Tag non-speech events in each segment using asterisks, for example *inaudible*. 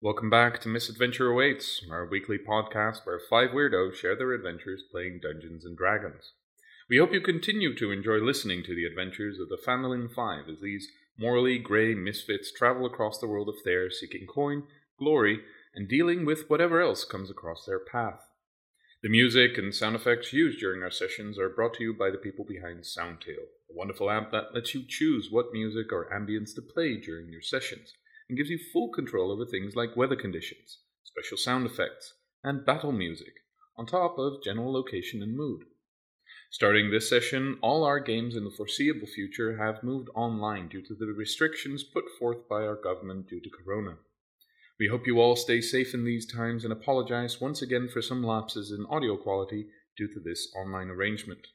Welcome back to Misadventure Awaits, our weekly podcast where five weirdos share their adventures playing Dungeons and Dragons. We hope you continue to enjoy listening to the adventures of the Fandolin Five as these morally grey misfits travel across the world of Thayer seeking coin, glory, and dealing with whatever else comes across their path. The music and sound effects used during our sessions are brought to you by the people behind Soundtail, a wonderful app that lets you choose what music or ambience to play during your sessions and gives you full control over things like weather conditions, special sound effects, and battle music, on top of general location and mood. Starting this session, all our games in the foreseeable future have moved online due to the restrictions put forth by our government due to Corona. We hope you all stay safe in these times and apologize once again for some lapses in audio quality due to this online arrangement.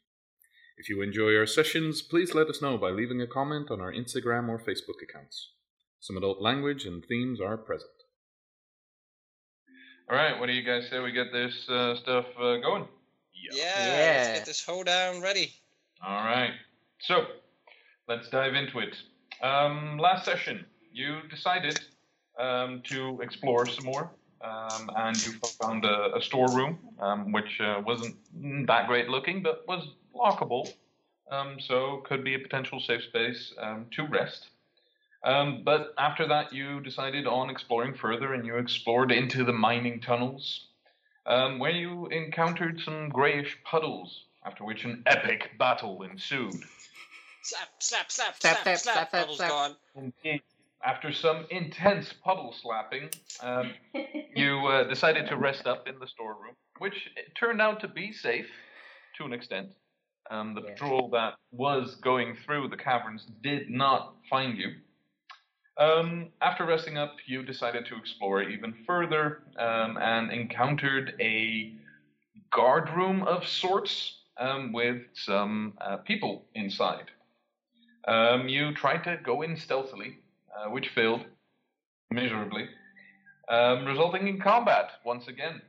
If you enjoy our sessions, please let us know by leaving a comment on our Instagram or Facebook accounts. Some adult language and themes are present. All right, what do you guys say we get this uh, stuff uh, going? Yeah, Yeah. let's get this hoedown ready. All right, so let's dive into it. Um, last session, you decided um, to explore some more, um, and you found a, a storeroom, um, which uh, wasn't that great looking, but was lockable, um, so could be a potential safe space um, to rest. Um, but after that, you decided on exploring further, and you explored into the mining tunnels, um, where you encountered some grayish puddles. After which, an epic battle ensued. Slap, slap, slap, Slap, slap, slap, slap. slap, slap, Bubbles slap. gone. After some intense puddle slapping, um, *laughs* you uh, decided to rest up in the storeroom, which turned out to be safe to an extent. Um, the Yeah. patrol that was going through the caverns did not find you. Um, after resting up, you decided to explore even further um, and encountered a guard room of sorts um, with some uh, people inside. Um, you tried to go in stealthily, uh, which failed miserably, um, resulting in combat once again.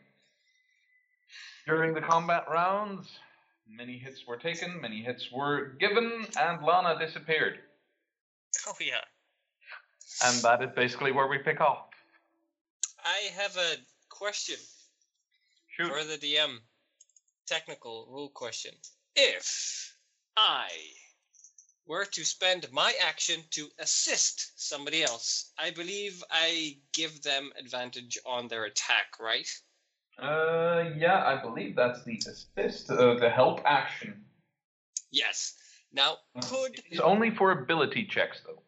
During the combat rounds, many hits were taken, many hits were given, and Lana disappeared. *laughs* Oh yeah. And that is basically where we pick off. I have a question Shoot. for the DM. Technical rule question. If I were to spend my action to assist somebody else, I believe I give them advantage on their attack, right? Uh, yeah, I believe that's the assist, uh, the help action. Yes. Now, could It's only for ability checks, though.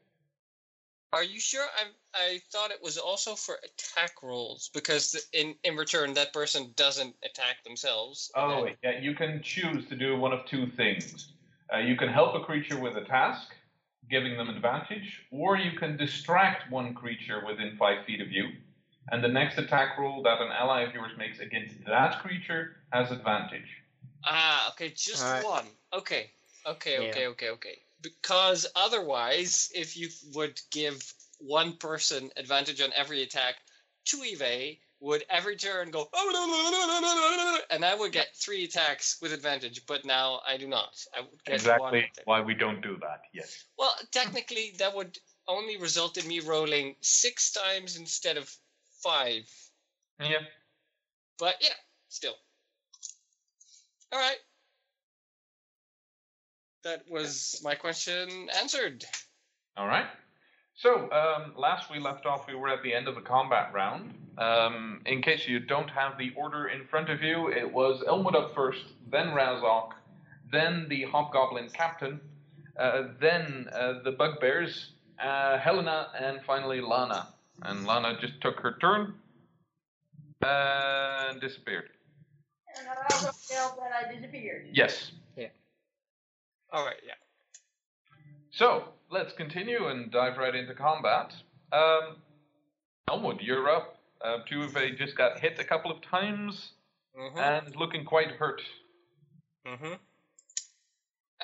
Are you sure? I I thought it was also for attack rolls because in in return that person doesn't attack themselves. Oh, then- wait, yeah, you can choose to do one of two things. Uh, you can help a creature with a task, giving them advantage, or you can distract one creature within five feet of you, and the next attack roll that an ally of yours makes against that creature has advantage. Ah, okay, just Alright. one. Okay, okay, Yeah. okay, okay, okay. Because otherwise, if you would give one person advantage on every attack, Tuive would every turn go, oh, and I would get three attacks with advantage. But now I do not. I would get one. Exactly why we don't do that. Yes. Well, technically, that would only result in me rolling six times instead of five. Yeah. But yeah, still. All right. That was my question answered. All right. So, um, last we left off, we were at the end of a combat round. Um, in case you don't have the order in front of you, it was Elmwood up first, then Razok, then the Hobgoblin Captain, uh, then uh, the Bugbears, uh, Helena, and finally Lana. And Lana just took her turn and disappeared. And I also failed that I disappeared. Yes. All right, yeah. So, let's continue and dive right into combat. Um, Elmwood, you're up. Uh, Tuve just got hit a couple of times Mm-hmm. and looking quite hurt. mm-hmm.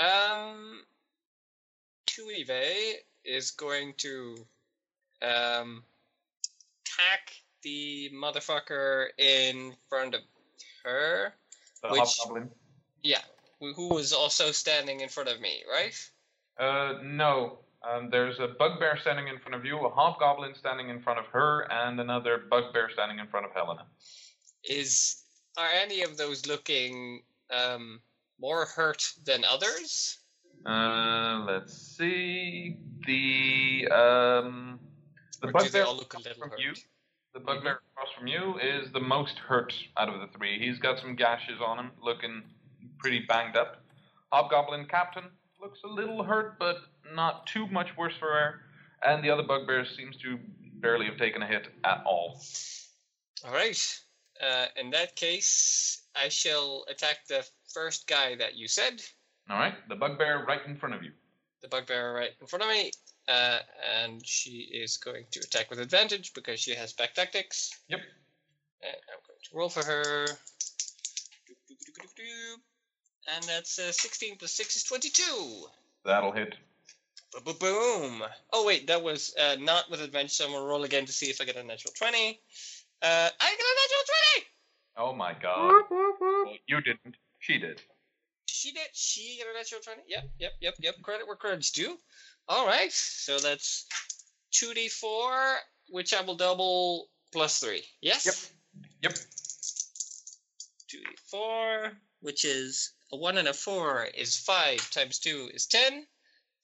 Um, Tuive is going to um attack the motherfucker in front of her. The Which- Hobgoblin. Yeah, who was also standing in front of me, right? Uh, no. Um, there's a bugbear standing in front of you, a hobgoblin standing in front of her, and another bugbear standing in front of Helena. Is are any of those looking um, more hurt than others? Uh, let's see. The um, the or bugbear all look a little from hurt? you, the bugbear across from you, is the most hurt out of the three. He's got some gashes on him, looking pretty banged up. Hobgoblin Captain looks a little hurt, but not too much worse for wear. And the other bugbear seems to barely have taken a hit at all. All right. Uh, in that case, I shall attack the first guy that you said, All right, the bugbear right in front of you. the bugbear right in front of me, uh, and she is going to attack with advantage because she has pack tactics. Yep. And I'm going to roll for her. Doop, doop, doop, doop, doop. And that's uh, 16 plus 6 is 22. That'll hit. Boom, boom. Oh, wait, that was uh, not with advantage, so I'm going to roll again to see if I get a natural 20. Uh, I get a natural 20! Oh my god. Well, you didn't. She did. She did. She got a natural 20. Yep, yep, yep, yep. Credit where credit's due. All right, so that's 2d4, which I will double plus 3. Yes? Yep. Yep. 2d4, which is a 1 and a 4 is 5 times 2 is 10,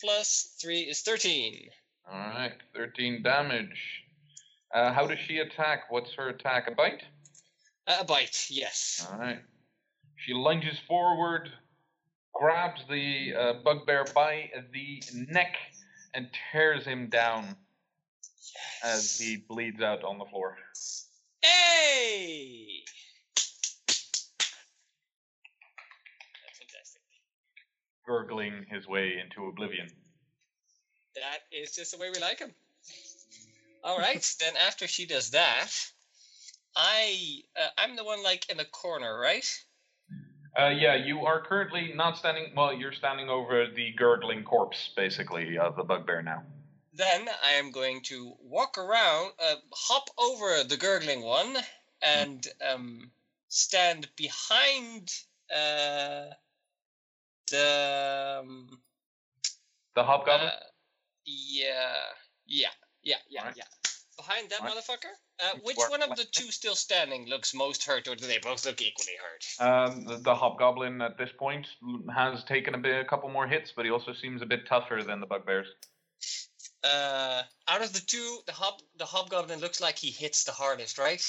plus 3 is 13. All right, 13 damage. Uh, how does she attack? What's her attack? A bite? Uh, a bite, yes. All right. She lunges forward, grabs the uh, bugbear by the neck, and tears him down as he bleeds out on the floor. Hey! Gurgling his way into oblivion. That is just the way we like him. All right, *laughs* then after she does that, I uh, I'm the one like in the corner, right? Uh, yeah, you are currently not standing. Well, you're standing over the gurgling corpse, basically, of the bugbear now. Then I am going to walk around, uh, hop over the gurgling one, and um, stand behind uh. Um, The hobgoblin. uh, yeah, yeah, yeah, yeah, Alright. yeah. Behind that Alright. motherfucker. Uh, which one of the two still standing looks most hurt, or do they both look equally hurt? Um, the, the hobgoblin at this point has taken a bit, a couple more hits, but he also seems a bit tougher than the bugbears. Uh, out of the two, the hob the hobgoblin looks like he hits the hardest, right?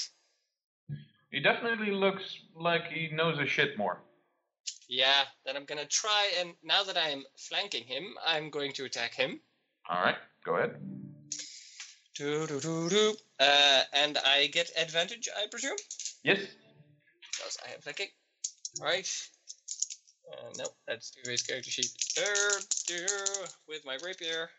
He definitely looks like he knows his shit more. Yeah. Then I'm gonna try and now that I'm flanking him, I'm going to attack him. All right, go ahead. Doo, doo, doo. Uh, and I get advantage, I presume, Yes. because I have flanking. Right. Uh, nope, that's Duvet's character sheet. There, there, with my rapier.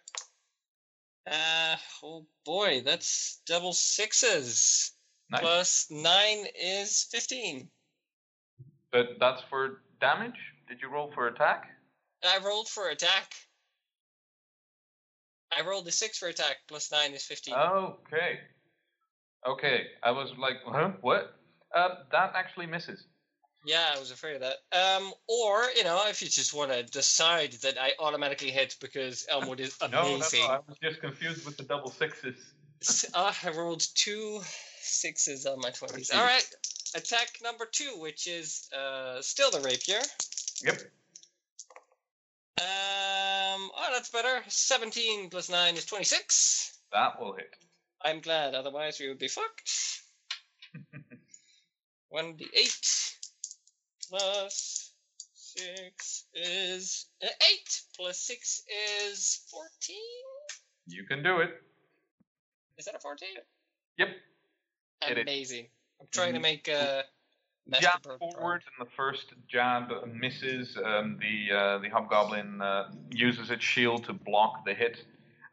Uh, oh boy, that's double sixes. Nice. Plus nine is fifteen. But that's for damage. Did you roll for attack? I rolled for attack. I rolled a six for attack. Plus nine is fifteen. Okay. Okay. I was like, huh? What? Um, that actually misses. Yeah, I was afraid of that. Um, or you know, if you just want to decide that I automatically hit because Elmwood is *laughs* No, no, amazing. no. I was just confused with the double sixes. Uh, I rolled two sixes on my twenties. All right, attack number two, which is uh still the rapier. Yep. Um, oh, that's better. Seventeen plus nine is twenty-six. That will hit. I'm glad, otherwise we would be fucked. *laughs* 1d8 plus 6 is. Uh, 8 plus 6 is 14? You can do it. Is that a 14? Yep. Amazing. I'm trying to Mhm. make uh, Master jab forward, and the first jab misses. Um, the uh, the hobgoblin uh, uses its shield to block the hit.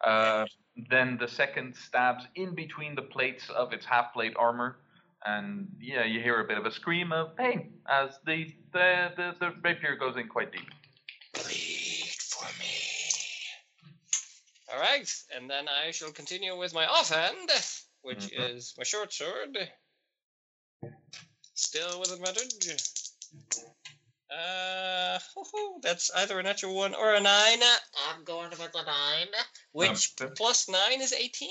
Uh, then the second stabs in between the plates of its half plate armor, and yeah, you hear a bit of a scream of pain as the the the, the rapier goes in quite deep. Bleed for me. All right, and then I shall continue with my offhand, which Mhm. is my short sword. Still with advantage. Uh, that's either a natural one or a nine. I'm going with a nine. Which Um, plus nine is 18?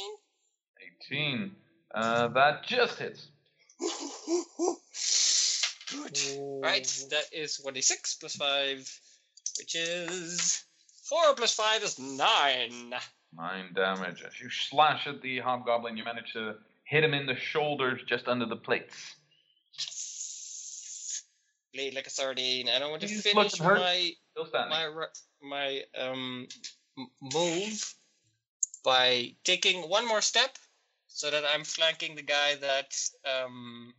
18. Uh, that just hits. Good. Right, that is 26 plus 5, which is 4 plus 5 is 9. Nine damage. As you slash at the hobgoblin, you manage to hit him in the shoulders just under the plates. Bleed like a sardine. And I want to He's finish hurt. my my my um move by taking one more step so that I'm flanking the guy that um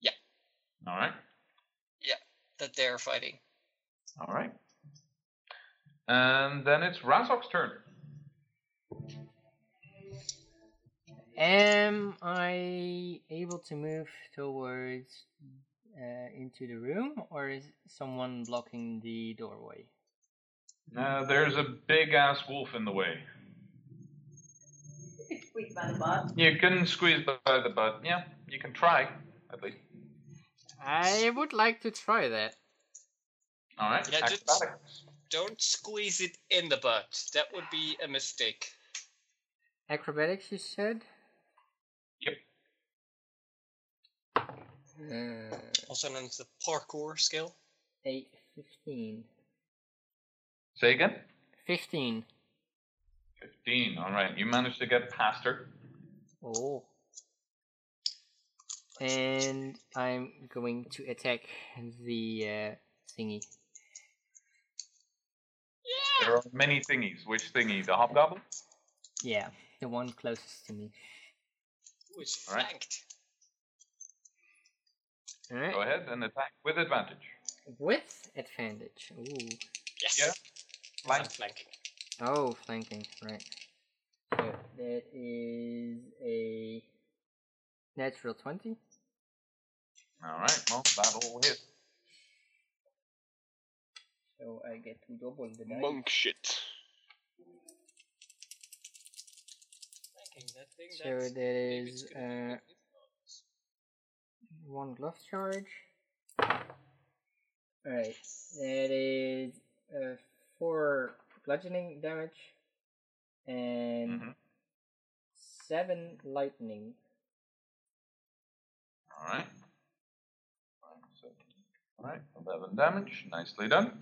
yeah. All right. Yeah, that they're fighting. All right. And then it's Razok's turn. Am I able to move towards uh, into the room, or is someone blocking the doorway? Uh, there's a big ass wolf in the way. You could squeeze by the butt. You can squeeze by the butt. Yeah, you can try, at least. I would like to try that. All right. Yeah, just- Acrobatics. Don't squeeze it in the butt. That would be a mistake. Acrobatics, you said. Yep. Uh, Also known as the parkour skill. eight, fifteen. Say again. Fifteen. 15. All right. You managed to get past her. Oh. And I'm going to attack the uh, thingy. There are many thingies. Which thingy? The hobgoblin? Yeah, the one closest to me. Who is Alright. flanked. Alright. Go ahead and attack with advantage. With advantage. Ooh. Yes. Yeah. Flank. Flank. flanking. Oh, flanking, right. So that is a natural 20. All right. Well, that'll hit. So I get to double the dice. Monk shit. Flanking, that thing, So that's- that maybe is it's gonna be uh, good. One glove charge. Alright, that is uh, four bludgeoning damage and Mhm. seven lightning. All right. Five, seven. All right. 11 damage. Nicely done.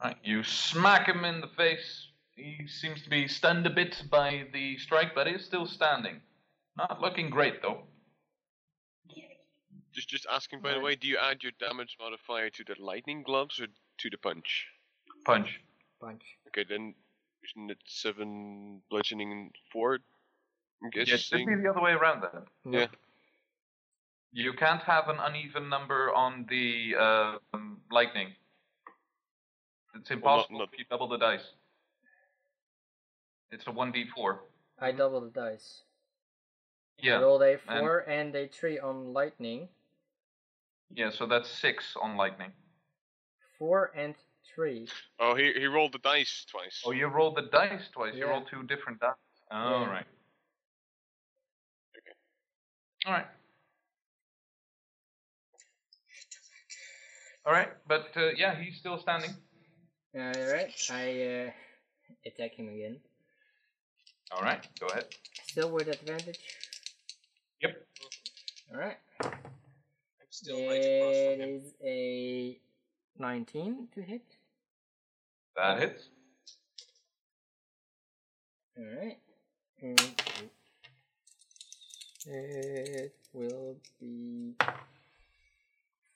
All right. You smack him in the face. He seems to be stunned a bit by the strike, but is still standing. Not looking great, though. Just just asking by the way, do you add your damage modifier to the lightning gloves or to the punch? Punch. Punch. Okay, then isn't it seven bludgeoning and four? I'm Yeah, it should be the other way around then. Yeah. You can't have an uneven number on the uh, um, lightning. It's Well, not- impossible not- if you double the dice. It's a 1d4. I double the dice. Yeah. Rolled a and- four and a three on lightning. Yeah, so that's 6 on lightning. Four and three. Oh, he he rolled the dice twice. Oh, you rolled the dice twice. You rolled two different dice. All Yeah. right. All right. All right, but uh, yeah, he's still standing. Alright, I uh, attack him again. All right, go ahead. Still with advantage. Yep. Alright. I'm still right across It from him. is a 19 to hit. That hits. Alright. And it will be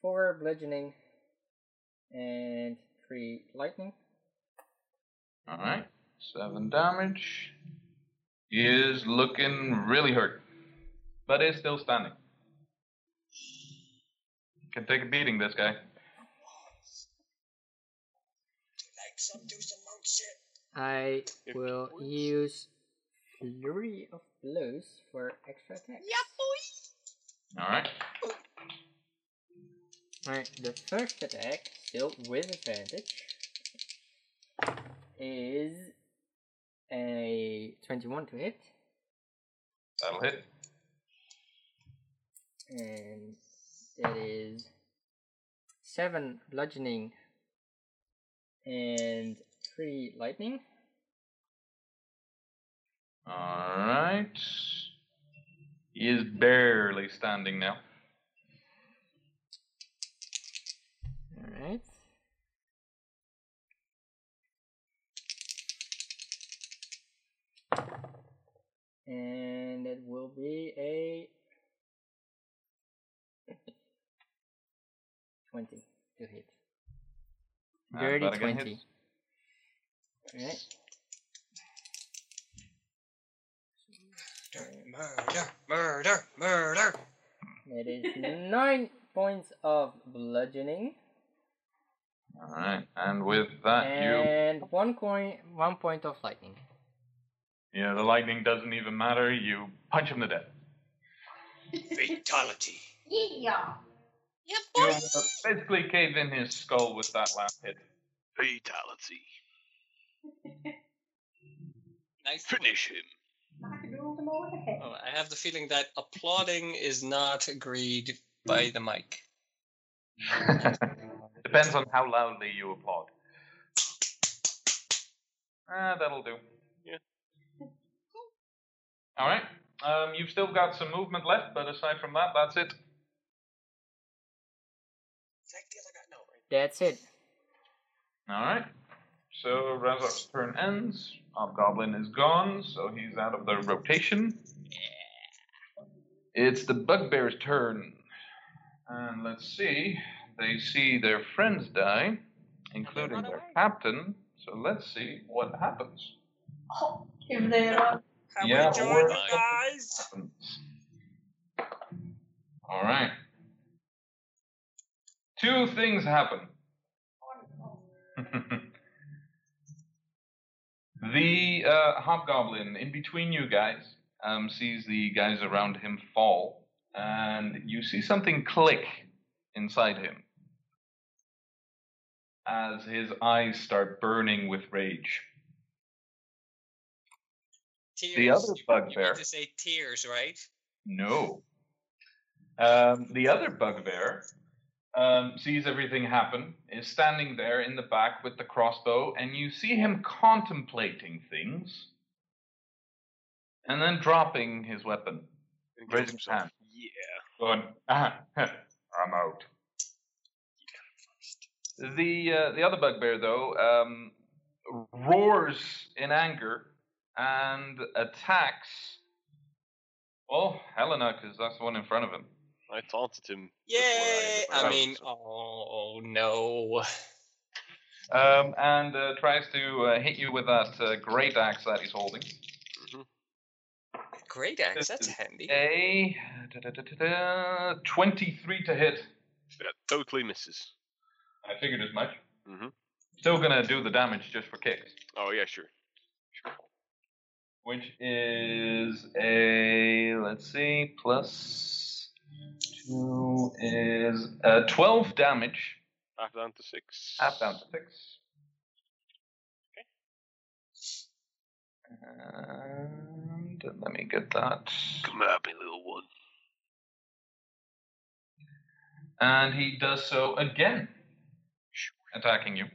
4 bludgeoning and 3 lightning. All right, seven damage. He is looking really hurt, but is still standing. Can take a beating, this guy. Like some do some monk shit. I will use Flurry of Blows for extra attack. Yeah, All right. Alright, the first attack, still with advantage, is a 21 to hit, That'll hit. and that is seven bludgeoning and three lightning. Alright. He is barely standing now. Alright. And it will be a 20 to hit. Ah, Dirty that again 20. Alright. Murder, murder, murder. That is 9 points of bludgeoning. Alright, and with that, you. And one coin, one point of lightning. Yeah, the lightning doesn't even matter. You punch him to death. Fatality. Yeah. Yeah, boy. uh, basically cave in his skull with that last hit. Fatality. *laughs* Nice. Finish him. I can do them over the head. Oh, I have the feeling that applauding is not agreed by the mic. *laughs* Depends on how loudly you applaud. Ah, that'll do. Yeah. All right. Um, you've still got some movement left, but aside from that, that's it. That's it. All right. So Razok's turn ends. Hobgoblin is gone, so he's out of the rotation. It's the bugbear's turn. And let's see. They see their friends die, including their captain. So let's see what happens. Oh, if they run. Have Yeah, we joined or- the guys? All right. Two things happen. *laughs* the uh, hobgoblin in between you guys um, sees the guys around him fall, and you see something click inside him as his eyes start burning with rage. Tears. The other bugbear. to say tears, right? No. Um, the other bugbear um, sees everything happen, is standing there in the back with the crossbow, and you see him contemplating things, and then dropping his weapon. Raise his hand. Yeah. Going, *laughs* "Ah, I'm out. The uh, the other bugbear though um, roars in anger and attacks. Oh, Helena, because that's the one in front of him. I taunted him. Yay! before I mean, oh no. Um, and uh, tries to uh, hit you with that uh, great axe that he's holding. Mhm. Great axe, that's handy. A da, da, da, da, da, 23 to hit. That totally misses. I figured as much. Mm-hmm. Still gonna do the damage just for kicks. Oh yeah, sure. sure. which is a let's see plus two is uh, 12 damage. Half down to six. half down to six. And let me get that. Come at me, little one. and he does so again attacking you.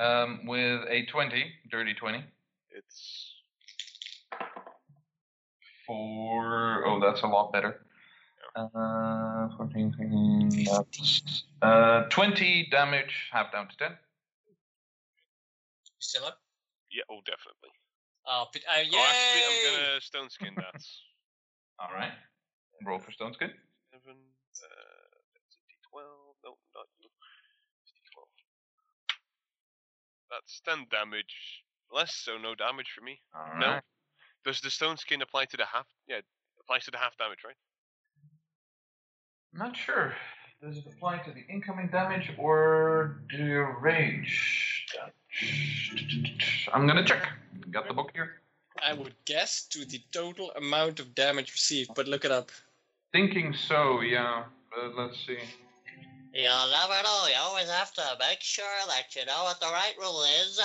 Um, with a 20 dirty 20 It's for oh that's a lot better uh 14 15, that's, uh 20 damage half down to 10 Still up? yeah. Oh, definitely. Oh, but, uh, yay! Oh, actually, I'm gonna stone skin that. *laughs* all right roll for stone skin Seven. Uh, that's a D12. No, not you. D12. That's ten damage. Less, so no damage for me. all No. Right Does the stone skin apply to the half? Yeah, it applies to the half damage, right? not sure does it apply to the incoming damage or the rage damage? i'm gonna check got the book here I would guess to the total amount of damage received, but look it up. thinking so yeah but let's see You'll never know. You always have to make sure that you know what the right rule is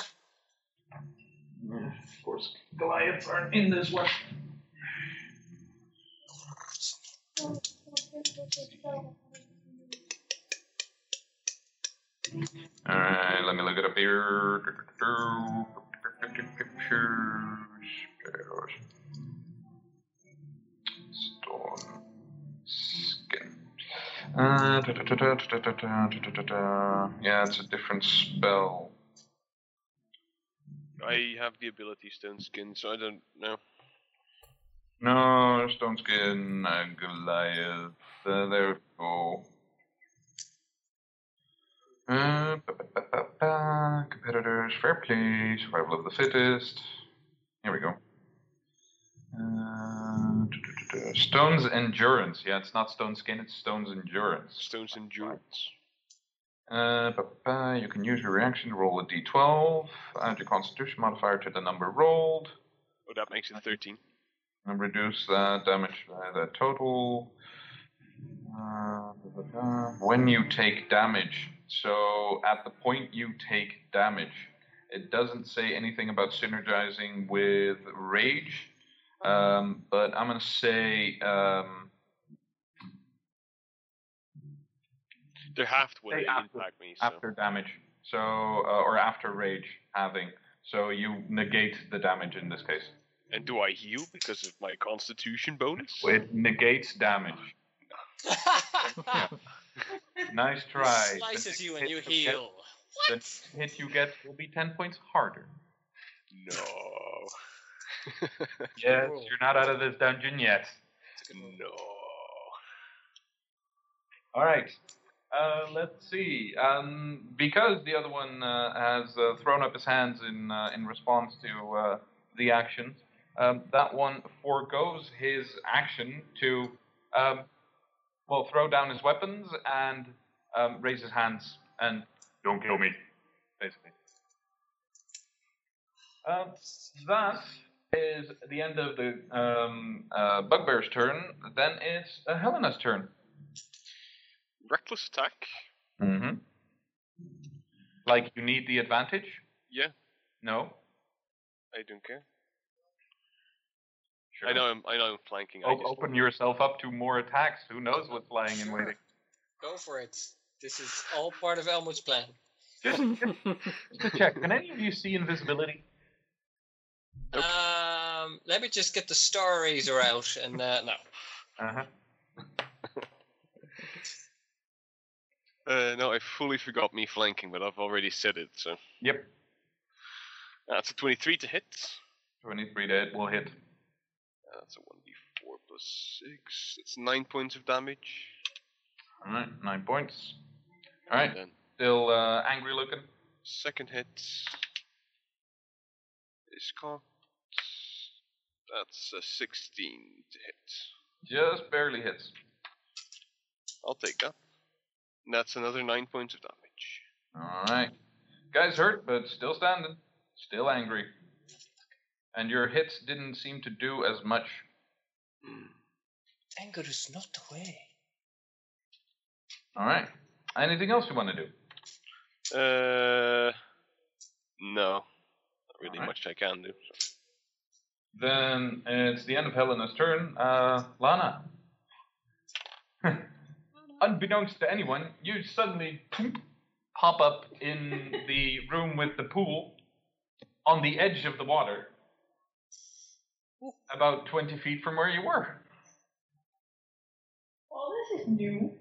course, Goliaths aren't in this weapon. Alright, let me look it up here. Storm. Skin. Uh, yeah, it's a different spell. I have the ability Stone Skin, so I don't know. No, stone skin, uh, Goliath. Uh, there we go. Uh, ba, ba, ba. Competitors, fair play, survival of the fittest. Here we go. Uh. Stone's endurance. Yeah, it's not stone skin, it's stone's endurance. Stone's Endurance. Uh. You can use your reaction to roll a d12. Add your constitution modifier to the number rolled. Oh, that makes it 13. and reduce that damage by the total. Uh, when you take damage, so at the point you take damage, it doesn't say anything about synergizing with rage, um, but I'm gonna say um, They have to when Say they after- impact me, so. after damage, so uh, or after rage having, so you negate the damage in this case. And do I heal because of my Constitution bonus? It negates damage. *laughs* Nice try. Slices The you and you hit get- heal. The hit you get will be 10 points harder. No. *laughs* Yes, Cool. you're not out of this dungeon yet. no. All right. Uh, let's see. Um, because the other one uh, has uh, thrown up his hands in uh, in response to uh, the action, um, that one foregoes his action to, um, well, throw down his weapons and um, raise his hands and don't kill me, basically. Um, that is the end of the um, uh, bugbear's turn. Then it's uh, Helena's turn. Reckless attack? Mm-hmm. Like you need the advantage? Yeah, No. I don't care. Sure. I know I'm, I know I'm flanking. I O- just, open yourself up to more attacks. Who knows what's lying in waiting? Go for it. This is all part of Elmo's plan. Just, just to check, can any of you see invisibility? Nope. Um, let me just get the Star Razor out and uh, no. Uh-huh. *laughs* Uh, no, I fully forgot me flanking, but I've already said it, so. Yep. That's a 23 to hit. 23 dead will hit. That's a 1d4 plus 6. That's 9 points of damage. Alright, nine points. Alright, still uh, angry looking. second hit is cocked. That's a 16 to hit. Just barely hits. I'll take that. And that's another 9 points of damage. Alright. Guy's hurt, but still standing. Still angry. And your hits didn't seem to do as much. Anger is not the way. Alright. Anything else you want to do? Uh, no. Not really Alright. much I can do. so. Then it's the end of Helena's turn. Uh, Lana. *laughs* *laughs* Unbeknownst to anyone, you suddenly pop up in *laughs* the room with the pool on the edge of the water, about 20 feet from where you were. Well, this is new.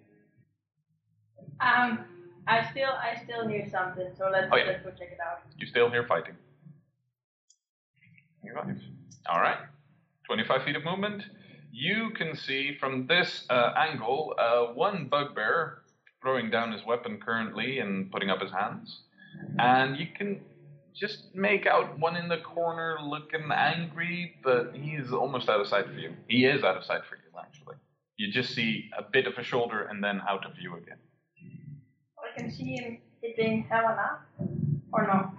Um, I still, I still hear something, so let's, Oh, yeah. let's go check it out. You still hear fighting. All right. 25 feet of movement. You can see from this uh, angle uh, one bugbear throwing down his weapon currently and putting up his hands. And you can just make out one in the corner looking angry, but he's almost out of sight for you. He is out of sight for you, actually. You just see a bit of a shoulder and then out of view again. I can see him hitting Helena, or no?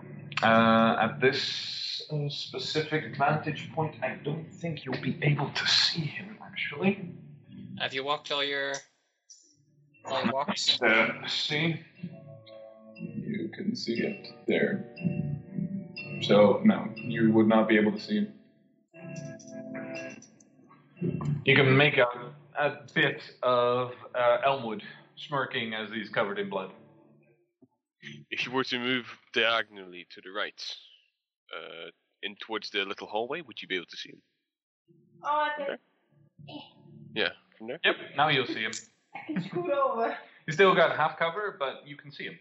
Uh, at this uh, specific vantage point, I don't think you'll be able to see him, actually. Have you walked all your long walks? Uh, see? You can see it there. So, no, you would not be able to see him. You can make out a bit of uh, Elmwood smirking as he's covered in blood. If you were to move diagonally to the right, uh, in towards the little hallway, would you be able to see him? Oh, I think Yeah, from there. Yep, now you'll see him. I can scoot over. He's still got half cover, but you can see him.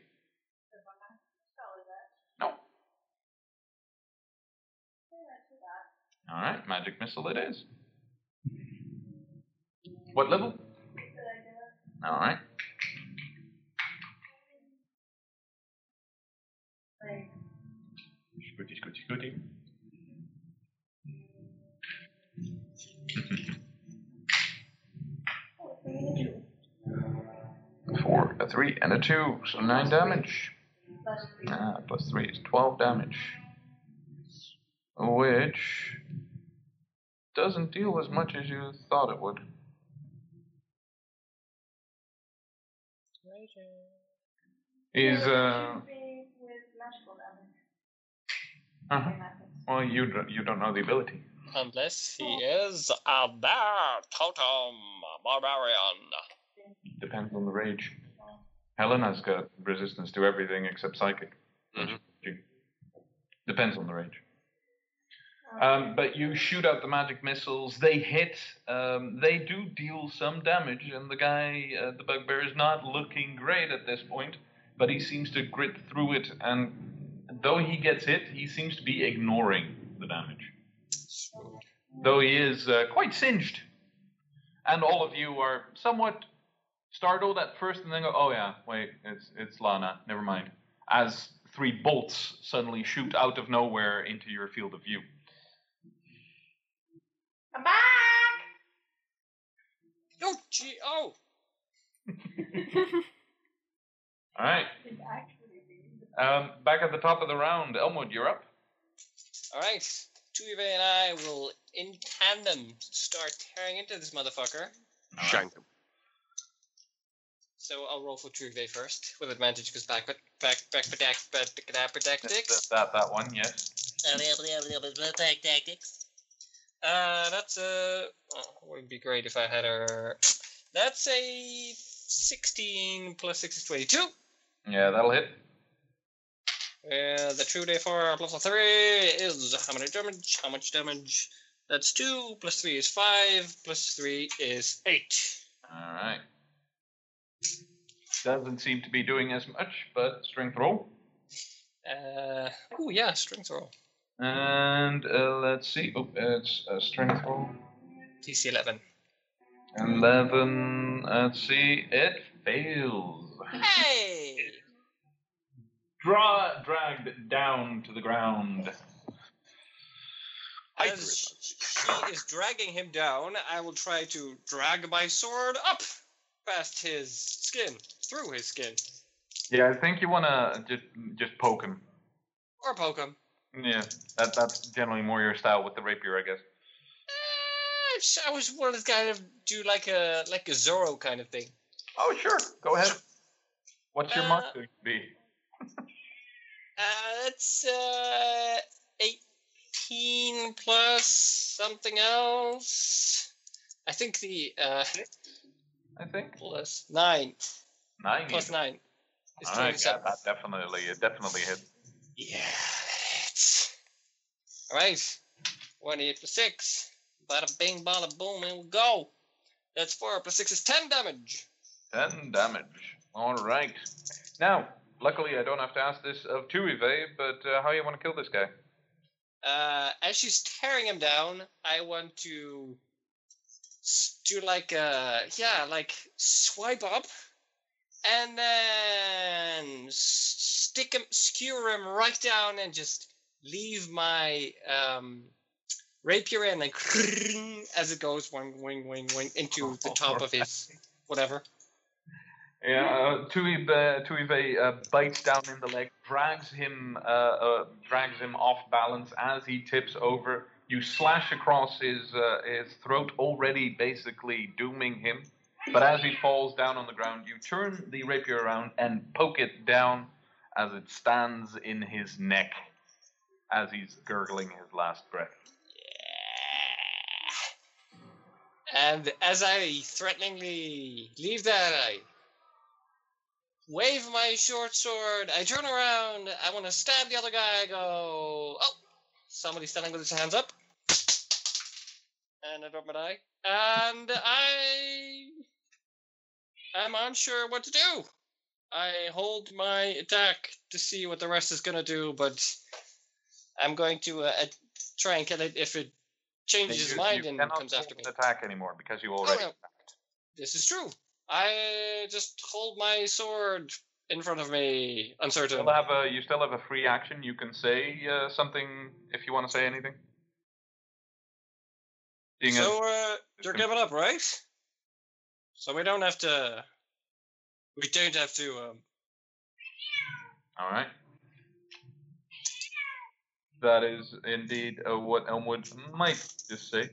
No. All right, magic missile it is. What level? All right. Scooty, scooty, scooty. *laughs* Four, a three, and a two, so nine damage. Ah, plus three is twelve damage. Which doesn't deal as much as you thought it would. He's uh. Uh Well, you don't, you don't know the ability. Unless he is a bear totem barbarian. Depends on the rage. Helena's got resistance to everything except psychic. Mhm. Depends on the rage. Um, but you shoot out the magic missiles. They hit. Um, they do deal some damage, and the guy, uh, the bugbear, is not looking great at this point. But he seems to grit through it, and though he gets hit, he seems to be ignoring the damage. Though he is uh, quite singed, and all of you are somewhat startled at first, and then go, "Oh yeah, wait, it's it's Lana. Never mind." As three bolts suddenly shoot out of nowhere into your field of view. I'm back! Oh, gee, oh. *laughs* All right. Um, back at the top of the round, Elmwood, you're up. All right. Tuive and I will, in tandem, start tearing into this motherfucker. Right. Shank him. So I'll roll for Tuive first, with advantage because back, back, back, back, back, back, back, tactics. That, that, that one, yes. Tactics. Uh, that's a. Oh, would be great if I had a. That's a 16 plus 6 is 22. Yeah, that'll hit. Uh, the 2d4 plus a 3 is how many damage? How much damage? That's 2 plus 3 is 5 plus 3 is 8. All right. Doesn't seem to be doing as much, but strength roll. Uh, oh, yeah, strength roll. And uh, let's see. Oh, it's a strength roll. DC 11. 11. Let's see. It fails. Hey! Draw, dragged down to the ground. As she is dragging him down, I will try to drag my sword up past his skin, through his skin, Yeah, I think you want to just just poke him. or poke him. Yeah, that that's generally more your style with the rapier, I guess. Eh, I was wanted to kind of do like a like a Zorro kind of thing. Oh, sure. Go ahead. What's your mark Uh, going to be? *laughs* Uh, it's uh, 18 plus something else. I think the uh, I think plus 9. nine. Plus even. 9 is All right, yeah, 27. that definitely, it definitely hit. Yeah, it's alright. 28 plus 6. Bada bing, bada boom, and we go. That's 4 plus 6 is 10 damage. Ten damage. All right. Now, luckily, I don't have to ask this of Tuive, but uh, how you want to kill this guy? Uh, as she's tearing him down, I want to do like a yeah, like swipe up, and then stick him, skewer him right down, and just leave my um, rapier in, like *laughs* as it goes, wing, wing, wing, wing, into the top of his *laughs* whatever. Yeah, uh, uh, uh, bites down in the leg, drags him, uh, uh, drags him off balance as he tips over. You slash across his uh, his throat, already basically dooming him. But as he falls down on the ground, you turn the rapier around and poke it down as it stands in his neck, as he's gurgling his last breath. And as I threateningly leave that, I wave my short sword. I turn around. I want to stab the other guy. I go, oh, somebody's standing with his hands up. And I drop my die. And I am unsure what to do. I hold my attack to see what the rest is going to do, but I'm going to uh, try and kill it if it changes his mind and comes after me. attack anymore because you Oh, already. no. This is true. I just hold my sword in front of me, uncertain. Still have a, you still have a free action. You can say uh, something if you want to say anything. Seeing as- So uh, you're giving up, right? So we don't have to. We don't have to. Um, All right. That is indeed uh, what Elmwood might just say.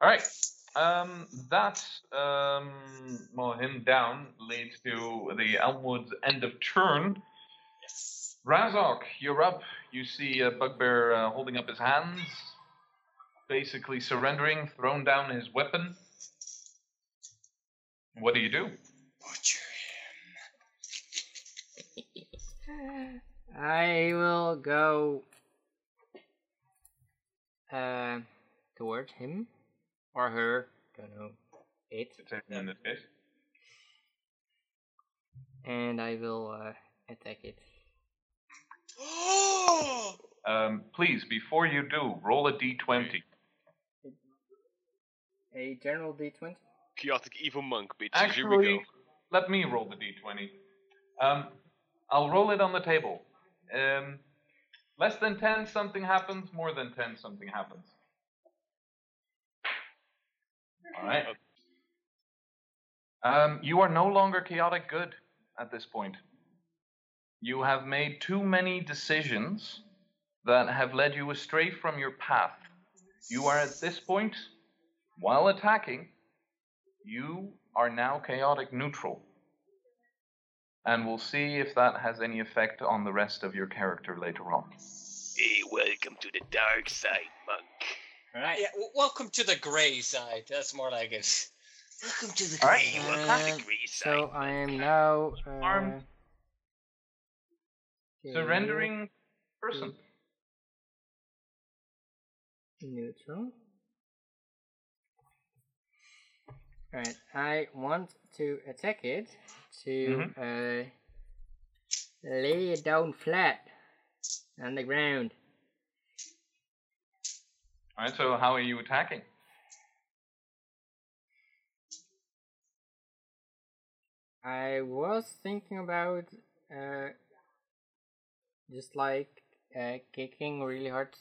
All right. Um, that um, well, him down leads to the Elmwood's end of turn. Yes. Razok, you're up. You see a bugbear uh, holding up his hands, basically surrendering, thrown down his weapon. What do you do? butcher him. I will go uh, towards him or her. Don't know. It. It's in this case. And I will uh, attack it. *gasps* Um, please, before you do, roll a d20. A general d20. Chaotic evil monk, bitches. Here we go. let me roll the d20. Um, I'll roll it on the table. Um, less than 10, something happens. More than 10, something happens. All right. Um, you are no longer chaotic good at this point. You have made too many decisions that have led you astray from your path. You are at this point, while attacking, you are now chaotic neutral. And we'll see if that has any effect on the rest of your character later on. Hey, welcome to the dark side, monk. Alright. Yeah, w- welcome to the grey side. That's more like it. Welcome to the All right. grey. Welcome to Uh, the grey side. So I am now uh, Armed. Surrendering person. neutral. Alright, I want to attack it to uh, lay it down flat on the ground. All right, so how are you attacking? I was thinking about uh, just like uh, kicking really hard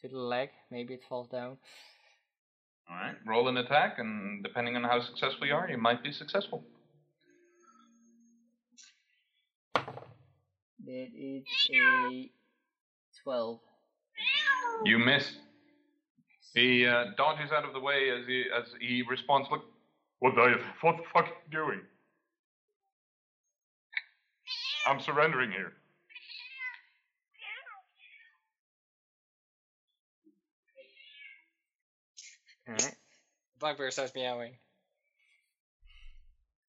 to the leg. Maybe it falls down. All right, roll an attack, and depending on how successful you are, you might be successful. That is a 12. You miss. He uh, dodges out of the way as he as he responds. Look, what the *laughs* what the fuck are you doing? I'm surrendering here. Alright. Bugbear starts meowing.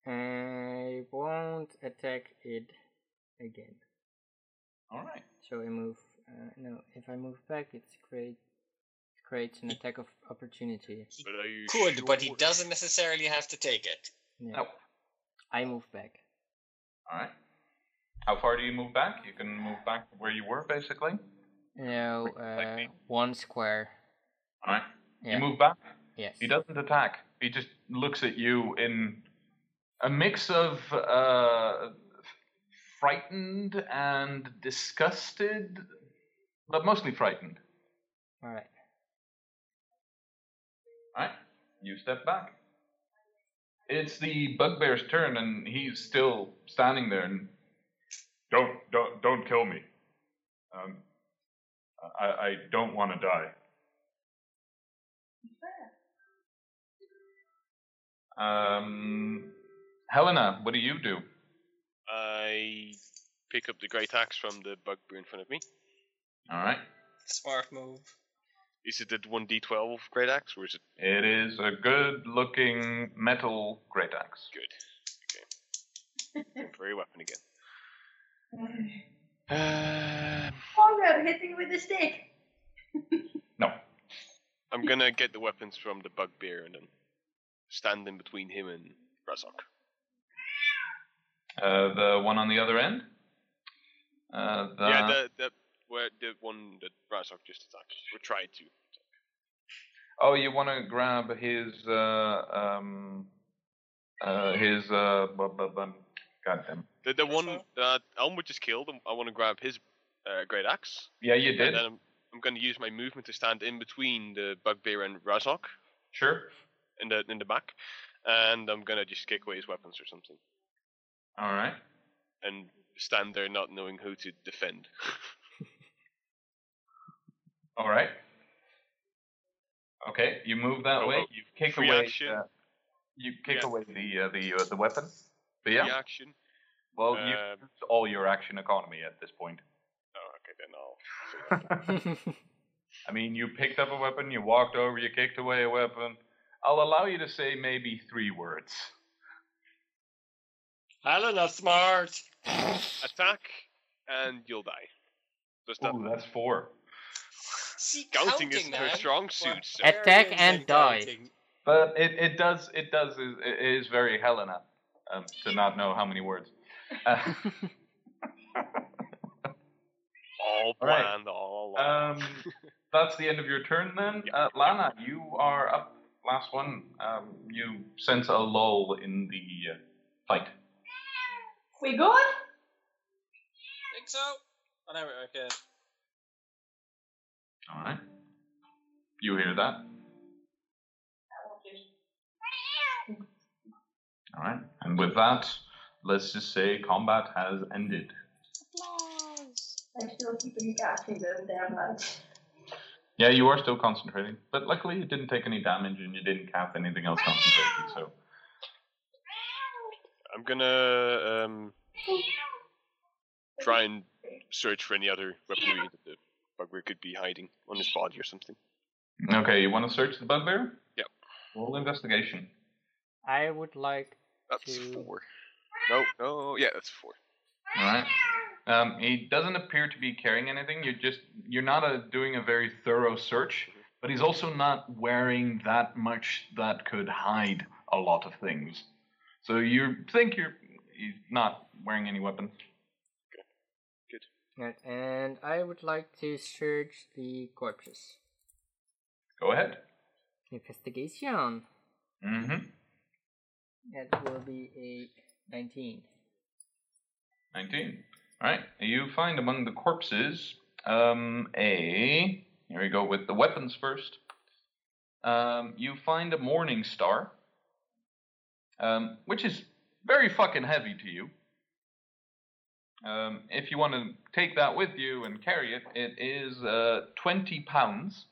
I won't attack it again. All right. So I move. Uh, no, if I move back, it's create it creates an attack of opportunity. But are you Could, but he doesn't necessarily have to take it. Yeah. No. I move back. All right. How far do you move back? You can move back to where you were, basically. No, uh, one square. All right. Yeah. You move back. Yes. He doesn't attack. He just looks at you in a mix of uh, frightened and disgusted, but mostly frightened. All You step back. It's the bugbear's turn, and he's still standing there. And don't, don't, don't kill me. Um, I, I don't want to die. Um, Helena, what do you do? I pick up the great axe from the bugbear in front of me. All right. Smart move. Is it a 1d12 great axe or is it It is a good-looking metal great axe. good? Okay. *laughs* For your weapon again. Um, Conrad hitting with the stick. *laughs* No. I'm gonna get the weapons from the bugbear and then stand in between him and Razok. Uh, the one on the other end. Uh, the, Yeah, the the where the one that Razok just attacked. We tried to. Attack. Oh, you want to grab his uh, um, uh, his uh, bu- bu- bu- goddamn. The the one that Elmwood just killed. um, I want to grab his uh, great axe. Yeah, you And did. then I'm, I'm going to use my movement to stand in between the bugbear and Razok Sure. in the in the back, and I'm gonna just kick away his weapons or something, All right. and stand there not knowing who to defend. *laughs* All right. Okay, you move that Oh, way. oh, You kick free away. action. Uh, you kick Yeah. away the uh, the uh, the weapon. But yeah. Reaction. Well, you Um, used all your action economy at this point. Oh, okay, then I'll. *laughs* I mean, you picked up a weapon, you walked over, you kicked away a weapon. I'll allow you to say maybe three words. Helena smart. Attack, and you'll die. Does that Ooh, that's four. See, counting, is counting her strong suit? So. Attack and die. counting. But it, it does it does is, it is very Helena um, to not know how many words. Uh, *laughs* all All right. planned, all along. um, *laughs* that's the end of your turn then. Uh, Lana, you are up. Last one. Um, you sense a lull in the uh, fight. We good? Think so? Oh, no, okay. All right. You hear that? All right. And with that, let's just say combat has ended. I'm still keeping the damn lights. Yeah, you are still concentrating, but luckily you didn't take any damage and you didn't cast anything else concentrating. So I'm gonna um, try and search for any other weaponry that the bugbear could be hiding on his body or something. okay, you want to search the bugbear? Yep. Roll investigation. I would like That's to. four. No, no, yeah, that's four. All right. Um, he doesn't appear to be carrying anything. You're just you're not a, doing a very thorough search, but he's also not wearing that much that could hide a lot of things. So you think you're he's not wearing any weapons. Right, and I would like to search the corpses. Go ahead. Investigation. Mm-hmm. That will be a 19. 19. All right. You find among the corpses um, a. Here we go with the weapons first. Um, you find a morning star, um, which is very fucking heavy to you. Um, if you want to take that with you and carry it, it is uh, 20 pounds.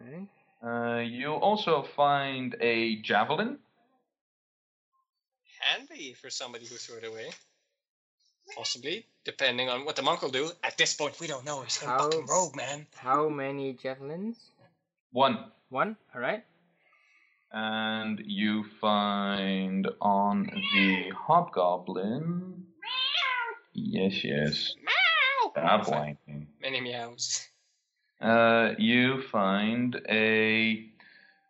Alright. Uh, you also find a javelin. Handy for somebody who threw it away. Possibly, depending on what the monk will do. At this point, we don't know. He's a fucking rogue, man. How many javelins? One. One? Alright. And you find on the hobgoblin. Yes, yes. Stop whining. Many meows. Uh, you find a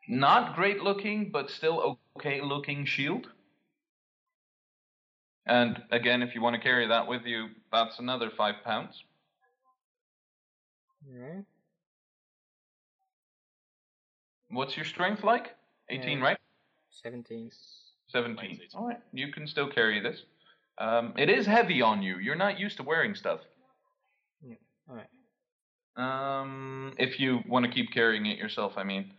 not great looking, but still okay looking shield. And again, if you want to carry that with you, that's another five pounds. Alright. What's your strength like? 18, Yeah. right? 17. 17. All right, you can still carry this. Um, it is heavy on you. You're not used to wearing stuff. Yeah. Alright. Um, if you want to keep carrying it yourself, I mean.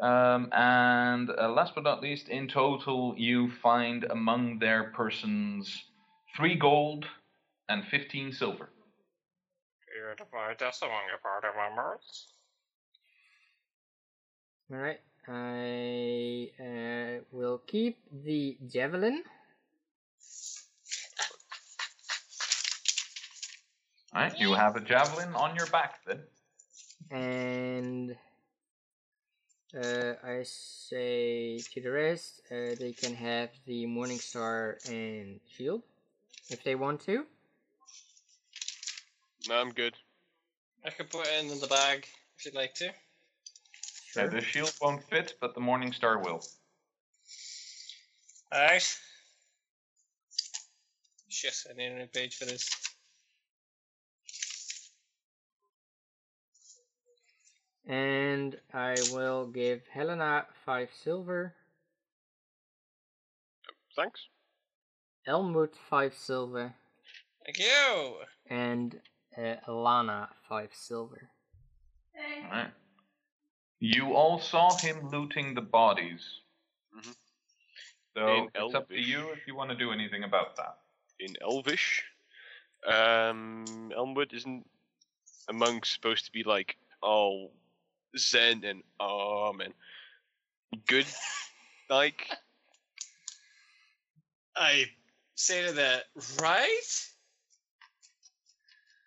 Um, and uh, last but not least, in total, you find among their persons three gold and 15 silver. You divide us among your party members. Alright. I uh, will keep the javelin. Alright, you have a javelin on your back then. And uh, I say to the rest, uh, they can have the Morning Star and Shield if they want to. No, I'm good. I could put it in the bag if you'd like to. Yeah, Sure. the shield won't fit, but the Morning Star will. Alright. Shit, I need a new page for this. And I will give Helena five silver, Thanks. Elmut five silver, Thank you! and uh, Alana five silver. Thanks. Alright. You all saw him looting the bodies. Mhm. So In it's up to you if you want to do anything about that. In Elvish, um, Elmwood isn't a monk supposed to be like all zen and oh man, good, *laughs* like I say to that, right,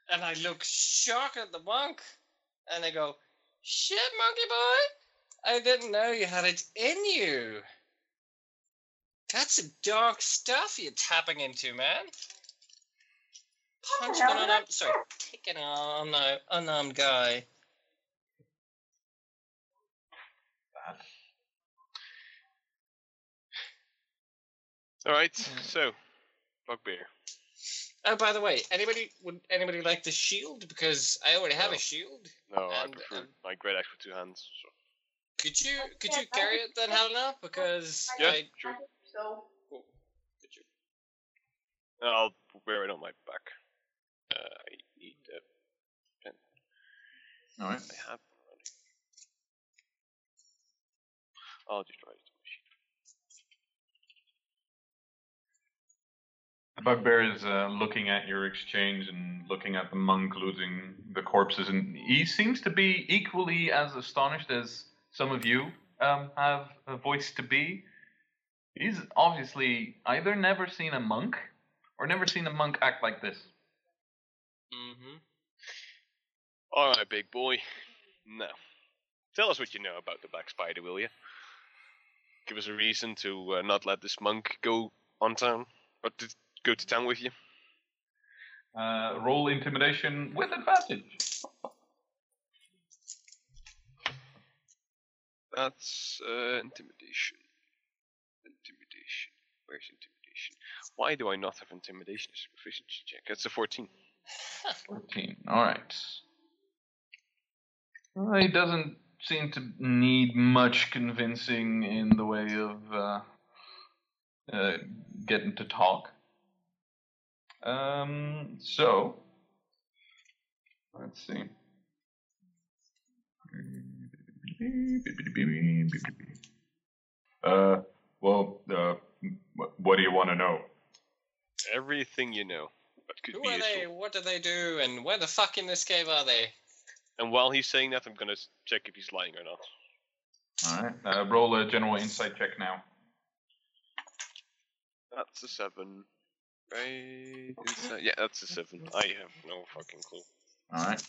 and I look shocked at the monk, and I go, "Shit, monkey boy! I didn't know you had it in you. That's some dark stuff you're tapping into, man. Punching an unarmed, sorry, kicking an unarmed, unarmed guy. All right. Mm. So, bugbear. Oh, by the way, anybody would anybody like the shield? Because I already have No. a shield. No, I And, prefer um, my great axe with two hands. So. Could you could you carry it then, Helena? Because Yeah, I sure. So, could you I'll wear it on my back. Uh, I need a pen. Alright. I have one already. I'll just write it on my sheet. The bugbear is uh, looking at your exchange and looking at the monk looting the corpses, and he seems to be equally as astonished as some of you um, have a voice to be. He's obviously either never seen a monk or never seen a monk act like this. Mm-hmm. All right, big boy. Now, tell us what you know about the Black Spider, will you? Give us a reason to uh, not let this monk go on town, or to go to town with you. Uh, roll intimidation with advantage. That's uh, intimidation. Intimidation. Where's intimidation? Why do I not have intimidation as a proficiency check? That's a 14. *laughs* 14. Alright. Well, he doesn't seem to need much convincing in the way of uh, uh, getting to talk. Um, so, let's see. Uh, well, uh, what do you want to know? Everything you know. That could Who be are useful. they? What do they do? And where the fuck in this cave are they? And while he's saying that, I'm gonna check if he's lying or not. Alright, uh, roll a general insight check now. That's a seven. Right? Yeah, that's a seven. I have no fucking clue. All right.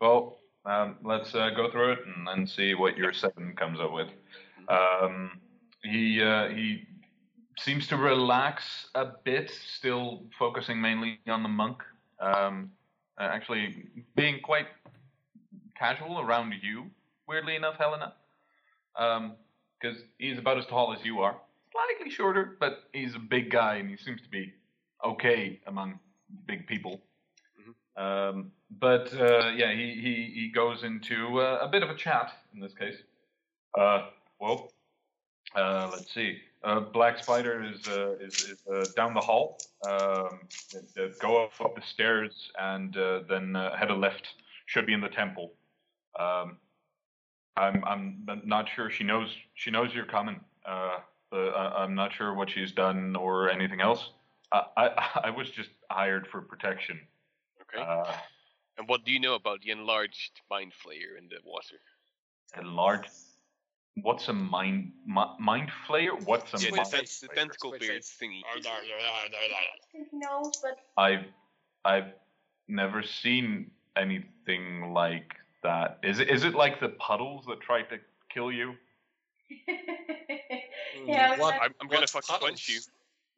Well, um, let's uh, go through it and then see what your seven comes up with. Um, he uh, he seems to relax a bit, still focusing mainly on the monk. Um, uh, actually, being quite casual around you. Weirdly enough, Helena, because he's about as tall as you are, slightly shorter, but he's a big guy and he seems to be okay among big people. Um, but uh, yeah, he, he, he goes into uh, a bit of a chat in this case. Uh, well, uh, let's see. Uh, Black Spider is uh, is, is uh, down the hall. Um, go up, up the stairs and uh, then uh, head a left. Should be in the temple. Um, I'm I'm not sure she knows she knows you're coming. Uh, but I, I'm not sure what she's done or anything else. I I, *laughs* I was just hired for protection. Okay. Uh, and what do you know about the enlarged mind flayer in the water? enlarged. What's a mind mi- mind flayer? What's a yeah, mind? ten- face. the Squid tentacle face. beard thingy. I think he knows, but I've I've never seen anything like that. Is it? Is it like the puddles that tried to kill you? *laughs* Yeah, what, I'm, I'm gonna what fucking punch you.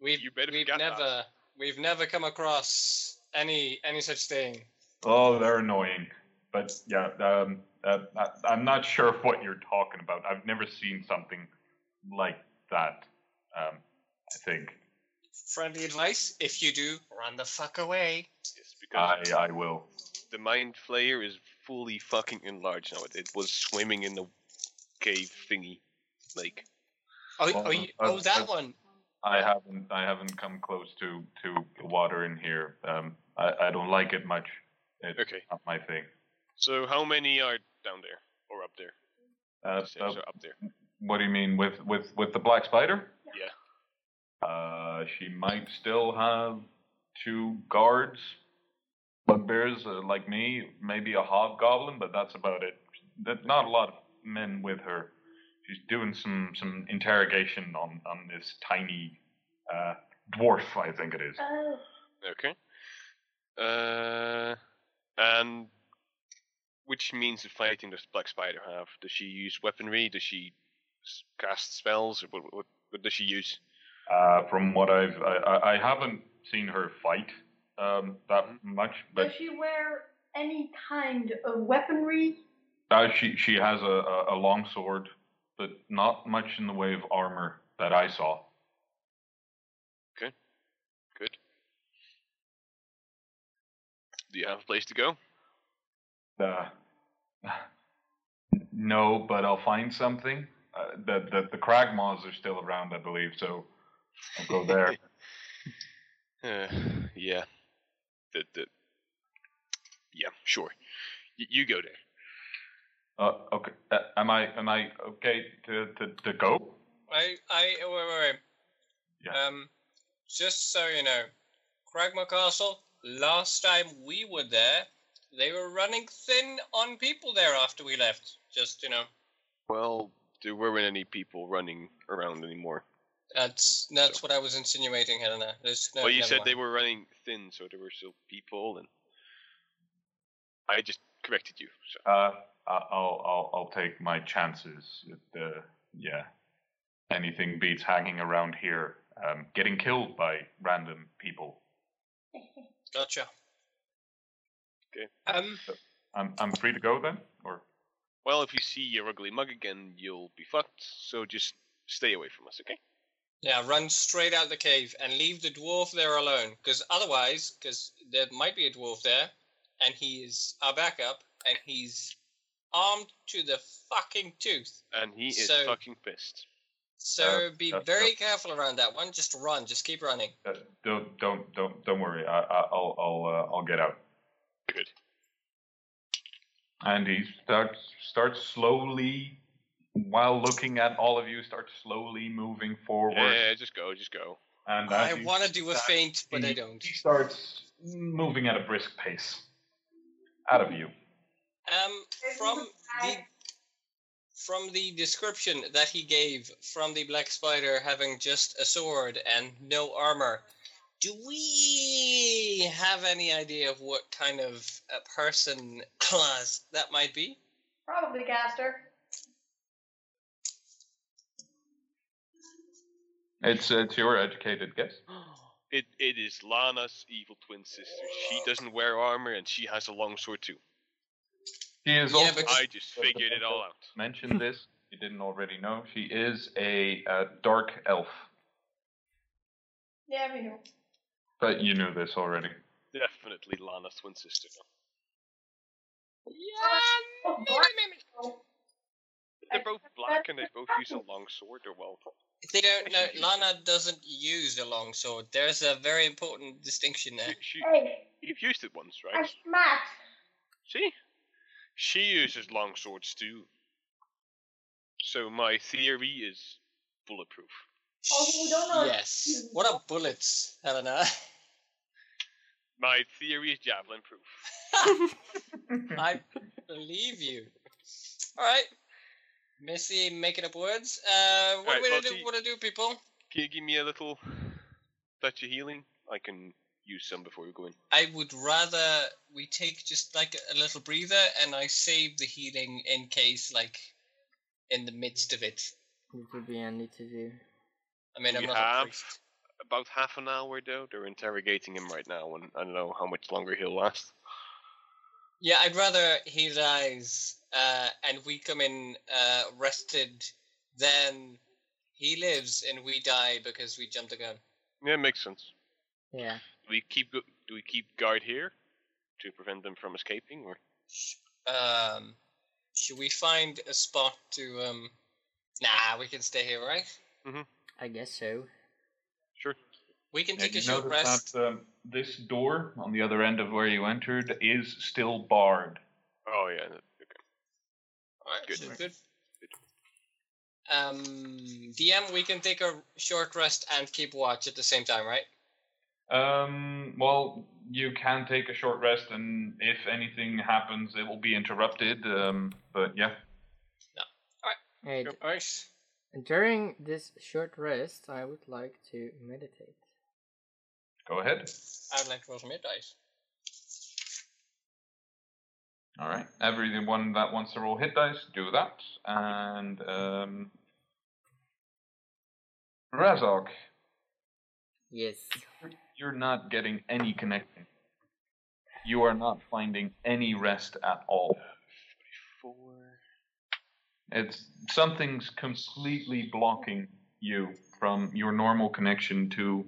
Puddles? We've You better we've forget that. never we've never come across any any such thing. Oh, they're annoying. But yeah, um, uh, I, I'm not sure what you're talking about. I've never seen something like that. Um, I think Friendly advice: if you do, run the fuck away. Yes, because I I will. the mind flayer is fully fucking enlarged now. It, it was swimming in the cave thingy lake. Oh, Well, oh, you, uh, oh, that uh, one. I haven't I haven't come close to to the water in here. Um, I I don't like it much. It's Okay. not my thing. So how many are down there or up there? Uh, uh, up there. what do you mean with with with the black spider? Yeah. Uh, she might still have two guards, bugbears uh, like me, maybe a hobgoblin, but that's about it. That not a lot of men with her. She's doing some some interrogation on on this tiny uh, dwarf, I think it is. Oh, Okay. Uh, and which means of fighting does Black Spider have? Does she use weaponry? Does she cast spells? What, what, what does she use? Uh, from what I've I, I- I haven't seen her fight um, that much, but does she wear any kind of weaponry? Uh, she she has a, a, a long sword, but not much in the way of armor that I saw. Good. Good. Do you have a place to go? Uh, *laughs* no, but I'll find something. Uh, the, the the Cragmaws are still around, I believe, so I'll go there. *laughs* Uh, yeah. The, the, yeah, sure. Y- you go there. Uh, okay, uh, am I am I okay to, to, to go? I I wait wait wait. Yeah. Um, just so you know, Cragmaw Castle. Last time we were there, they were running thin on people there after we left. Just you know, Well, there weren't any people running around anymore. that's that's what I was insinuating, Helena. There's no. well, you said mind. they were running thin, so there were still people, and I just corrected you. So. Uh, I- I'll I'll I'll take my chances. It, uh, yeah, anything beats hanging around here, um, getting killed by random people. *laughs* Gotcha. Okay. Um. I'm I'm free to go then, or Well, if you see your ugly mug again, you'll be fucked. So just stay away from us, okay? Yeah, run straight out the cave and leave the dwarf there alone. Because otherwise, because there might be a dwarf there, and he is our backup, and he's armed to the fucking tooth. And he is So- fucking pissed. So Uh, be uh, very uh. careful around that one. Just run. Just keep running. uh, don't don't don't don't worry. I, I I'll I'll uh, I'll get out. Good. And he starts starts slowly, while looking at all of you, starts slowly moving forward. Yeah, just go, just go. And I want to do a start- feint, but I don't. He starts moving at a brisk pace out of you. Um, from the from the description that he gave from the black spider having just a sword and no armor, do we have any idea of what kind of a person *clears throat* class that might be? Probably Gaster. It's it's your educated guess. It it is Lana's evil twin sister. She doesn't wear armor and she has a long sword too. She is Yeah, also but- I just figured it all out. mentioned this. You didn't already know. She is a, uh dark elf, Yeah, we know. but you knew this already. Definitely Lana's twin sister. Yeah, Oh, maybe, black. maybe. They're both black and they both use a long sword. They're well, They don't know. Lana doesn't use a long sword. There's a very important distinction there. she, she, Hey, you've used it once, I'm right? smart. See, she uses long swords too. So my theory is bulletproof. Also, we don't know Yes. What are bullets, Helena? *laughs* My theory is javelin proof. *laughs* I believe you. All right, Missy, making up words. Uh, what Alright, do we well, do? see- What to do, people? Can you give me a little touch of healing? I can use some before we go in. I would rather we take just like a little breather and I save the healing in case like in the midst of it. It would be handy to do. I mean, I'm not have- a priest. About half an hour though. They're interrogating him right now, and I don't know how much longer he'll last. Yeah, I'd rather he dies uh, and we come in uh, rested than he lives and we die because we jumped the gun. Yeah, it makes sense. Yeah. Do we keep do we keep guard here to prevent them from escaping, or Um, should we find a spot to um? Nah, we can stay here, right? Mhm. I guess so. sure? We can Yeah, take a you short notice rest. that um, this door on the other end of where you entered is still barred. Oh yeah. that- Okay. Alright, Good. so good. Um, DM, we can take a short rest and keep watch at the same time, right? Um, well, you can take a short rest, and if anything happens, it will be interrupted. Um, but yeah, Hey, Alright. during this short rest, I would like to meditate. go ahead. I would like to roll some hit dice. All right, everyone that wants to roll hit dice, do that. And um, Razok, Yes. You're not getting any connection. You are not finding any rest at all. It's something's completely blocking you from your normal connection to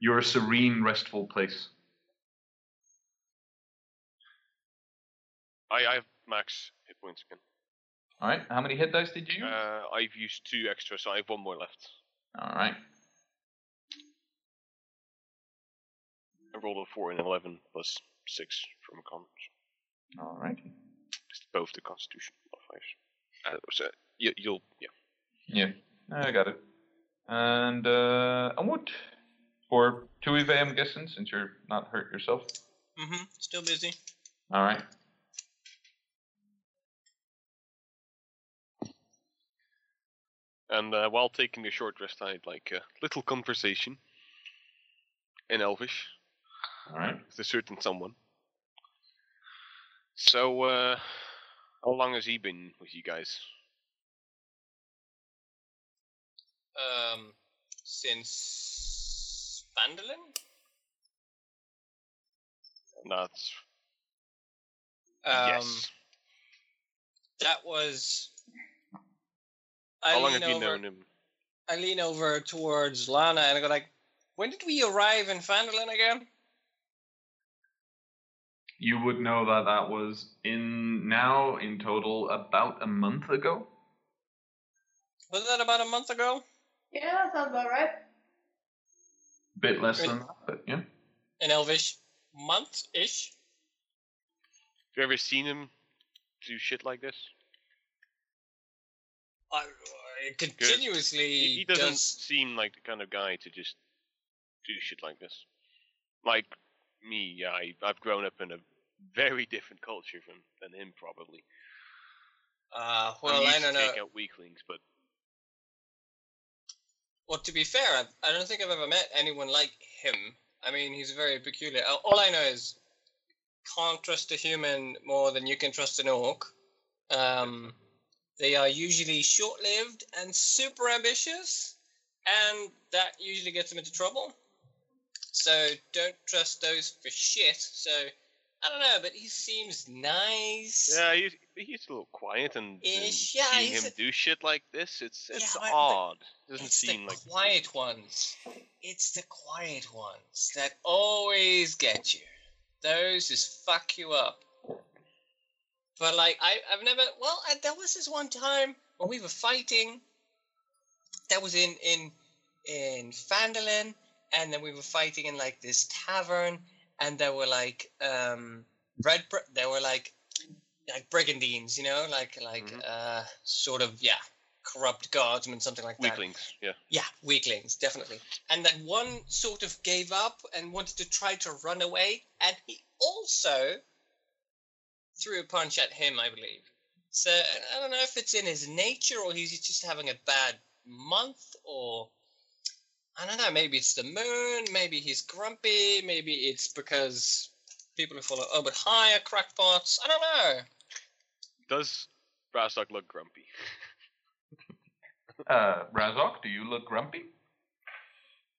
your serene, restful place. I I have max hit points again. All right, how many hit dice did you use? Uh, I've used two extra, so I have one more left. All right, I rolled a four and an eleven plus six from a con. all right. Just both the Constitution modifiers. Uh, so you, you'll yeah. Yeah, I got it. And uh, a wood for two EV, I'm guessing, since you're not hurt yourself. Mm-hmm. Still busy. All right. And uh, while taking the short rest, I had like a little conversation in Elvish All right. with a certain someone. So, uh, how long has he been with you guys? Um, since Phandalin? And that's Um, yes. That was. I How long lean have you over, known him? I lean over towards Lana and I go like, "When did we arrive in Phandalin again?" You would know that that was in now in total about a month ago. Was that about a month ago? Yeah, that sounds about right. Bit less Really? than that, but yeah. In Elvish, month-ish. Have you ever seen him do shit like this? I, I continuously He, he doesn't does. seem like the kind of guy to just do shit like this. Like me, yeah, I, I've grown up in a very different culture from than him, probably. Uh, well, used I don't know. take out weaklings, but Well, to be fair, I, I don't think I've ever met anyone like him. I mean, he's very peculiar. All- All I know is can't trust a human more than you can trust an orc. Um, they are usually short-lived and super ambitious, and that usually gets them into trouble. So don't trust those for shit. So I don't know, but he seems nice. yeah, he's he's a little quiet, and, and yeah, seeing him a- do shit like this, it's it's but odd. Doesn't it's seem the like quiet ones. It's the quiet ones that always get you. Those just fuck you up. But like I, I've never. Well, I, there was this one time when we were fighting. That was in in in Phandalin, and then we were fighting in like this tavern, and there were like um red. Br- there were like like brigandines, you know, like like Mhm. uh sort of yeah corrupt guardsmen, something like that. weaklings. Yeah, Yeah, weaklings, definitely. And that one sort of gave up and wanted to try to run away, and he also threw a punch at him, I believe. So I don't know if it's in his nature or he's just having a bad month or I don't know. Maybe it's the moon. Maybe he's grumpy. Maybe it's because people who follow Obad-Hai are crackpots. I don't know. Does Razok look grumpy? *laughs* Uh, Razok, do you look grumpy?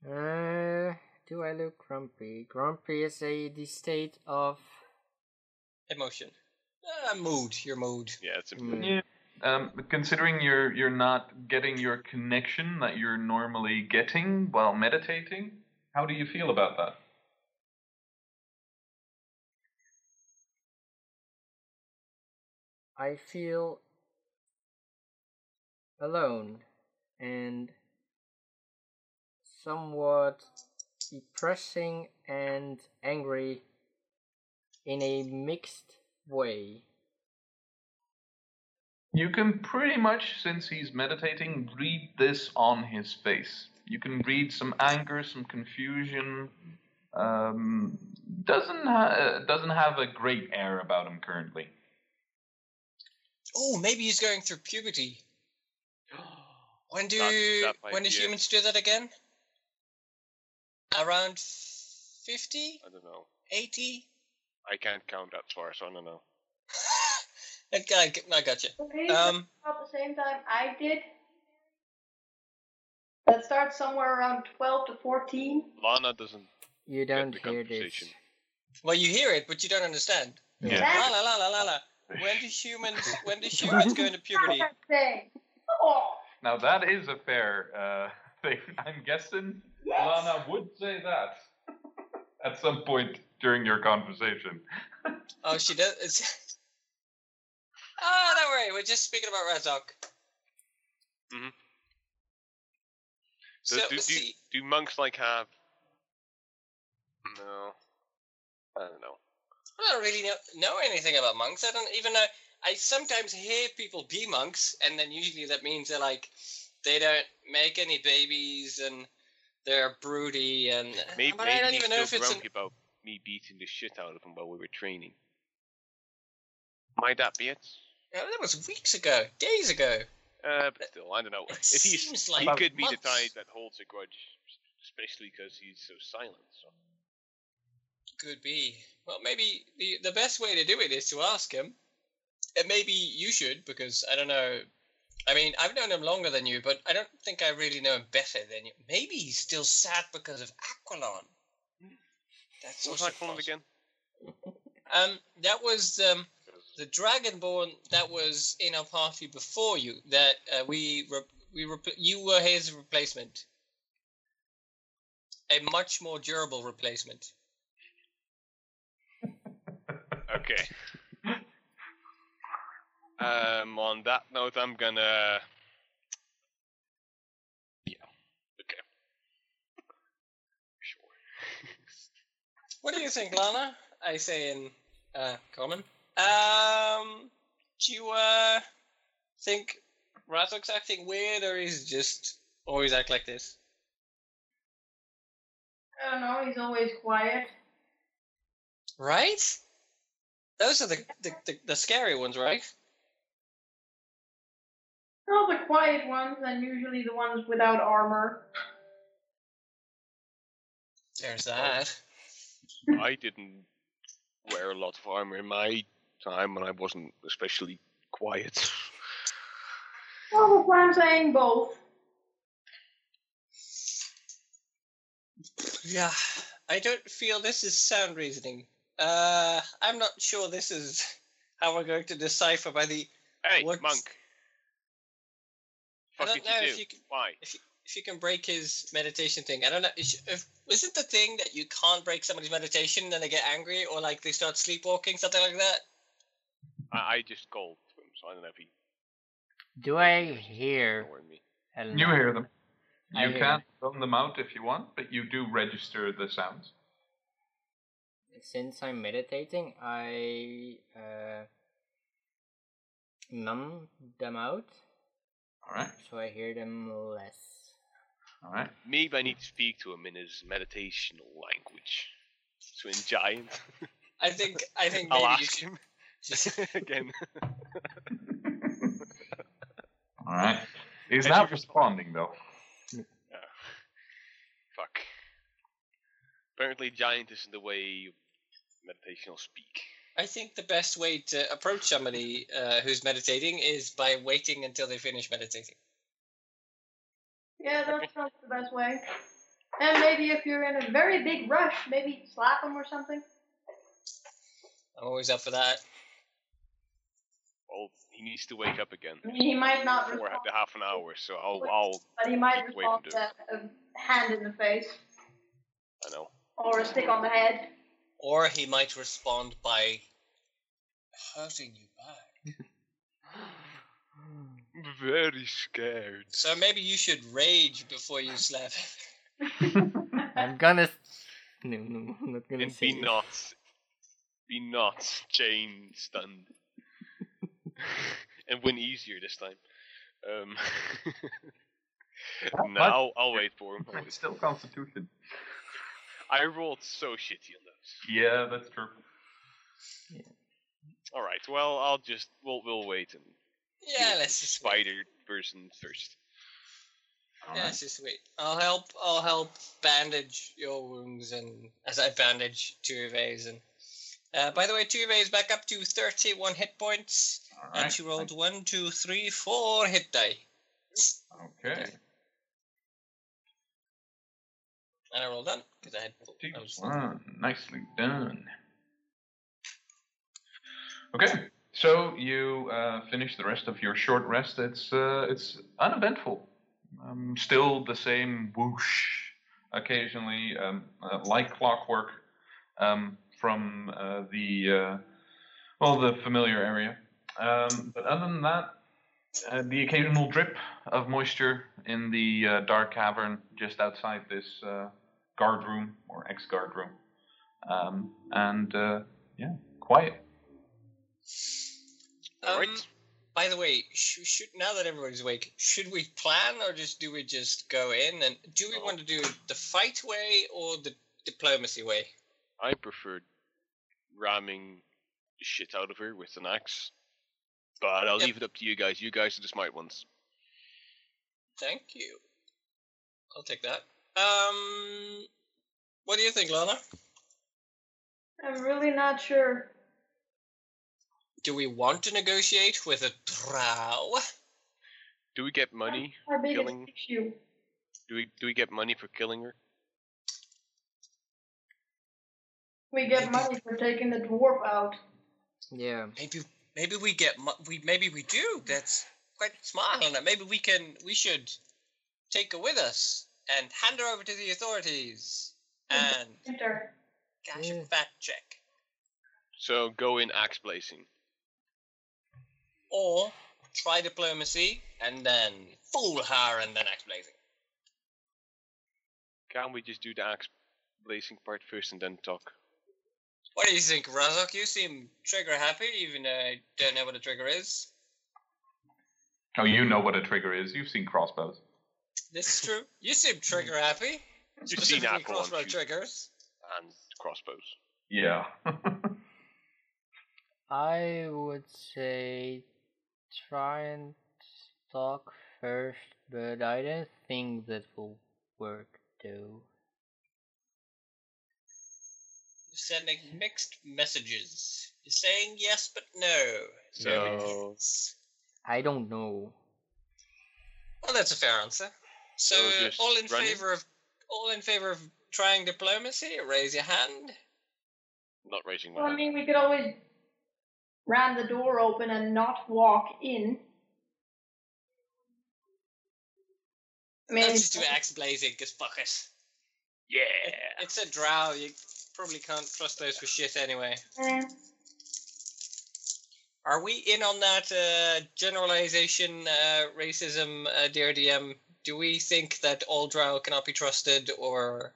Uh, do I look grumpy? Grumpy is a the state of. Emotion. Uh, mood. Your mood. Yeah, it's a Hmm. Yeah. Um, considering you're you're not getting your connection that you're normally getting while meditating, how do you feel about that? I feel alone and somewhat depressing and angry in a mixed way. You can pretty much, since he's meditating, read this on his face. You can read some anger, some confusion. Um, doesn't ha- uh, doesn't have a great air about him currently. Oh, maybe he's going through puberty. *gasps* When do That- that when do be it. humans do that again? Around 50? I don't know. 80? I can't count that far, so I don't know. Okay, I g- I got you. Okay, Um, about the same time I did. That starts somewhere around 12 to 14. Lana doesn't. You don't the hear this. well, you hear it, but you don't understand. Yeah. La la la la la la. When do humans when do humans go into puberty? *laughs* Oh, Now that is a fair uh, *laughs* thing. I'm guessing Lana would say that at some point during your conversation. Oh, she does. We're just speaking about Razok. Mhm. So, do, do, do, do monks like have? No, I don't know. I don't really know, know anything about monks. I don't even know. I sometimes hear people be monks, and then usually that means they're like, they don't make any babies and they're broody and. *laughs* Maybe, but maybe I don't even know if it's. An, about me beating the shit out of him while we were training. Might that be it? That was weeks ago, days ago. Uh, but still, I don't know. It If he's, seems he like could be the months. type that holds a grudge, especially because he's so silent. So. Could be. Well, maybe the the best way to do it is to ask him. And maybe you should, because I don't know. I mean, I've known him longer than you, but I don't think I really know him better than you. Maybe he's still sad because of Aquilon. That's What was that again? Um, that was um, the Dragonborn that was in our party before you. That uh, we re- we rep- you were his replacement. A much more durable replacement. *laughs* Okay. um, on that note, I'm gonna. Yeah. Okay. *laughs* Sure. What do you think, Lana? I say in uh, common. Um, do you uh, think Razok's acting weird, or he's just always act like this? I don't know, he's always quiet. Right? Those are the the, the, the scary ones, right? All the quiet ones, and usually the ones without armor. There's that. I didn't wear a lot of armor in my time, and I wasn't especially quiet. Well, that's why I'm saying both. Yeah, I don't feel this is sound reasoning. Uh, I'm not sure this is how we're going to decipher by the hey, What's- monk. I don't did know you if do? you can- Why? if you can break his meditation thing. I don't know. Is, if, isn't the thing that you can't break somebody's meditation and then they get angry or like they start sleepwalking, something like that? I, I just called to him, so I don't know if he Do I hear? ignored me. Helena? You hear them. You hear can tone them out if you want, but you do register the sounds. Since I'm meditating, I uh, numb them out, Alright, so I hear them less. alright. Maybe I need to speak to him in his meditational language. So in giant, I think I think *laughs* I'll maybe you ask should him just *laughs* again. Alright. He's As not responding though. Fuck. Apparently, giant isn't the way meditation will speak. I think the best way to approach somebody uh, who's meditating is by waiting until they finish meditating. Yeah, that's, sounds the best way. And maybe if you're in a very big rush, maybe slap them or something. I'm always up for that. Well, he needs to wake up again I mean, he might not for respond, half an hour, so I'll, I'll, but he might wait and respond do to a uh, hand in the face I know. or a stick on the head. Or he might respond by hurting you back. *laughs* Very scared. So maybe you should rage before you slap him. *laughs* I'm gonna. No, no, I'm not gonna And say be it. not, be not chain stunned, *laughs* and win easier this time. Um, *laughs* How no, I'll, I'll wait for him. It's still Constitution. I rolled so shitty on those. Yeah, that's true. All right, well, I'll just we'll we'll wait and Yeah, let's just wait. spider person first. Yeah, Alright. let's just wait. I'll help. I'll help bandage your wounds, and as I bandage two of A's. And uh, by the way, two is back up to thirty-one hit points, and she rolled one, two, three, four hit die, Okay. and I rolled done because I had. I was, One. Nicely done. Okay, so you uh, finish the rest of your short rest. It's uh, it's uneventful. Um, still the same whoosh, occasionally um, uh, like clockwork um, from uh, the uh, well the familiar area. Um, but other than that, uh, the occasional drip of moisture in the uh, dark cavern just outside this uh, guard room or ex guard room. Um, and uh, yeah, quiet. All right. Um, By the way, sh- should now that everybody's awake, should we plan or just do we just go in and do we want to do the fight way or the diplomacy way? I preferred ramming shit out of her with an axe, but I'll Yep. leave it up to you guys. You guys are the smart ones. Thank you. I'll take that. Um, what do you think, Lana? I'm really not sure. Do we want to negotiate with a drow? Do we get money? Our biggest killing- issue. Do we do we get money for killing her? We get money for taking the dwarf out. Yeah. Maybe maybe we get we maybe we do. That's quite smart, Lana. Maybe we can we should take her with us and hand her over to the authorities and Enter. cash Yeah. a fat check. So go in axe blazing. Or try diplomacy and then fool her and then axe blazing. Can't we just do the axe blazing part first and then talk? What do you think, Razok? You seem trigger happy, even though I don't know what a trigger is. Oh, you know what a trigger is. You've seen crossbows. This is true. You seem trigger happy. You've seen Specifically Apple crossbow shoot triggers. and crossbows. Yeah. *laughs* I would say try and talk first, but I don't think that will work though. Sending mixed messages. You're saying yes but no. So- yes. I don't know. Well, that's a fair answer. So, So all in running? favor of all in favor of trying diplomacy? Raise your hand. Not raising my Well, I mean, we could always ram the door open and not walk in. I mean, Let's just do axe blazing, cause fuck it. Yeah. It's a drow. You probably can't trust those for shit anyway. Are we in on that uh, generalization uh, racism, uh, dear DM? Do we think that all drow cannot be trusted, or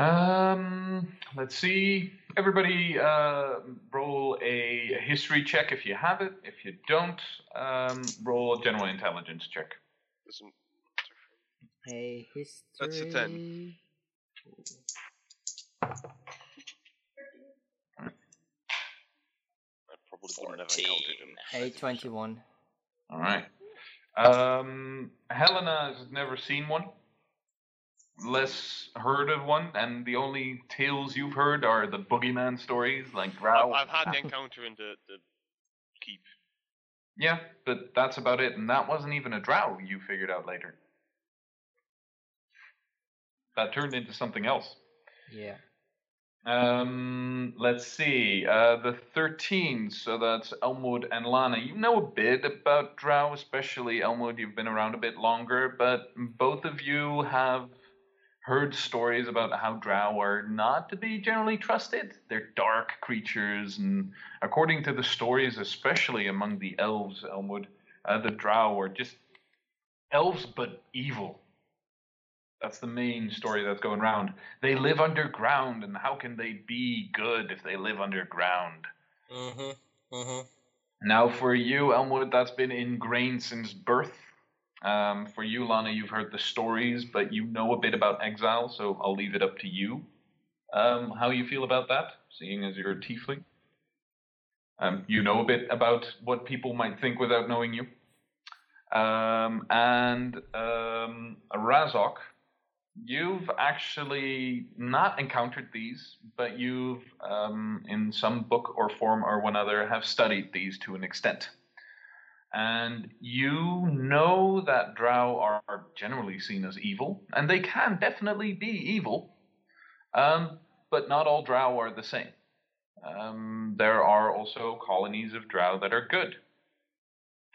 um, let's see. Everybody, uh, roll a history check if you have it. If you don't, um, roll a general intelligence check. A history. That's a ten. 21. All right. Um, Helena has never seen one, less heard of one, and the only tales you've heard are the boogeyman stories, like I've, I've had the *laughs* encounter in the, the keep. Yeah, but that's about it, and that wasn't even a drow. You figured out later. That turned into something else. Yeah. Um, let's see. Uh, the 13, so that's Elmwood and Lana. You know a bit about Drow, especially Elmwood. You've been around a bit longer, but both of you have heard stories about how Drow are not to be generally trusted. They're dark creatures, and according to the stories, especially among the elves, Elmwood, uh, the Drow are just elves but evil. That's the main story that's going around. They live underground, and how can they be good if they live underground? Mm-hmm. Mm-hmm. Now, for you, Elmwood, that's been ingrained since birth. Um, for you, Lana, you've heard the stories, but you know a bit about exile, so I'll leave it up to you. Um, how you feel about that, seeing as you're a tiefling? Um, you know a bit about what people might think without knowing you. Um, and um, Razok, you've actually not encountered these, but you've, um, in some book or form or one other, have studied these to an extent. And you know that drow are generally seen as evil, and they can definitely be evil, um, but not all drow are the same. Um, there are also colonies of drow that are good.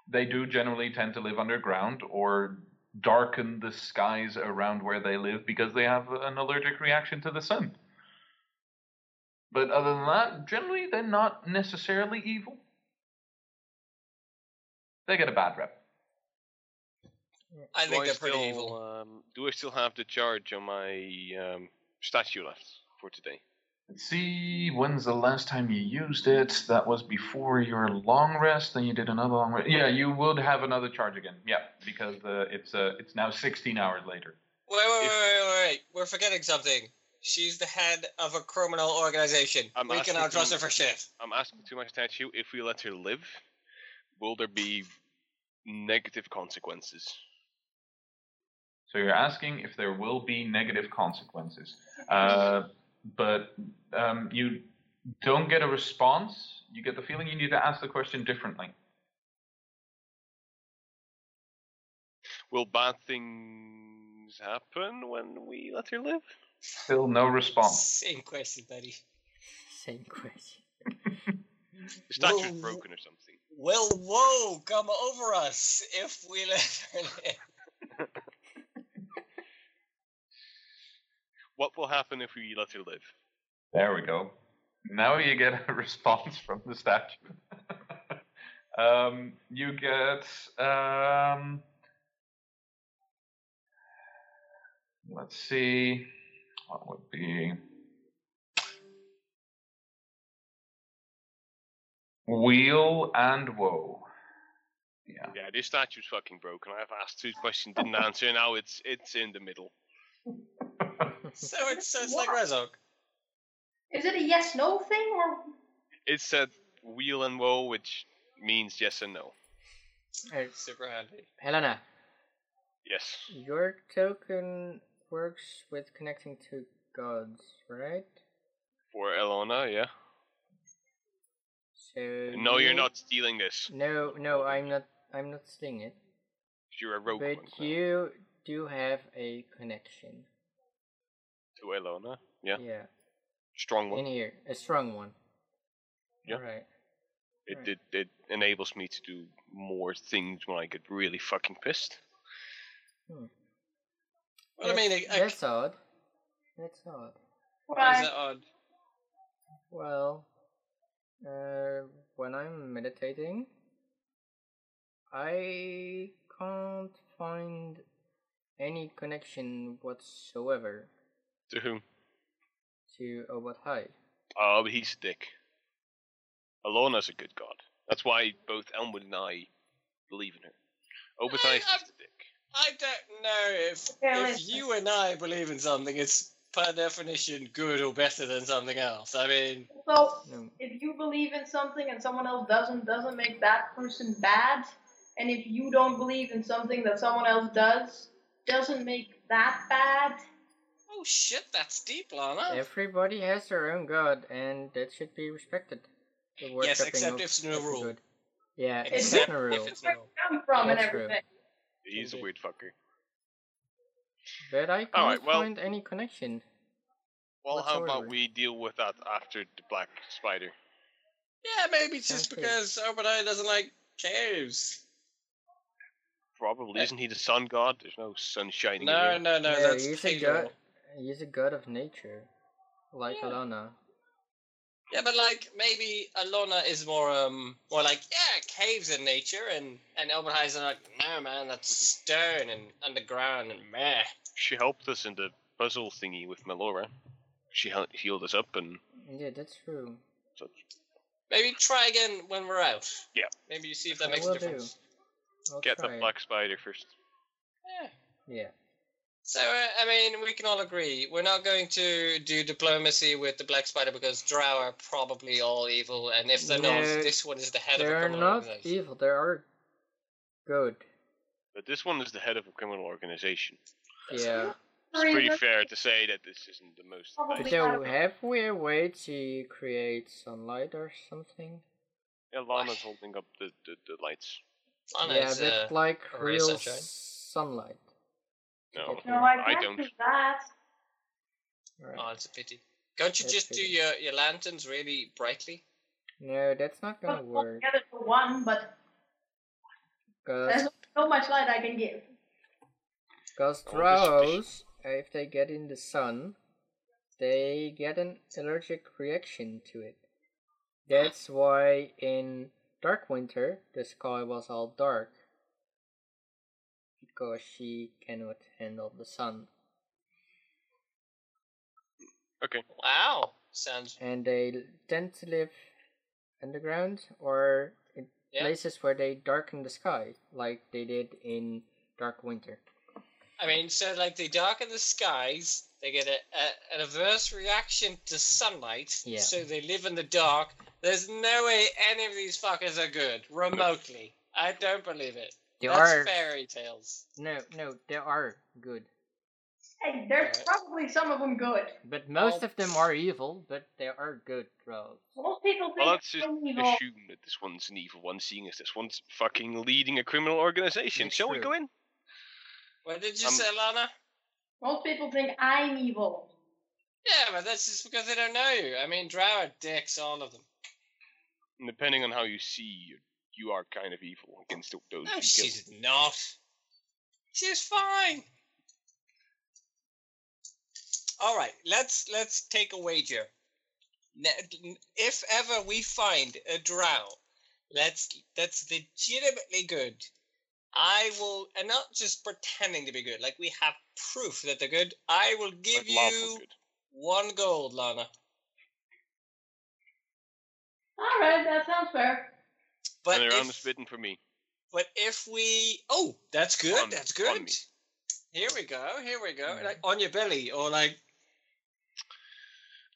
They do generally tend to live underground or darken the skies around where they live because they have an allergic reaction to the sun. But other than that, generally they're not necessarily evil. They get a bad rep. I Do think they're pretty still, evil. Um, do I still have the charge on my um, statue left for today? Let's see, when's the last time you used it? That was before your long rest. Then you did another long rest. Yeah, you would have another charge again. Yeah, because uh, it's uh, it's now 16 hours later. Wait, wait, wait, if- wait, wait, wait. We're forgetting something. She's the head of a criminal organization. I'm we asking cannot trust her for shit. I'm asking to my statue if we let her live, will there be negative consequences? So you're asking if there will be negative consequences. Uh, but um, you don't get a response. You get the feeling you need to ask the question differently. Will bad things happen when we let her live? Still no response. Same question, buddy. Same question. The statue's Well, broken or something. Will woe come over us if we let her live? *laughs* What will happen if we let her live? There we go. Now you get a *laughs* response from the statue. *laughs* um, you get. Um, let's see. What would be. Wheel and woe. Yeah. Yeah, this statue's fucking broken. I've asked two questions, didn't answer. Now it's it's in the middle. *laughs* *laughs* So it's, so it's like Razok. Is it a yes no thing or It said wheel and woe, which means yes and no. Uh, Super handy. Helena, Yes. your token works with connecting to gods, right? For Elona, yeah. So No, you're not stealing this. No, no, I'm not. I'm not stealing it. You're a rogue but one now. you do have a connection. To Elona. Yeah. Yeah, Strong one. in here, a strong one. Yeah. Alright. It, right. it it enables me to do more things when I get really fucking pissed. Well, I mean, I, I, that's odd. That's odd. why is why? that odd? Well, uh, when I'm meditating, I can't find any connection whatsoever To whom? to Obad-Hai. Oh, but he's a dick. Alona's a good god. That's why both Elmwood and I believe in her. Obad-Hai's I- just a dick. I don't know if Yeah, if you and I believe in something, it's per definition good or better than something else. I mean, So if you believe in something and someone else doesn't, doesn't make that person bad. And if you don't believe in something that someone else does, doesn't make that bad. Oh shit, that's deep, Lana. Everybody has their own god, and that should be respected. The Yes, except if it's no rule. god. Yeah, Except it's Except no if it's Where no. it come from and That's true. everything. He's a weird fucker. But I can't Alright, well- find any connection. Well, how about we deal with that after the black spider? Yeah, maybe it's just Sounds because Obad-Hai doesn't like caves. Probably. Uh, Isn't he the sun god? There's no sun shining. No, in no, no, Yeah, that's he's a Pedro. god. He's a god of nature, like Yeah. Alana. Yeah, but like maybe Alona is more um more like yeah caves in nature and and Obad-Hai's like no man that's stone and underground and meh. She helped us in the puzzle thingy with Melora. She hel- healed us up and Yeah, that's true. such. Maybe try again when we're out. Yeah. Maybe you see if that I makes a difference. Get try the black spider first. Yeah. Yeah. So uh, I mean, we can all agree we're not going to do diplomacy with the Black Spider because Drow are probably all evil, and if they're not, this one is the head of a criminal organization. They're not evil. They are good. But this one is the head of a criminal organization. Yeah. It's pretty fair to say that this isn't the most. Probably. So have- have we a way to create sunlight or something? Yeah, Lana's holding up the, the, the lights. Lana yeah, is, but uh, like a ray of real sunshine. sunlight. No, No, I I can't don't. do that. Right. Oh, it's a pity. Can't you That's just do your, your lanterns really brightly? No, that's not gonna I'll work. get it for one, but there's so much light I can give. cause Oh, drows, if they get in the sun, they get an allergic reaction to it. That's why in Dark Winter the sky was all dark. Because she cannot handle the sun. Okay. Wow, sounds And they tend to live underground or in Yeah. places where they darken the sky, like they did in Dark Winter. I mean, so like they darken the skies, they get a, a, an adverse reaction to sunlight, Yeah. so they live in the dark. There's no way any of these fuckers are good, remotely. I don't believe it. They That's are fairy tales. no, no, there are good. Hey, there's Alright. probably some of them good. But most Well- of them are evil, but they are good drows. Most people think Well, let's just I'm evil. assume that this one's an evil one, seeing as this one's fucking leading a criminal organization. That's Shall we go in? What did you Um, say, Lana? Most people think I'm evil. Yeah, but that's just because they don't know you. I mean, drow are dicks, all of them. And depending on how you see, you, you are kind of evil against th- those No, you kill. she's not. She's fine. All right, let's let's take a wager. If ever we find a drow, that's that's legitimately good, I will, and not just pretending to be good. Like we have proof that they're good. I will give Like you one gold, Lana. Alright, that sounds fair. But and around if, is bitten for me. But if we, oh, that's good. On- that's on good. Here we go. Here we go. Like on your belly, or like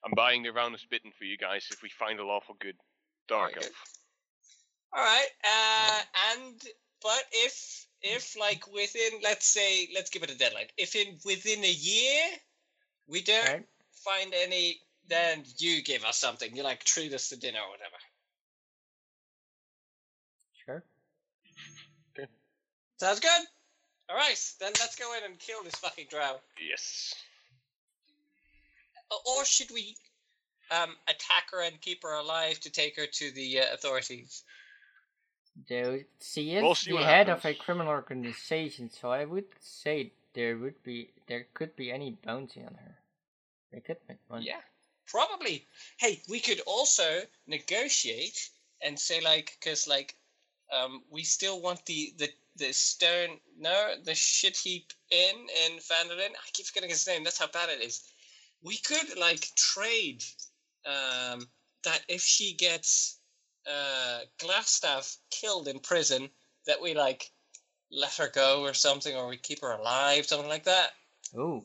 I'm buying the round is bitten for you guys if we find a lawful good dark elf. All right. Uh, and but if if like within let's say let's give it a deadline. If in within a year we don't Right? find any, then you give us something. You like treat us to dinner or whatever. Sure. Sounds good. All right. Then let's go in and kill this fucking drow. Yes. Or should we um attack her and keep her alive to take her to the uh, authorities? Though she is We'll see the what head of a criminal organization, so I would say there would be there could be any bounty on her. They could make one. Yeah, probably. Hey, we could also negotiate and say like, cause like, um, we still want the the the stone, no, the shit heap in in Phandalin. I keep forgetting his name. That's how bad it is. We could like trade, um, that if she gets uh Glasstaff killed in prison, that we like let her go or something, or we keep her alive, something like that. Ooh,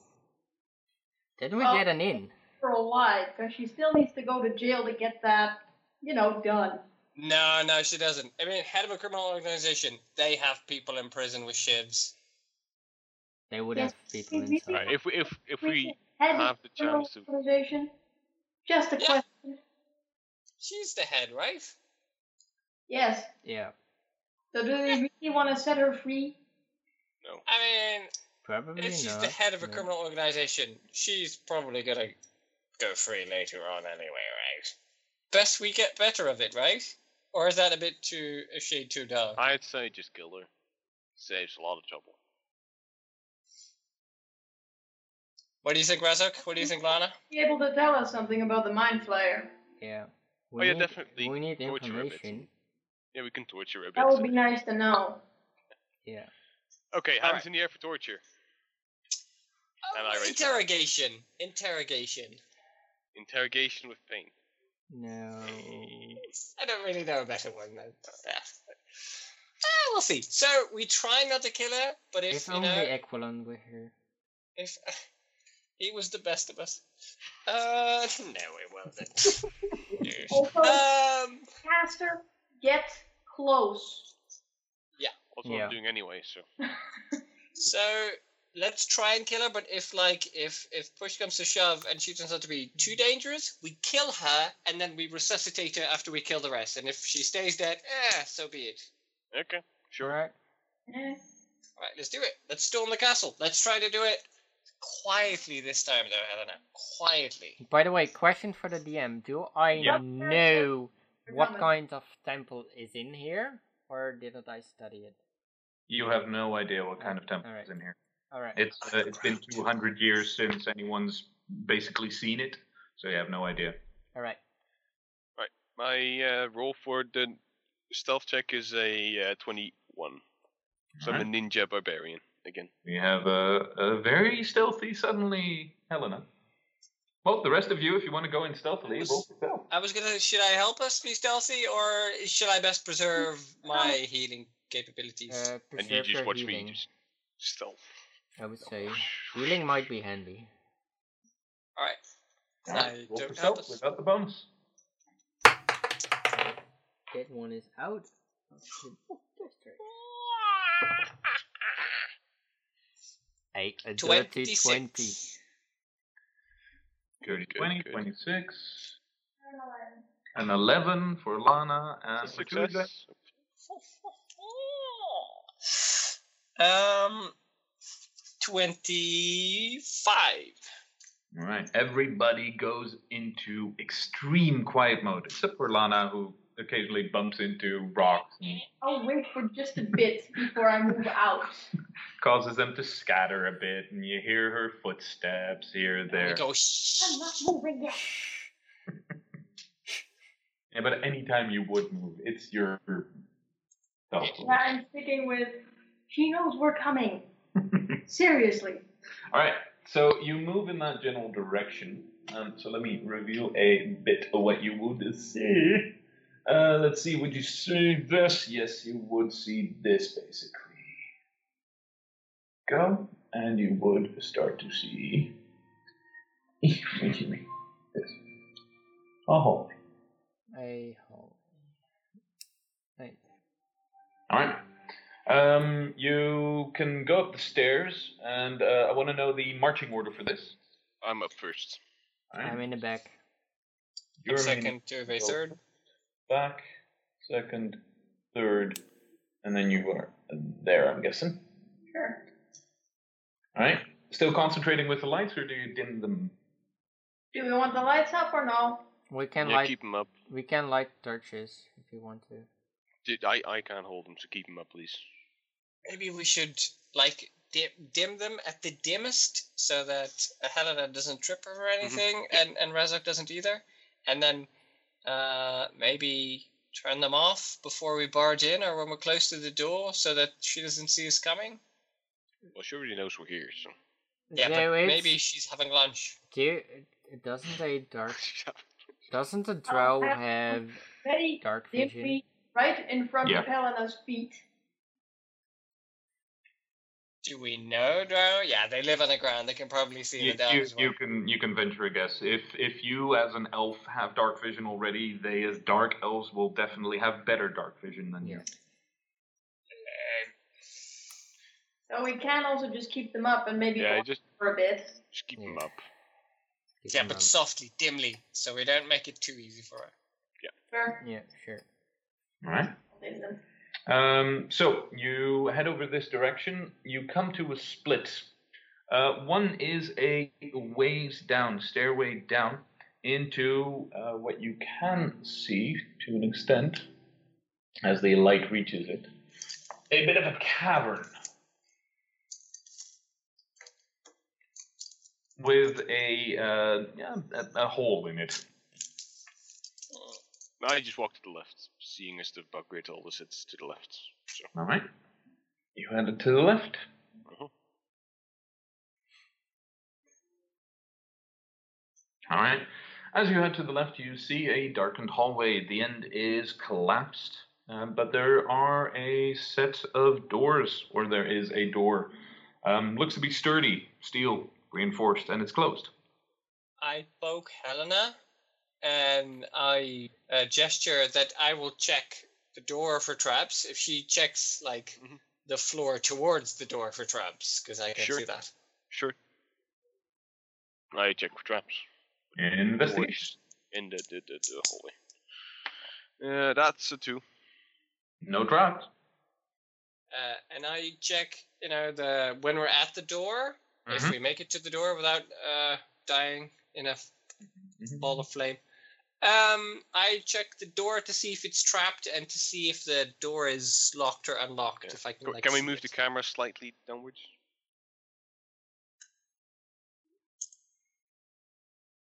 didn't we Well- get an in. For a while, because she still needs to go to jail to get that, you know, done. No, no, she doesn't. I mean, head of a criminal organization, they have people in prison with shivs. They would Yes, have people in. we- inside. Right. If we if if we head have of the criminal chance to. organization? Just a Yeah. question. She's the head, right? Yes. Yeah, So do they really want to set her free? No. I mean, probably if she's not. the head of a no. criminal organization, she's probably gonna go free later on anyway, right? Best we get better of it, right? Or is that a bit too a shade too dark? I'd say just kill her. Saves a lot of trouble. What do you think, Razok? What do you think, Lana? Be able to tell us something about the mind flayer. Yeah. Oh, yeah, need- definitely We need torture a information. Yeah, we can torture her a bit. That would be nice to know. Yeah. Okay, hands Alright. in the air for torture. Oh, and I Oh, interrogation. Interrogation. Interrogation with pain. No. I don't really know a better one than that. Ah, we'll see. So we try not to kill her, but if If you only know, Equilon were here. if *laughs* he was the best of us. Uh, no, it wasn't. Also, *laughs* um, caster, get close. Yeah. That's what Yeah. I'm doing anyway, so. *laughs* so let's try and kill her. But if like if if push comes to shove and she turns out to be too dangerous, we kill her and then we resuscitate her after we kill the rest. And if she stays dead, eh, so be it. Okay, sure. Alright. Eh. All right, let's do it. Let's storm the castle. Let's try to do it quietly this time, though, Helena. Quietly. By the way, question for the DM. Do I Yeah. know what kind of temple is in here? Or didn't I study it? You have no idea what kind of temple Alright. is in here. Alright. It's uh, it's been 200 years since anyone's basically seen it, so you have no idea. Alright. Right. My uh, roll for the stealth check is a uh, 21. So I'm a ninja barbarian again. We have a, a very stealthy, suddenly Helena. Well, the rest of you, if you want to go in stealthily, roll for stealth. I was gonna. Should I help us be stealthy, or should I best preserve my healing capabilities? Uh, And you preserve just your watch healing, me just stealth. I would say. *sighs* Healing might be handy. All right. I Roll don't help stealth us. without the bonus. That one is out. of the district. A, a dirty 26. 20. Dirty Good, 20, good. 26, an 11 for Lana, and for Tuesday. Success. *laughs* Um, twenty-five. All right, everybody goes into extreme quiet mode, except for Lana, who occasionally bumps into rocks and I'll wait for just a bit before I move out. causes them to scatter a bit, and you hear her footsteps here and We there. go. Shh. I'm not moving yet. *laughs* Yeah, but anytime you would move, it's your stealth. Yeah, I'm sticking with. She knows we're coming. *laughs* Seriously. All right, so you move in that general direction. Um, so let me reveal a bit of what you would see. Uh, let's see, would you see this? Yes, you would see this basically. Go, and you would start to see. What do you mean? This. A hole. A hole. Right. All right. Um, you can go up the stairs, and uh, I want to know the marching order for this. I'm up first. All right. I'm in the back. You're in second, Tuive third. back, second, third, and then you are there. I'm guessing. Sure. All right. Still concentrating with the lights, or do you dim them? Do we want the lights up or no? We can yeah, light keep them up. we can light torches if you want to. Dude, I, I can't hold them, so keep them up, please. Maybe we should like dim, dim them at the dimmest so that Helena doesn't trip or anything, and and Razok doesn't either, and then uh, maybe turn them off before we barge in or when we're close to the door so that she doesn't see us coming. Well, she already knows we're here, so. Yeah, There but maybe she's having lunch. Do you, doesn't a dark *laughs* doesn't a drow have- have dark vision? right in front Yeah. of Helena's feet. Do we know Drow? Yeah, they live on the ground. They can probably see You, the dark you, as well. you can you can venture a guess. If if you as an elf have dark vision already, they as dark elves will definitely have better dark vision than you. So oh, we can also just keep them up and maybe Yeah, just for a bit. just keep hmm. them up. Yeah, but softly, dimly, so we don't make it too easy for her. Yeah. Sure. Yeah, sure. All right. Um, so you head over this direction. You come to a split. Uh, one is a ways down, stairway down into uh, what you can see to an extent as the light reaches it. A bit of a cavern with a uh, yeah, a, a hole in it. I just walk to the left, seeing as the bug great always sits to the left. So All right. You headed to the left. Mhm. All right. As you head to the left, you see a darkened hallway. The end is collapsed, um, but there are a set of doors, or there is a door. Um, looks to be sturdy, steel, reinforced, and it's closed. I poke Helena and I uh, gesture that I will check the door for traps. If she checks like Mhm. the floor towards the door for traps, because I can Sure. see that. sure. I check for traps Investigation. in the the, the, the hallway. Uh, that's a two. No traps. Uh, and I check, you know, the when we're at the door, if Mhm. we make it to the door without uh, dying in a f- Mhm. ball of flame. Um, I check the door to see if it's trapped and to see if the door is locked or unlocked. Yeah. If I can, like, Can we move it. the camera slightly downwards?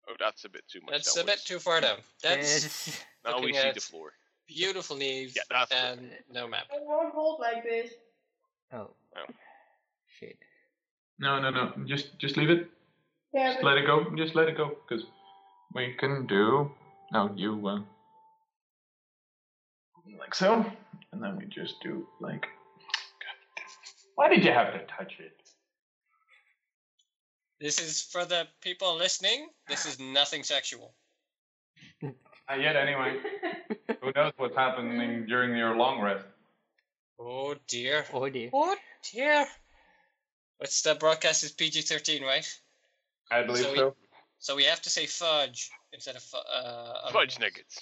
Oh, that's a bit too much. That's a bit too far down. *laughs* That's Now we see the floor. beautiful knees Yeah, that's and no map. It won't hold like this. Oh. Oh. Shit. No, no, no. Just, just leave it. Yeah, Just let it go. Just let it go, because we can do. No, you uh, like so, and then we just do like. Why did you have to touch it? This is for the people listening. This is nothing sexual. *laughs* Not yet, anyway. *laughs* Who knows what's happening during your long rest? Oh dear. Oh dear. Oh dear. What's the broadcast is PG thirteen, right? I believe So we- so. So we have to say fudge instead of uh. Fudge nuggets.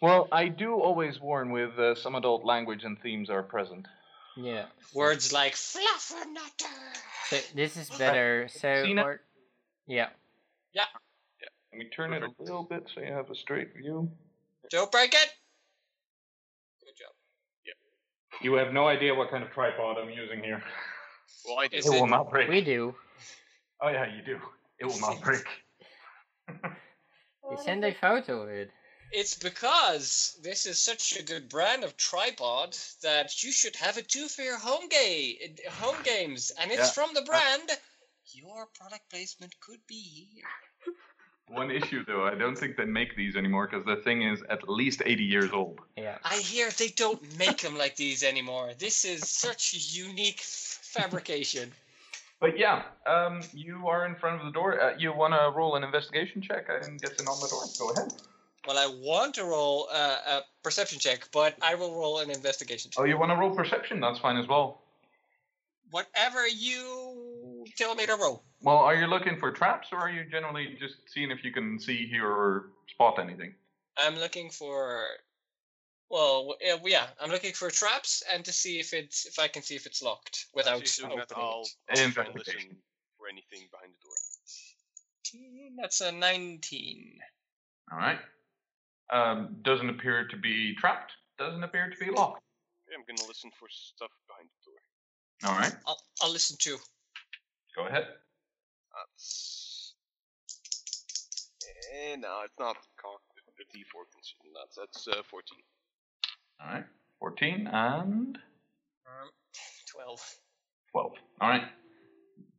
Well, I do always warn with uh, some adult language and themes are present. Yeah. Words like fluffernutter. So this is better. So Seen it? or, yeah. Let me turn it a little bit so you have a straight view. Don't break it. Good job. Yeah. You have no idea what kind of tripod I'm using here. Well, I do. Is It will not break. We do. Oh yeah, you do. It will not *laughs* break. We send a photo of it. It's because this is such a good brand of tripod that you should have it too for your home game, home games, and it's Yeah. from the uh, brand. Your product placement could be here. *laughs* One issue though, I don't think they make these anymore because the thing is at least 80 years old. Yeah. I hear they don't make them like these anymore. This is such a unique *laughs* fabrication. But yeah, um, you are in front of the door. Uh, you want to roll an investigation check and get in on the door? Go ahead. Well, I want to roll uh, a perception check, but I will roll an investigation check. Oh, you want to roll perception? That's fine as well. Whatever you tell me to roll. Well, are you looking for traps or are you generally just seeing if you can see, hear, or spot anything? I'm looking for. Well, uh, yeah, I'm looking for traps and to see if it's if I can see if it's locked without As opening doing that, I'll, it. I'll Investigation. listen for anything behind the door. That's a 19. All right. Um, doesn't appear to be trapped. Doesn't appear to be locked. Okay, I'm gonna listen for stuff behind the door. All right. I'll I'll listen too. Go ahead. That's. Eh, no, it's not cocked. The D4 consumed. That's that's uh, 14. All right. 14 and Um, 12. 12. All right.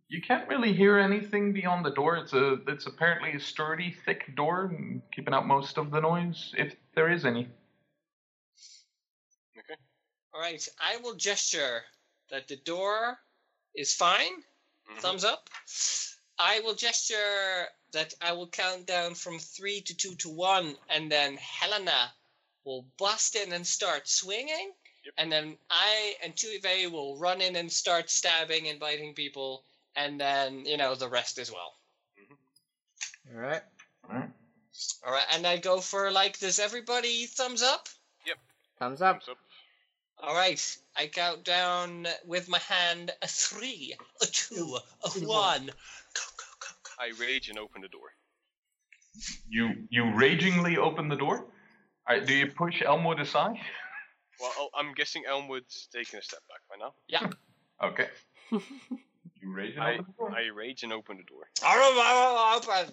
You can't really hear anything beyond the door. It's a it's apparently a sturdy, thick door, keeping out most of the noise, if there is any. Okay. All right, I will gesture that the door is fine. Mhm. Thumbs up. I will gesture that I will count down from three to two to one, and then Helena will bust in and start swinging, Yep. and then I and Tuive will run in and start stabbing and biting people, and then you know the rest as well. Mm-hmm. All right. Alright. All right, and I go for like, does everybody thumbs up? Thumbs up. Thumbs up. All right, I count down with my hand a three, a two, a one. Go, go, go, go. I rage and open the door. You you ragingly open the door. Alright, do you push Elmwood aside? Well, oh, I'm guessing Elmwood's taking a step back by now. Yeah. Okay. *laughs* you rage and I, open the door. I rage and open the door. Open.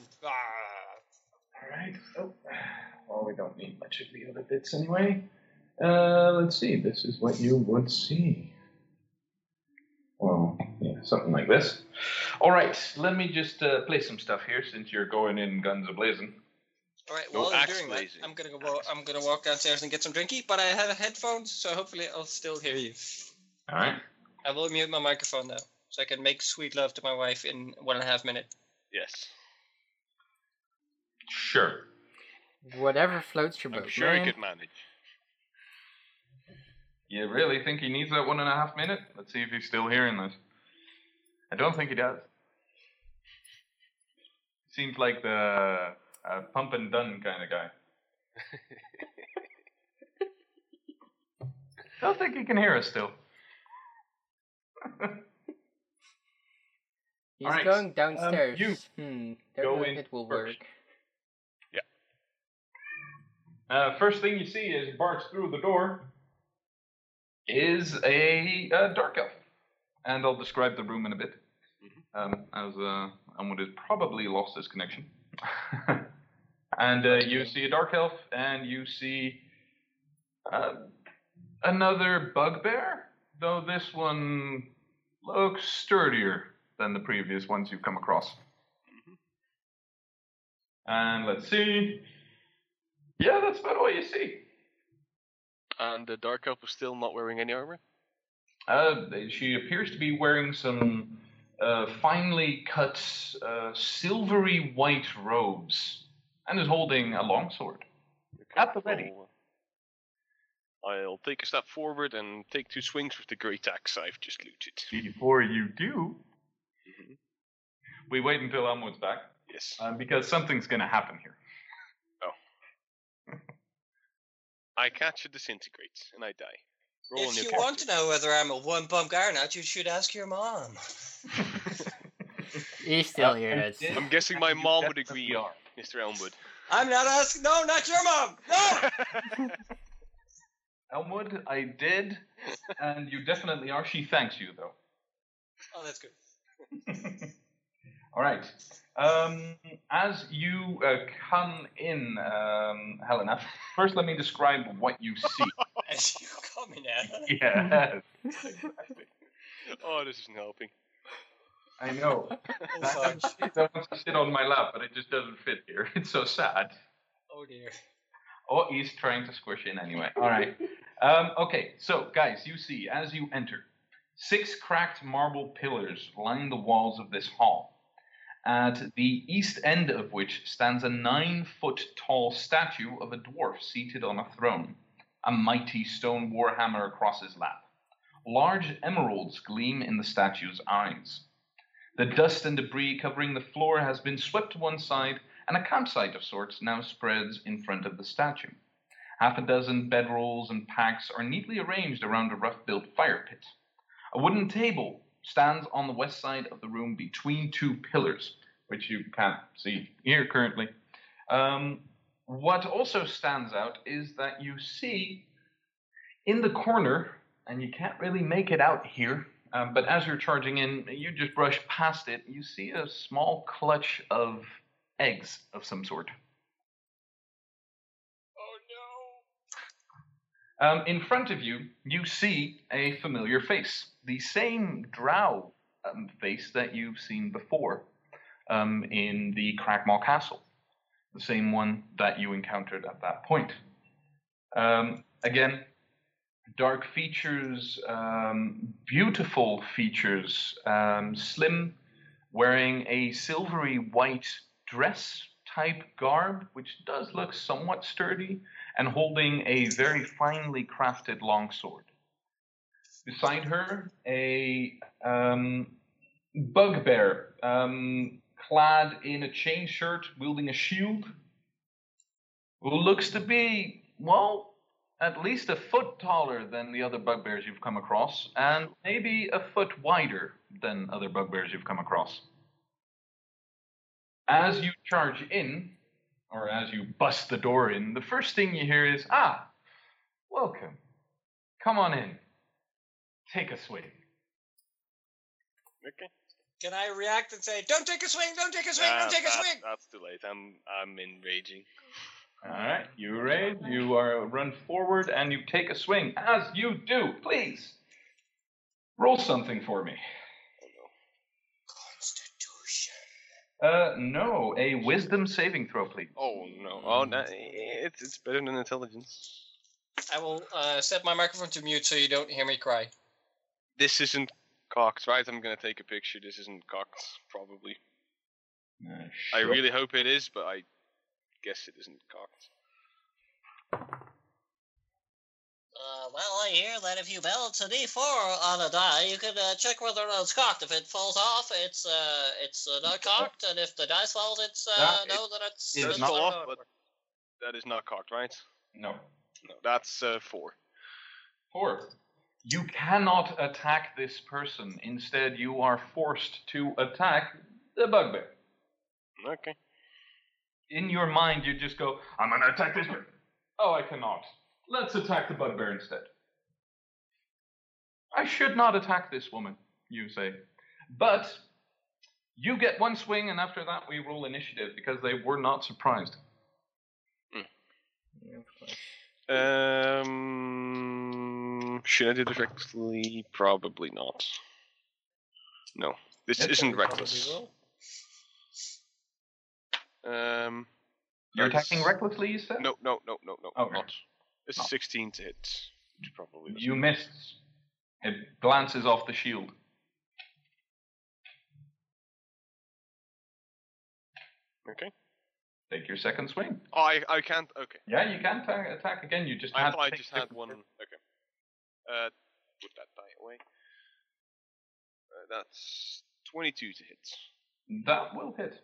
Alright, so, well, we don't need much of the other bits anyway. Uh, let's see, this is what you would see. Well, yeah, something like this. Alright, let me just uh, play some stuff here since you're going in guns a-blazing. All right, No while you're axe doing that. I'm gonna go. Walk, I'm gonna walk downstairs and get some drinky. But I have headphones, so hopefully I'll still hear you. Alright. I will mute my microphone though, so I can make sweet love to my wife in one and a half minutes. Yes. Sure. Whatever floats your I'm boat, sure he man. could manage. You really think he needs that one and a half minute? Let's see if he's still hearing this. I don't think he does. Seems like the uh, pump and done kind of guy. *laughs* don't think he can hear us still. He's Alright, going downstairs. you hmm. Go in it will first. work. Uh, first thing you see as you barge through the door is a, uh dark elf. And I'll describe the room in a bit. Um, as uh, Elmwood has probably lost his connection. *laughs* and uh, you see a dark elf, and you see uh, another bugbear, though this one looks sturdier than the previous ones you've come across. And let's see. Yeah, that's about all you see. And the Dark Elf is still not wearing any armor? Uh, she appears to be wearing some uh, finely cut, uh, silvery white robes, and is holding a longsword. At the ready. I'll- I'll take a step forward and take two swings with the great axe I've just looted. Before you do, Mhm. we wait until Elmwood's back, Yes. um, because something's going to happen here. Oh. *laughs* I catch it disintegrates and I die. Roll if you character. want to know whether I'm a one bump guy or not, you should ask your mom. *laughs* He's still Uh, here. and That's it- I'm guessing my mom would definitely agree, are. Mr. Elmwood. I'm not asking. No, not your mom. No. *laughs* Elmwood, I did, and you definitely are. She thanks you, though. oh, that's good. *laughs* All right. Um, as you uh, come in, um, Helena, first let me describe what you see. *laughs* As you call me now. yes, Oh, this isn't helping. I know. Wants to sit on my lap, but it just doesn't fit here. *laughs* It's so sad. Oh dear. Oh, he's trying to squish in anyway. All right. *laughs* Um, okay, so guys, you see as you enter, six cracked marble pillars line the walls of this hall, at the east end of which stands a nine foot tall statue of a dwarf seated on a throne, a mighty stone warhammer across his lap. Large emeralds gleam in the statue's eyes. The dust and debris covering the floor has been swept to one side, and a campsite of sorts now spreads in front of the statue. Half a dozen bedrolls and packs are neatly arranged around a rough built fire pit. A wooden table stands on the west side of the room between two pillars, which you can't see here currently. Um, what also stands out is that you see in the corner, and you can't really make it out here, um, but as you're charging in, you just brush past it, you see a small clutch of eggs of some sort. Oh Um, in front of you, you see a familiar face, the same drow um, face that you've seen before um, in the Cragmaw Castle, the same one that you encountered at that point. Um, again, dark features, um, beautiful features, um, slim, wearing a silvery white dress type garb, which does look somewhat sturdy and holding a very finely crafted longsword. Beside her, a um, bugbear, um, clad in a chain shirt, wielding a shield, who looks to be, well, at least a foot taller than the other bugbears you've come across, and maybe a foot wider than other bugbears you've come across. As you charge in, or as you bust the door in, the first thing you hear is, Ah, welcome. Come on in. Take a swing. Okay. Can I react and say, "Don't take a swing! Don't take a swing! Ah, don't take a that- swing!" That's too late. I'm I'm enraging. All right, you raise, you are run forward, and you take a swing. As you do, please roll something for me. Constitution. Uh, no, a wisdom saving throw, please. Oh no. Oh, no. It's it's better than intelligence. I will uh, set my microphone to mute so you don't hear me cry. This isn't cocked, right? I'm gonna take a picture. This isn't cocked, probably. Uh, I really hope it is, but I guess it isn't cocked. Uh, well, I hear that if you balance a D4 on a die, you can uh, check whether or not it's cocked. If it falls off, it's uh, it's uh, not cocked, and if the dice falls, it's uh, That no, that it's. is Does it's not- fall off, not- but that is not cocked, right? No. No, that's uh, four. Four. You cannot attack this person. Instead, you are forced to attack the bugbear. Okay. In your mind, you just go, I'm gonna attack this person. Oh, I cannot. Let's attack the bugbear instead. I should not attack this woman, you say. But you get one swing, and after that, we roll initiative because they were not surprised. Yeah, of course. Um, should I do this recklessly? Probably not. No, this Yes, isn't reckless. Probably will. Um, You're attacking recklessly, you said? No, no, no, no, no, Okay. not. It's No. 16 to hit. Which probably You missed. It glances off the shield. Okay. Take your second swing. Oh, I, I can't. Okay. Yeah, you can ta- attack again. You just I had thought I just had one. Okay. Uh, put that die away. Uh, that's 22 to hit. That will hit.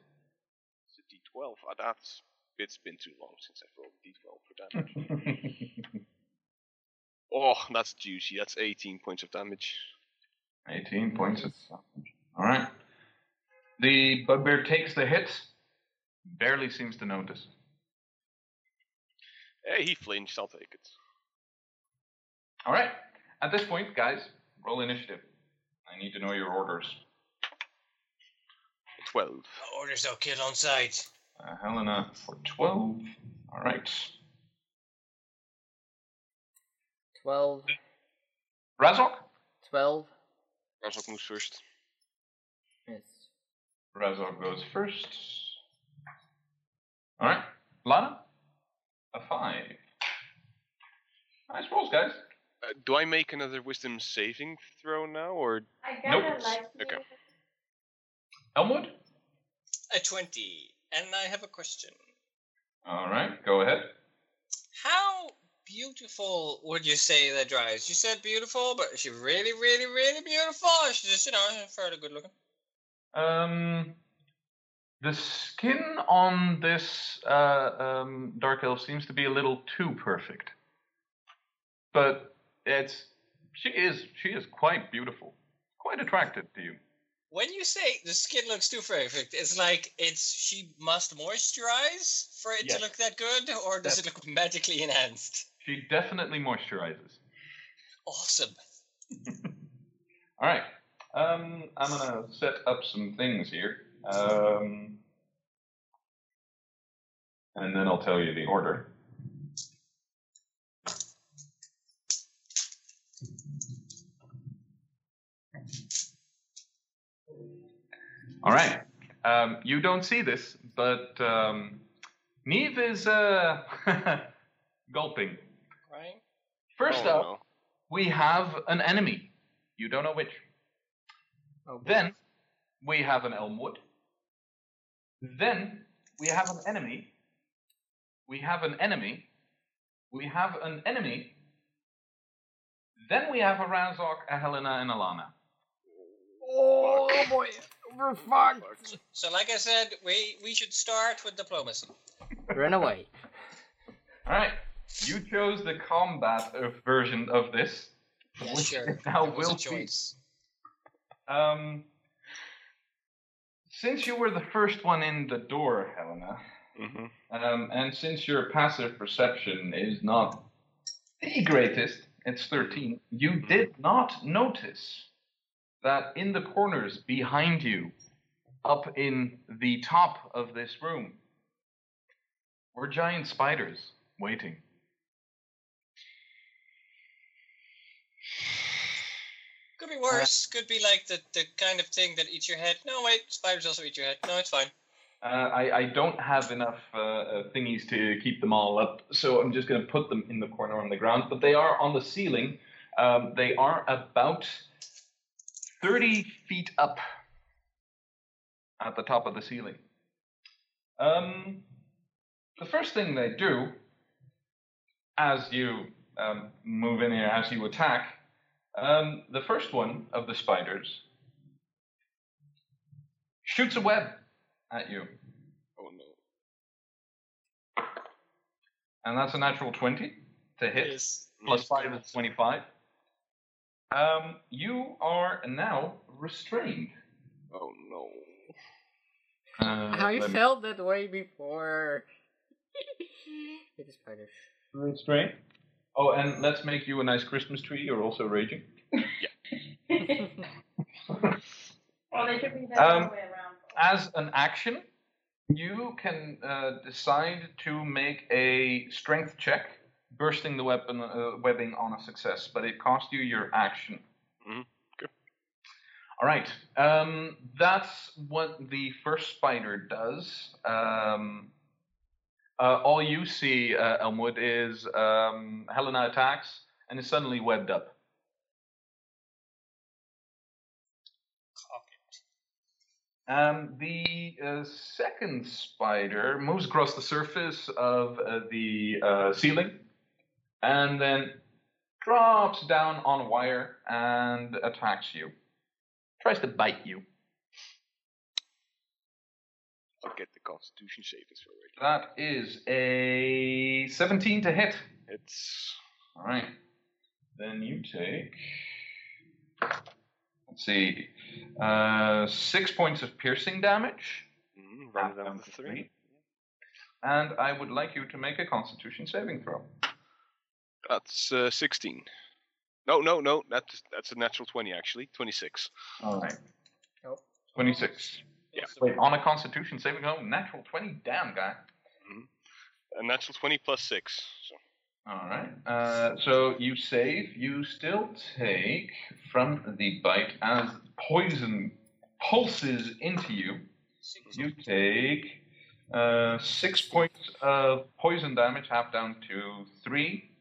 It's a d12. Uh, that's. It's been too long since I've rolled d12 for damage. *laughs* oh, that's juicy. That's 18 points of damage. 18 points of damage. Alright. The bugbear takes the hit, barely seems to notice. Hey, he flinched. I'll take it. Alright. At this point, guys, roll initiative. I need to know your orders. 12. Orders no kid on site. Uh, Helena for 12. Alright. 12. Razok? 12. Razok moves first. Yes. Razok goes first. Alright. Lana? A 5. Nice rolls, guys. Uh, do I make another wisdom saving throw now, or I Nope. like Okay. Elmwood? A 20. And I have a question. Alright, go ahead. How beautiful would you say that dries? You said beautiful, but is she really, really, really beautiful? Or is she just, you know, fairly good looking? Um, the skin on this uh, um, dark elf seems to be a little too perfect, but it's she is she is quite beautiful, quite attractive to you. When you say the skin looks too perfect, it's like it's she must moisturize for it Yes. to look that good, or does it look magically enhanced? She definitely moisturizes. Awesome. *laughs* All right, um, I'm gonna set up some things here, um, and then I'll tell you the order. All right. Um, you don't see this, but um, Neve is uh, *laughs* gulping. Right? First oh, up, no. we have an enemy. You don't know which. Oh. Then we have an Elmwood. Then we have an enemy. We have an enemy. We have an enemy. Then we have a Razok, a Helena, and a Lana. Oh boy. We're fucked. So, like I said, we we should start with diplomacy. Run away. *laughs* All right. You chose the combat uh, version of this. Yeah, which sure. *laughs* Now That was will a choice. Um, since you were the first one in the door, Helena, hmm um, and since your passive perception is not the greatest, it's 13, you did not notice that in the corners behind you, up in the top of this room, were giant spiders waiting. Could be worse. Could be like the, the kind of thing that eats your head. No, wait, spiders also eat your head. No, it's fine. Uh, I, I don't have enough uh, uh, thingies to keep them all up, so I'm just going to put them in the corner on the ground. But they are on the ceiling. Um, they are about 30 feet up at the top of the ceiling. Um, the first thing they do, as you um, move in here, as you attack, um, the first one of the spiders shoots a web at you. Oh no. And that's a natural 20 to hit. Yes. Plus 5 is 25. Um, you are now restrained. Oh no. Uh, I let me- felt that way before. *laughs* it is the spiders. Restrained? Oh, and let's make you a nice Christmas tree. You're also raging. yeah. *laughs* Well, they should be the Um, other way around. As an action, you can uh, decide to make a strength check, bursting the weapon uh, webbing on a success, but it costs you your action. Mhm, okay. All right. Um, that's what the first spider does. Um, uh, all you see, uh, Elmwood, is um, Helena attacks and is suddenly webbed up. Um, the uh, second spider moves across the surface of uh, the uh, ceiling and then drops down on a wire and attacks you. Tries to bite you. I'll get the Constitution saving throw. That is a 17 to hit. It's All right. Then you take. Let's see. Uh, six points of piercing damage. mm, Down down to three. three. And I would like you to make a constitution saving throw. That's uh, 16. No, no, no. That's that's a natural 20 actually. 26. All right. Nope. 26. Yeah. Wait, on a constitution saving throw? Natural 20? Damn, guy. Mm. A natural 20 plus six. So All right. Uh, so you save. You still take from the bite as poison pulses into you. You take uh, six points of poison damage, half down to three.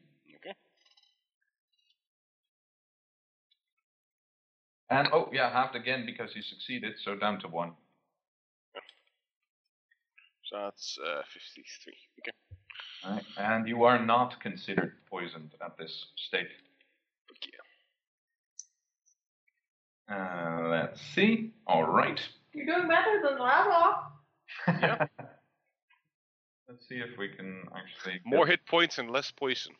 And oh yeah, halved again because he succeeded, so down to one. so that's uh, 53. Okay. Right. And you are not considered poisoned at this state. Okay. Uh, let's see. All right. You're doing better than Lava. Yeah. *laughs* let's see if we can actually. get- More hit points and less poison.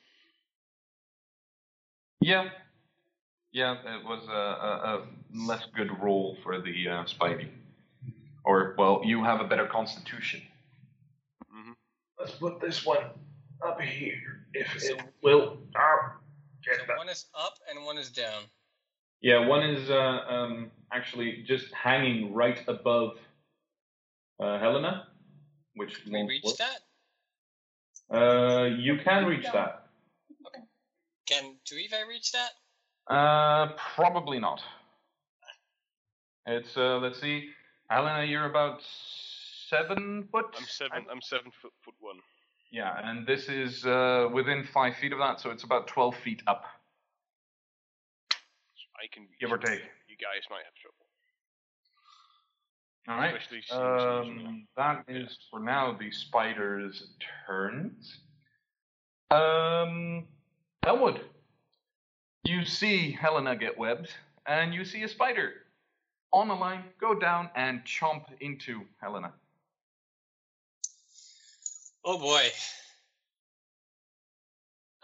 Yeah. Yeah, it was a, a, a less good roll for the uh, Spidey. Or, well, you have a better constitution. Mhm. Let's put this one up here, if So- it will. Ah, get So one is up and one is down. Yeah, one is uh, um, actually just hanging right above uh, Helena, which Can we won't reach work. that? Uh, you can reach that. Okay. Can Tuive reach that? Uh, probably not. It's uh, let's see, Helena, you're about seven foot. I'm seven. I'm seven foot, foot one. Yeah, and this is uh, within five feet of that, so it's about twelve feet up, So I can give or take. You guys might have trouble. All right. Especially seeing seeing Um, that is for now the spider's turns. Um, Elmwood, you see Helena get webbed, and you see a spider on a line, go down and chomp into Helena. Oh boy.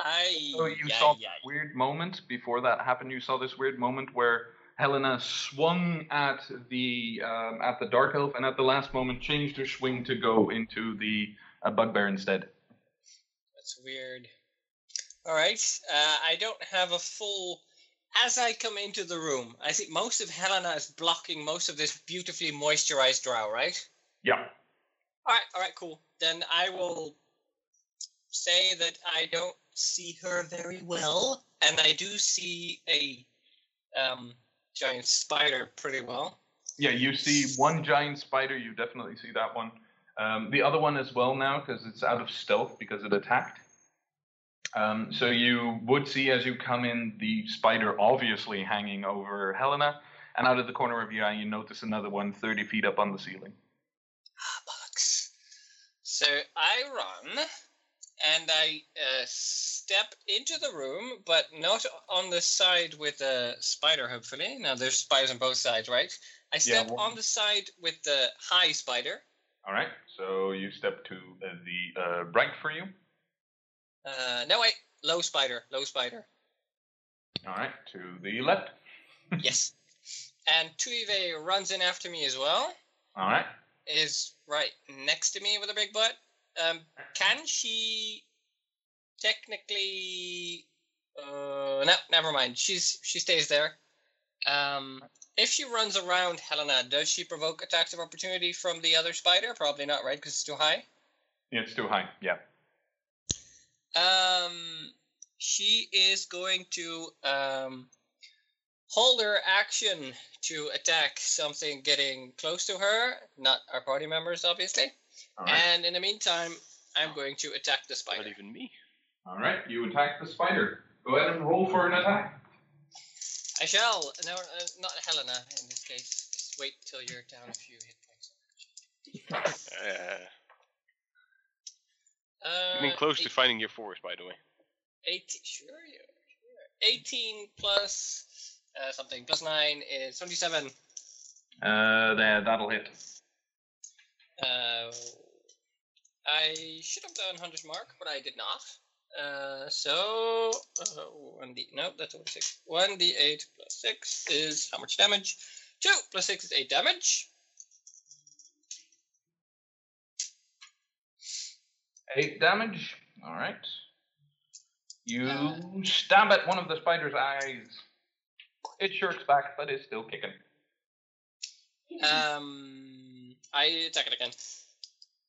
I. So you yeah, saw yeah. weird moment before that happened. You saw this weird moment where Helena swung at the um, at the dark elf, and at the last moment changed her swing to go into the uh, bugbear instead. That's weird. All right. Uh, I don't have a full. As I come into the room, I see most of Helena is blocking most of this beautifully moisturized drow, right? Yeah. All right. All right. Cool. Then I will say that I don't see her very well, and I do see a um, giant spider pretty well. Yeah, you see one giant spider. You definitely see that one. Um, the other one as well now because it's out of stealth because it attacked. Um, so you would see as you come in the spider obviously hanging over Helena, and out of the corner of your eye you notice another one 30 feet up on the ceiling. Ah, bollocks. So I run and I uh, step into the room, but not on the side with the spider, hopefully. Now, there's spiders on both sides, right? I step one- on the side with the high spider. All right, so you step to uh, the uh, right for you. Uh, no, wait, low spider, low spider. All right, to the left. *laughs* yes. And Tuive runs in after me as well. All right. Is right next to me with a big butt. Um, can she technically? Uh, no, never mind. She's she stays there. Um, if she runs around Helena, does she provoke attacks of opportunity from the other spider? Probably not, right? Because it's too high. Yeah, it's too high. Yeah. Um, she is going to um hold her action to attack something getting close to her, not our party members, obviously. All right. And in the meantime, I'm going to attack the spider. Not even me. All right. You attack the spider. Go ahead and roll for an attack. I shall. No, uh, not Helena in this case. Just wait till you're down a few hit points. *laughs* Uh, Uh, getting close to finding your forest, by the way. 18, sure, yeah, sure. 18 plus uh, something, plus 9 is 27. Uh, there, that'll hit. Uh, I should have done Hunter's Mark, but I did not. Uh, so, uh, 1d, no, that's only 6. 1d8 plus 6 is how much damage? 2 plus 6 is 8 damage. Eight damage. All right. You stab at one of the spider's eyes. It shirks back, but is still kicking. Um, I attack it again.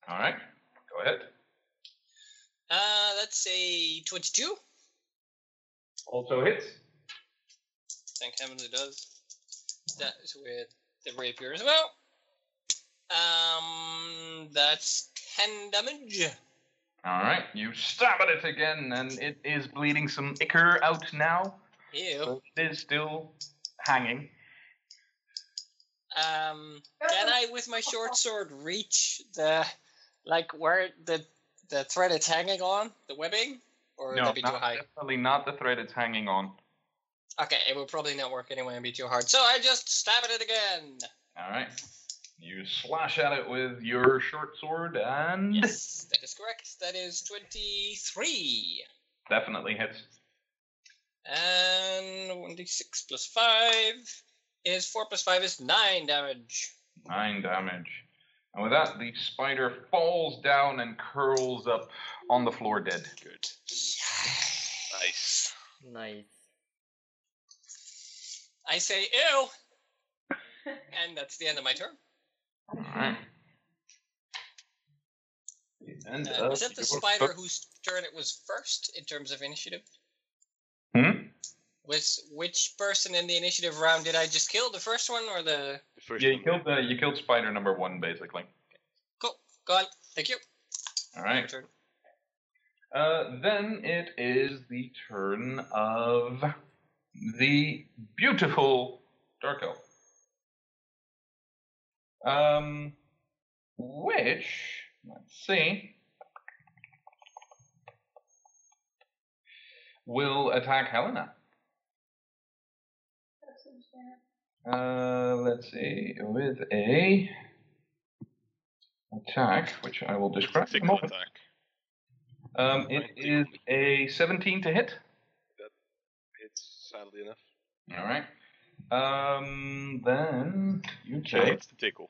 All right. Go ahead. Uh, let's say 22. Also hits. Thank heaven it does. That is with the rapier as well. Um, that's 10 damage. All right. You stab at it again, and it is bleeding some ichor out now. Ew. It is still hanging. Um, can I, with my short sword, reach the, like, where the the thread it's hanging on, the webbing, or would no, that be too not- high? definitely not the thread it's hanging on. Okay, it will probably not work anyway and be too hard. So I just stab at it again. All right. You slash at it with your short sword, and Yes, that is correct. That is twenty-three. definitely hits. And 1d6 plus 5 is 4 plus 5 is 9 damage. Nine damage. And with that, the spider falls down and curls up on the floor dead. Good. Nice. Nice. I say ew! *laughs* and that's the end of my turn. Alright. And Uh, was it the spider whose turn it was first in terms of initiative? Hmm? Was which person in the initiative round did I just kill? The first one or the. The first Yeah, you one. killed the you killed spider number one basically. Cool. Go on. Thank you. All Your right. turn. Uh, then it is the turn of the beautiful dark elf. Um, which let's see, will attack Helena. That seems fair. Uh, let's see, with a attack, which I will describe in a Tickle moment. attack. Um, it is a 17 to hit. That it's sadly enough. All right. Um, then you take it's the tickle.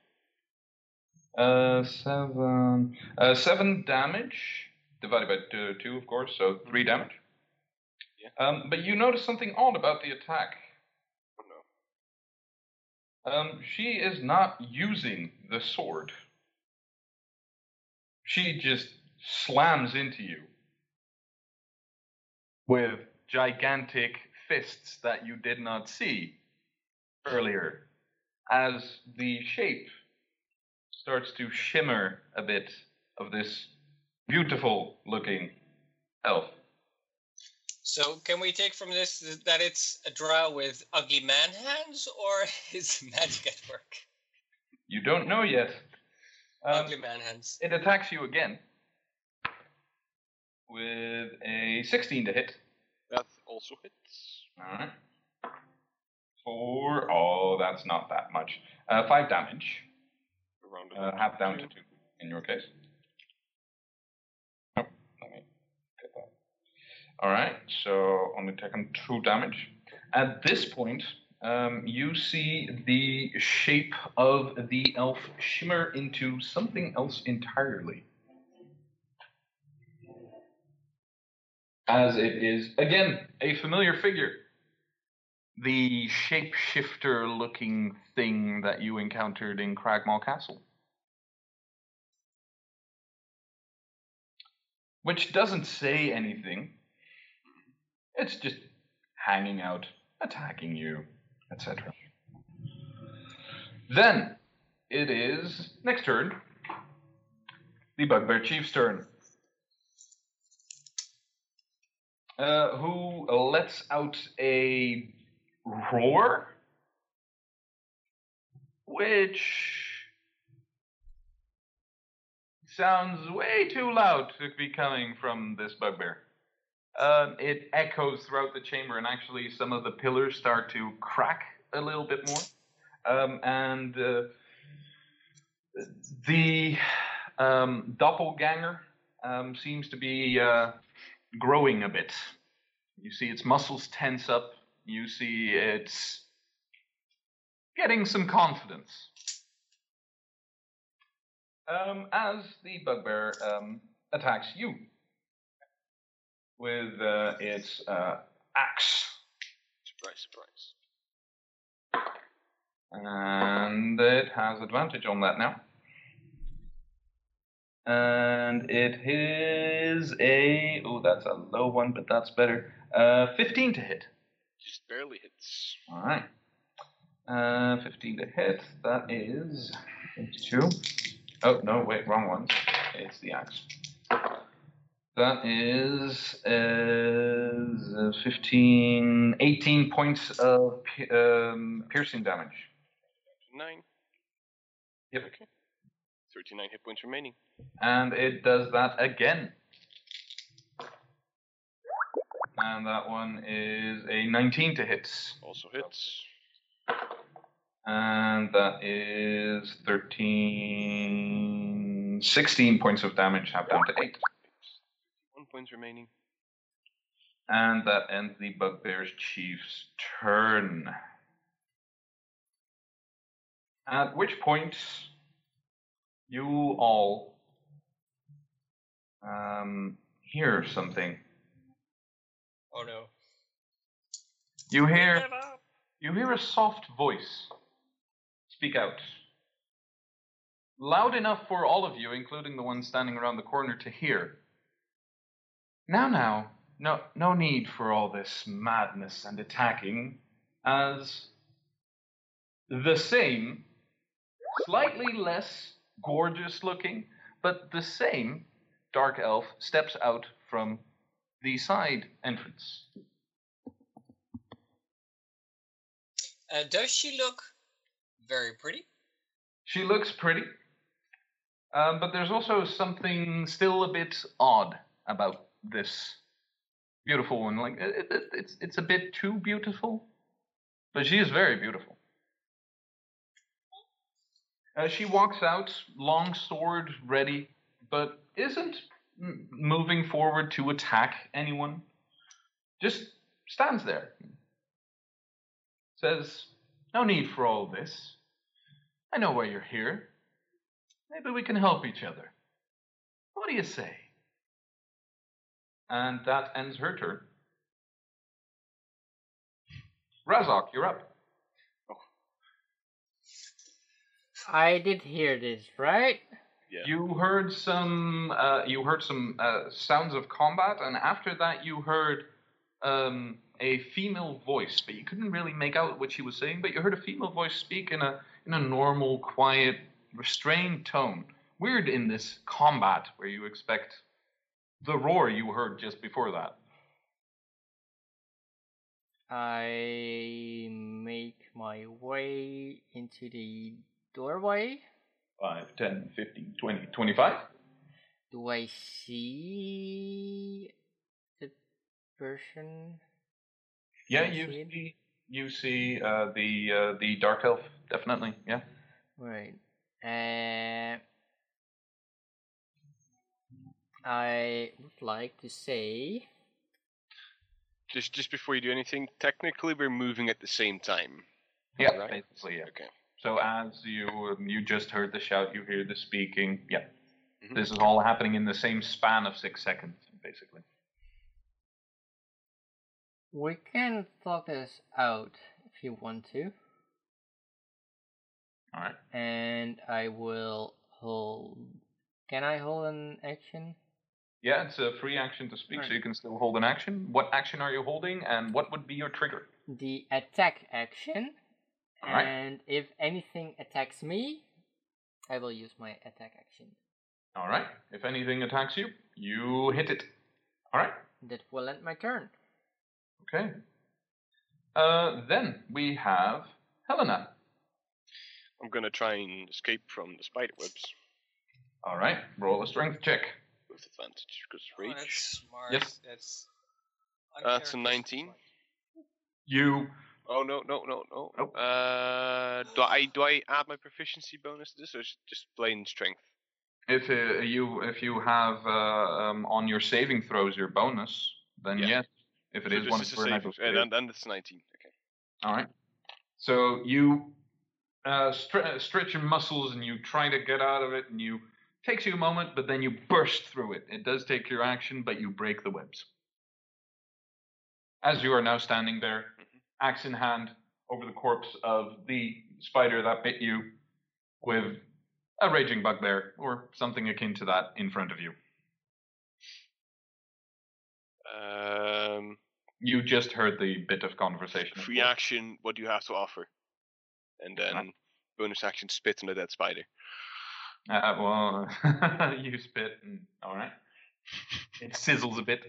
uh seven uh seven damage divided by two, two of course, so three damage. Yeah. Um, but you notice something odd about the attack. Oh no. Um, she is not using the sword. She just slams into you with gigantic fists that you did not see earlier as the shape starts to shimmer a bit of this beautiful looking elf. So can we take from this that it's a drow with ugly man hands, or *laughs* is magic at work? You don't know yet. Um, ugly man hands. It attacks you again with a 16 to hit. That also hits. Alright. For, oh, that's not that much. Uh, 5 damage. Uh, half down to 2 in your case. Oh, let me get that. Alright, so only taken 2 damage. At this point, um, you see the shape of the elf shimmer into something else entirely. As it is, again, a familiar figure. The shapeshifter looking thing that you encountered in Cragmaw Castle. Which doesn't say anything. It's just hanging out, attacking you, etc. Then it is next turn. The Bugbear Chief's turn. Uh, who lets out a roar, which sounds way too loud to be coming from this bugbear. Um, it echoes throughout the chamber, and actually, some of the pillars start to crack a little bit more. Um, and uh, the um, doppelganger um, seems to be uh, growing a bit. You see its muscles tense up. You see it's getting some confidence. Um, as the bugbear um, attacks you with uh, its uh, axe. Surprise, surprise. And it has advantage on that now. And it is a. Oh, that's a low one, but that's better. Uh, 15 to hit. Just barely hits. Alright. Uh, 15 to hit. That is. 22. Oh, no, wait, wrong one. It's the axe. That is, is uh, 15, 18 points of um, piercing damage. Nine. Yep. Okay. 39 hit points remaining. And it does that again. And that one is a 19 to hit. Also hits. And that is 13, 16 points of damage, half down to 8. One point remaining. And that ends the Bugbear's Chief's turn. At which point, you all um, hear something. Oh no. You hear. You hear a soft voice speak out. Loud enough for all of you, including the one standing around the corner, to hear. Now, now, no, no need for all this madness and attacking, as the same, slightly less gorgeous looking, but the same dark elf steps out from the side entrance. Uh, does she look very pretty? She looks pretty, um, but there's also something still a bit odd about this beautiful one. Like it, it, it's it's a bit too beautiful, but she is very beautiful. Uh, she walks out, long sword ready, but isn't moving forward to attack anyone. Just stands there. Says, No need for all this. I know why you're here. Maybe we can help each other. What do you say? And that ends her turn. Razok, you're up. Oh. I did hear this, right? Yeah. You heard some. Uh, you heard some uh, sounds of combat, and after that, you heard um, a female voice, but you couldn't really make out what she was saying. But you heard a female voice speak in a in a normal, quiet, restrained tone. Weird in this combat where you expect the roar you heard just before that. I make my way into the doorway. 5, 10, 15, 20, 25. Do I see the person? Yeah, you see see, you see uh, the uh, the dark elf, definitely. Yeah. Right. Uh, I would like to say Just just before you do anything, technically we're moving at the same time. Yeah, Right. basically, yeah. Okay. So as you um, you just heard the shout, you hear the speaking. Yeah, Mhm. this is all happening in the same span of six seconds, basically. we can talk this out if you want to, All right. and I will hold. Can I hold an action? Yeah, it's a free action to speak, so you can still hold an action. What action are you holding, and what would be your trigger? The attack action, Alright. and if anything attacks me, I will use my attack action. All right. If anything attacks you, you hit it. All right. That will end my turn. Okay. Uh, then we have Helena. I'm gonna try and escape from the spider webs All right. Roll a strength check. with advantage because Oh, that's smart. Yes. That's. That's a 19. You Oh no no no no. Nope. Uh, do I do I add my proficiency bonus to this or is it just plain strength? If uh, you if you have uh, um, on your saving throws your bonus, then Yeah. yes. If it So is one is a for an and then, then it's 19. Okay. All right. So you uh, stre- stretch your muscles and you try to get out of it, and you takes you a moment, but then you burst through it. It does take your action, but you break the webs. As you are now standing there, axe in hand, over the corpse of the spider that bit you, with a raging bugbear or something akin to that in front of you. Um, You just heard the bit of conversation. of free action. What do you have to offer? And then bonus action spit on a dead spider. Uh, well, *laughs* you spit, and all right. It sizzles a bit.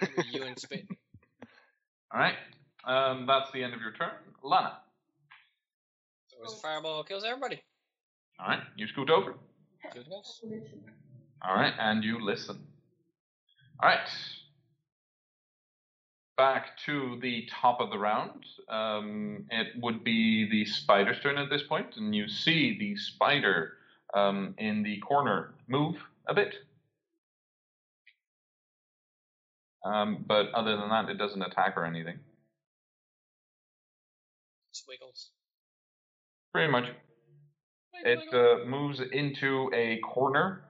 *laughs* You and spit. All right. Um, that's the end of your turn, Lana. So a fireball kills everybody. All right. You scoot over. All right, and you listen. All right. Back to the top of the round. Um, it would be the spider's turn at this point, and you see the spider um, in the corner move a bit. Um, but other than that, it doesn't attack or anything. Swiggles. Pretty much. It uh, moves into a corner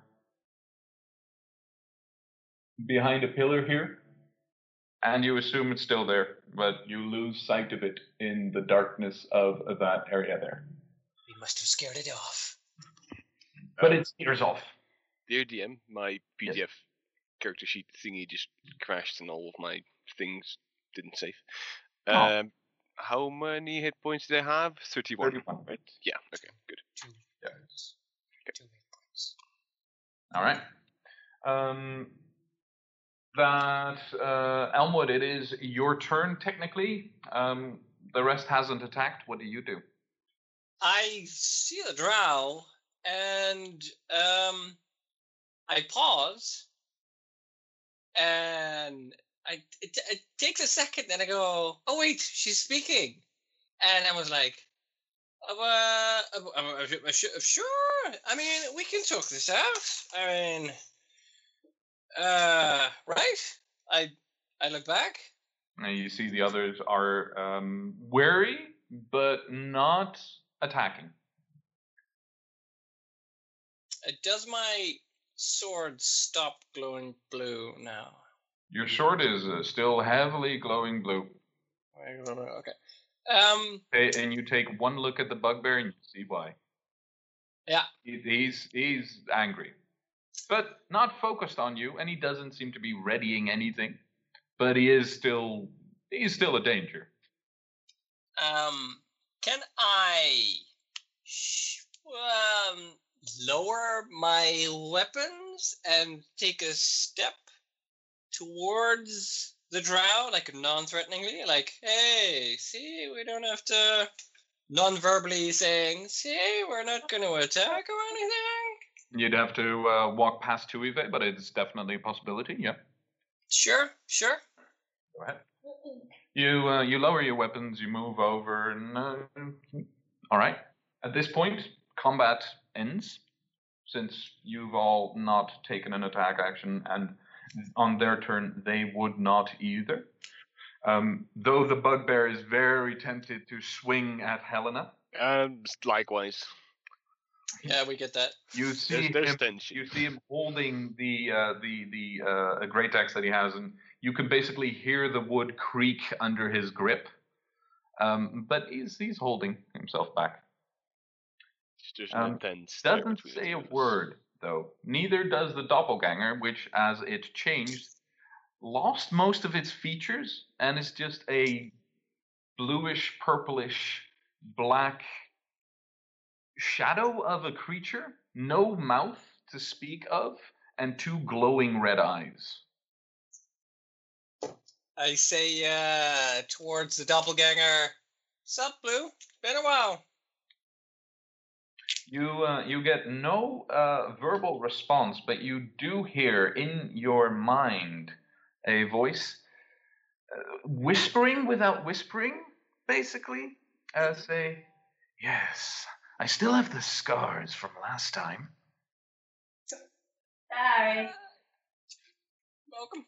behind a pillar here, and you assume it's still there, but you lose sight of it in the darkness of that area there. We must have scared it off. But Uh, it tears off. Dear DM, my Yes. PDF character sheet thingy just crashed and all of my things didn't save. Oh. Um, how many hit points did I have? 31. 31. Right? Yeah, okay, good. Two Yeah. points. Two hit points. All right. Um, that uh, Elmwood, it is your turn technically. Um, the rest hasn't attacked. What do you do? I see the drow and um I pause and I it, it takes a second then I go, oh wait, she's speaking, and I was like, Uh, uh, uh, uh, su- sure. I mean, we can talk this out. I mean, uh, right? I I look back. And you see the others are um, wary, but not attacking. Uh, does my sword stop glowing blue now? Your sword is uh, still heavily glowing blue. Okay. Um. Okay, and you take one look at the bugbear and you see why. Yeah. He- He's he's angry, but not focused on you, and he doesn't seem to be readying anything. But he is still he's still a danger. Um. Can I sh- um lower my weapons and take a step towards the drow, like non-threateningly, like, "Hey, see, we don't have to." Non-verbally saying, "See, we're not going to attack or anything." You'd have to uh, walk past Tuive, but it's definitely a possibility. Yeah, Sure, sure. go ahead. You uh, you lower your weapons, you move over, and uh, all right. At this point, combat ends, since you've all not taken an attack action, and on their turn they would not either. Um, though the bugbear is very tempted to swing at Helena, Um, likewise. Yeah, we get that. you see There's, there's him you see him holding the uh, the the uh, great axe that he has, and you can basically hear the wood creak under his grip. Um, but he's he's holding himself back. There's Um, intense. Doesn't say a two word though. Neither does the doppelganger, which, as it changed, lost most of its features and is just a bluish, purplish, black shadow of a creature. No mouth to speak of, and two glowing red eyes. I say uh towards the doppelganger. Sup, Blue? Been a while. You uh, you get no uh, verbal response, but you do hear in your mind a voice uh, whispering without whispering, basically, uh, say, "Yes, I still have the scars from last time." Hi. Welcome.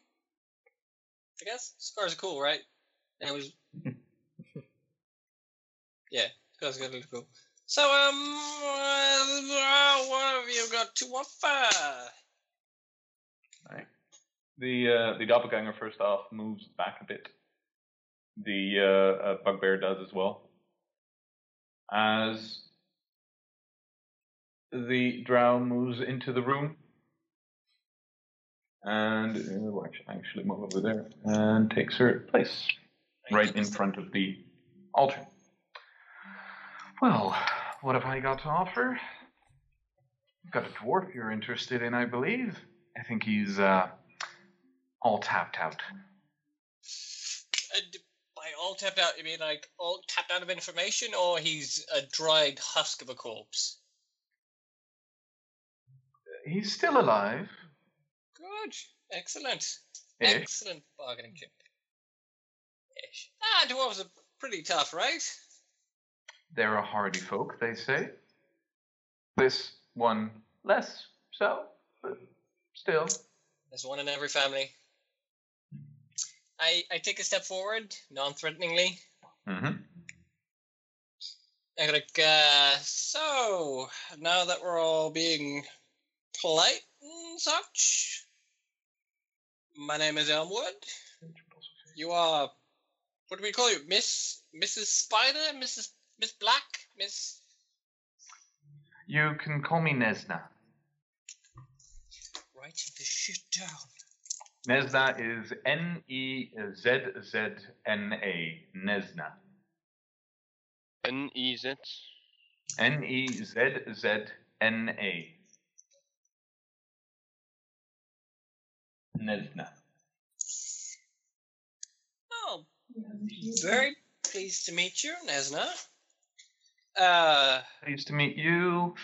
I guess scars are cool, right? And it was. *laughs* yeah, scars are really cool. So, um, uh, what have you got to offer? The uh, the doppelganger first off moves back a bit. The uh, uh, bugbear does as well. As the drow moves into the room, and uh, actually move over there and takes her place right in front of the altar. Well, what have I got to offer? I've got a dwarf you're interested in, I believe. I think he's uh, all tapped out. Uh, by all tapped out, you mean like all tapped out of information, or he's a dried husk of a corpse? He's still alive. Good. Excellent. Ish. Excellent bargaining chip. Ish. Ah, dwarves are pretty tough, right? They're a hardy folk, they say. This one less so, but still. There's one in every family. I I take a step forward, non-threateningly. Mm-hmm. I'm like, uh, so now that we're all being polite and such, my name is Elmwood. You are, what do we call you, Miss, Mrs. Spider, Mrs. Miss Black, Miss. You can call me Nesna. Write this shit down. Nesna is N E Z Z N A. Nesna. N E Z. N E Z Z N A. Nesna. Oh, very pleased to meet you, Nesna. Uh, Pleased to meet you.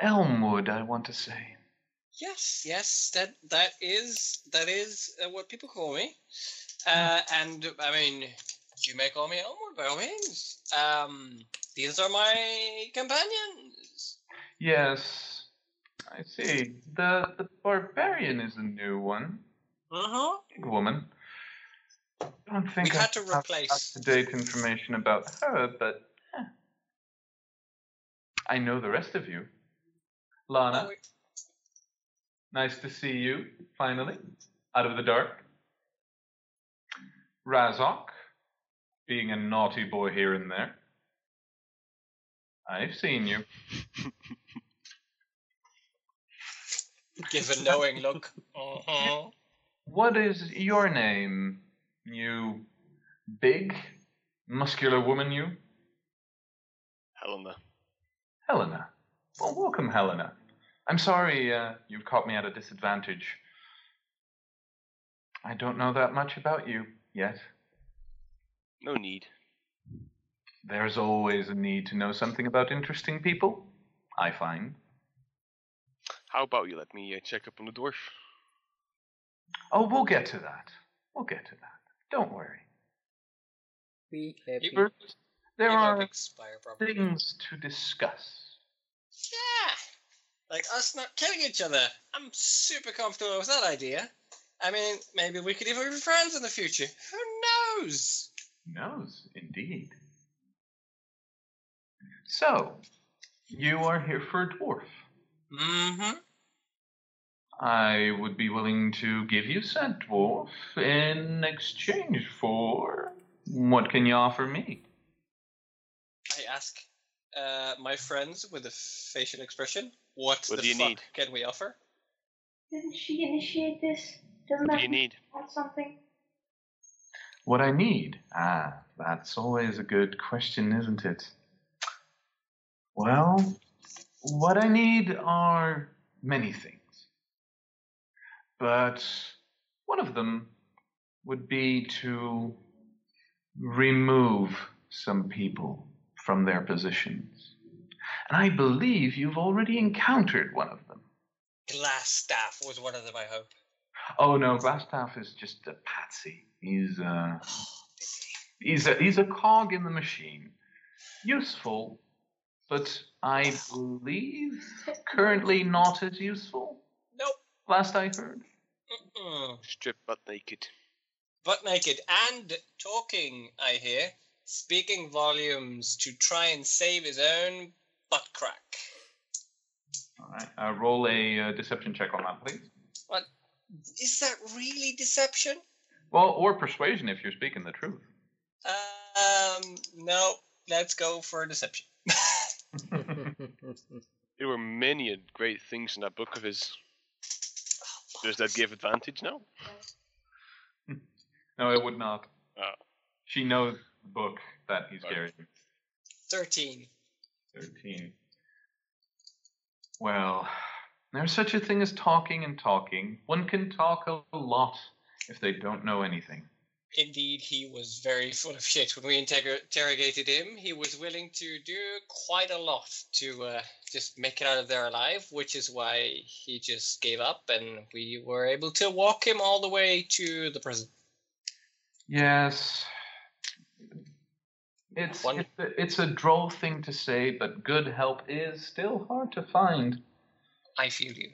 Elmwood, I want to say. Yes, yes, that that is that is uh, what people call me. Uh, and I mean, you may call me Elmwood, by all means. Um, these are my companions. Yes, I see. The the barbarian is a new one. Uh-huh. Big woman. I don't think We've I had to replace- up-to-date information about her, but. I know the rest of you. Lana, Oh, nice to see you, finally, out of the dark. Razok, being a naughty boy here and there. I've seen you. *laughs* give a knowing look. Uh-huh. What is your name, you big, muscular woman, you? Helena. Helena. Well, welcome, Helena. I'm sorry uh, you've caught me at a disadvantage. I don't know that much about you yet. No need. There's always a need to know something about interesting people, I find. How about you let me uh, check up on the dwarf? Oh, we'll get to that. We'll get to that. Don't worry. We happy. First, there are expire things to discuss. Yeah. Like us not killing each other. I'm super comfortable with that idea. I mean, maybe we could even be friends in the future. Who knows? Knows, indeed. So, you are here for a dwarf. Mm-hmm. I would be willing to give you said dwarf in exchange for what can you offer me? I ask uh, my friends with a facial expression, what, What the do you fuck need? can we offer? Didn't she initiate this? Doesn't What that do you need? something? What I need? Ah, that's always a good question, isn't it? Well, what I need are many things. But one of them would be to remove some people from their positions. And I believe you've already encountered one of them. Glasstaff was one of them, I hope. Oh no, Glasstaff is just a patsy. He's uh *sighs* he's a he's a cog in the machine. Useful, but I believe currently not as useful. Nope. Last I heard. Mm-mm. Strip butt naked. Butt naked and talking, I hear. Speaking volumes to try and save his own butt crack. All right. Uh, roll a uh, deception check on that, please. Is that really deception? Well, or persuasion if you're speaking the truth. Um, no. Let's go for deception. *laughs* *laughs* There were many great things in that book of his. Does that give advantage now? *laughs* No, it would not. Oh. She knows the book that he's Okay. carrying. 13. 13. Well, there's such a thing as talking and talking. One can talk a lot if they don't know anything. Indeed, he was very *laughs* full of shit. When we interrog- interrogated him, he was willing to do quite a lot to uh, just make it out of there alive, which is why he just gave up and we were able to walk him all the way to the prison. Yes. It's, One- it's, a, it's a droll thing to say, but good help is still hard to find. I feel you.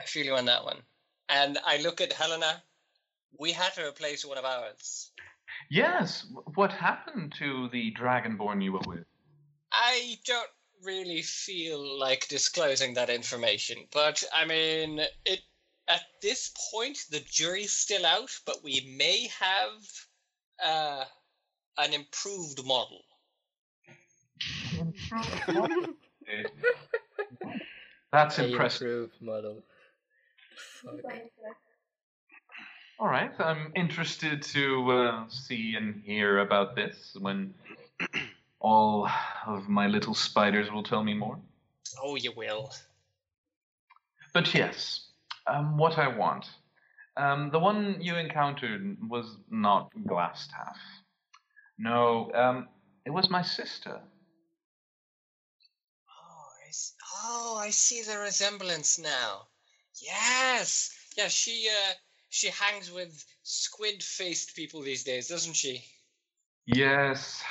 I feel you on that one. And I look at Helena. We had to replace one of ours. Yes, what happened to the dragonborn you were with? I don't really feel like disclosing that information, but I mean, it at this point the jury's still out, but we may have uh, an improved model. *laughs* That's A impressive. improved model. Fuck. All right, I'm interested to uh, see and hear about this when *clears throat* all of my little spiders will tell me more. Oh, you will. But yes, um, what I want. Um, the one you encountered was not Glasstaff. No, um, it was my sister. Oh, I s- oh, I see the resemblance now. Yes, yeah, she uh, she hangs with squid-faced people these days, doesn't she? Yes,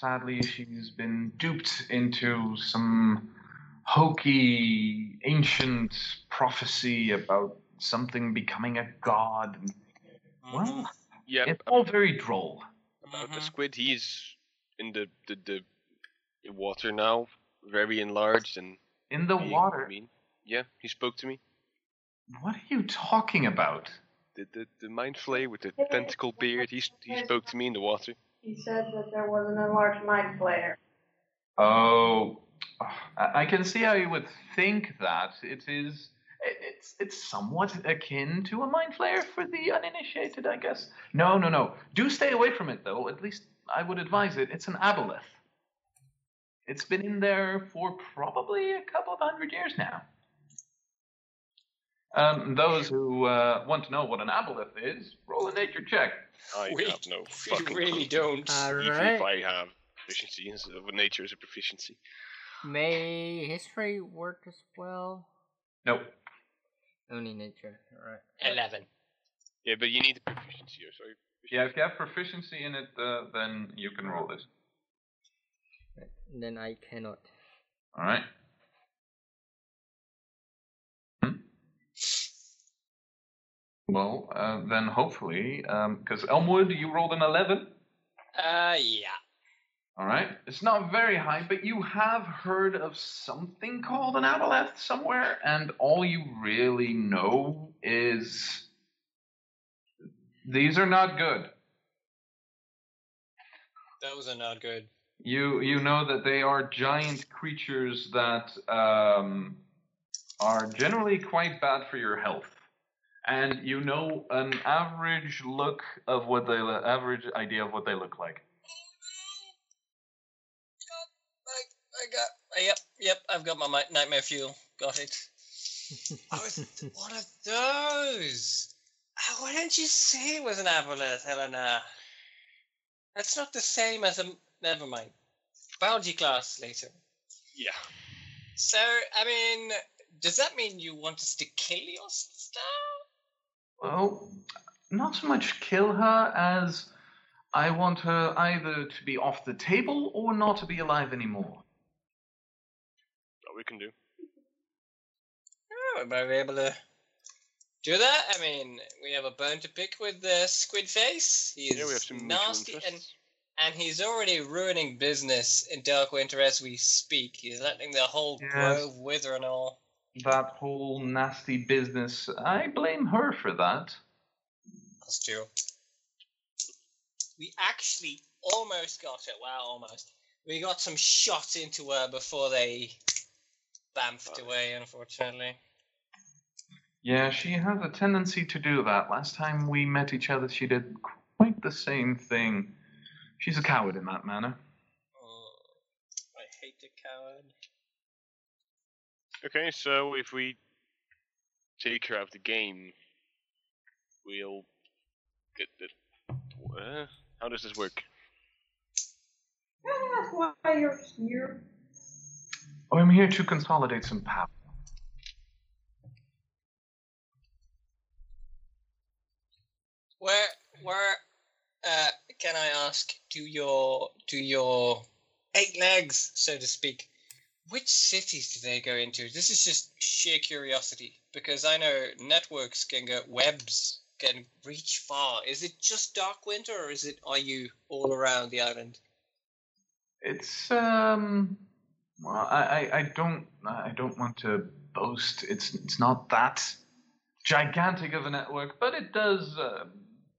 sadly, she's been duped into some hokey ancient prophecy about something becoming a god. Well, Yeah, it's all very droll. About the squid, he's in the, the, the, the water now, very enlarged and In the being water. mean. Yeah, he spoke to me. What are you talking about? The, the, the mind flay with the tentacle beard, he, he spoke to me in the water. He said that there was an enlarged mind flayer. Oh, I I can see how you would think that. It is. It- It's it's somewhat akin to a mind flayer for the uninitiated, I guess. No, no, no. Do stay away from it, though. At least I would advise it. It's an aboleth. It's been in there for probably a couple of hundred years now. Um, those who uh, want to know what an aboleth is, roll a nature check. I We- have no *laughs* We fucking really clue. don't. Even if Alright. I have proficiency, is- uh, nature is a proficiency. May history work as well? Nope. Only nature. Alright. Eleven. Yeah, but you need the proficiency here, sorry. Yeah, if you have proficiency in it, uh, then you can roll this. Right. Then I cannot. All right. Hmm? Well, uh, then hopefully, because Elmwood, you rolled an 11. Uh, yeah. All right. It's not very high, but you have heard of something called an aboleth somewhere, and all you really know is these are not good. Those are not good. You you know that they are giant creatures that um, are generally quite bad for your health, and you know an average look of what they average idea of what they look like. Yep, yep. I've got my nightmare fuel. Got it. I was one of those. Ah, Why didn't you say it was an aboleth, Helena? That's not the same as a. Never mind. Biology class later. Yeah. So, I mean, does that mean you want us to kill your sister? Well, not so much kill her as I want her either to be off the table or not to be alive anymore. That we can do. Oh, we might be able to do that. I mean, we have a bone to pick with the squid face. He's yeah, we have some mutual nasty and interests. and he's already ruining business in Dark Winter as we speak. He's letting the whole Yes. grove wither and all. That whole nasty business, I blame her for that. That's true. We actually almost got it. Wow, almost. We got some shots into her before they bamfed away, unfortunately. Yeah, she has a tendency to do that. Last time we met each other, she did quite the same thing. She's a coward in that manner. Oh, I hate a coward. Okay, so if we take her out of the game, we'll get the. Uh, how does this work? That's *laughs* why you're here. Oh, I'm here to consolidate some power. Where, where, uh, can I ask, do your, do your eight legs, so to speak, which cities do they go into? This is just sheer curiosity because I know networks can go, webs can reach far. Is it just Dark Winter, or is it? Are you all around the island? It's um, well, I, I, I don't, I don't want to boast. It's, it's not that gigantic of a network, but it does uh,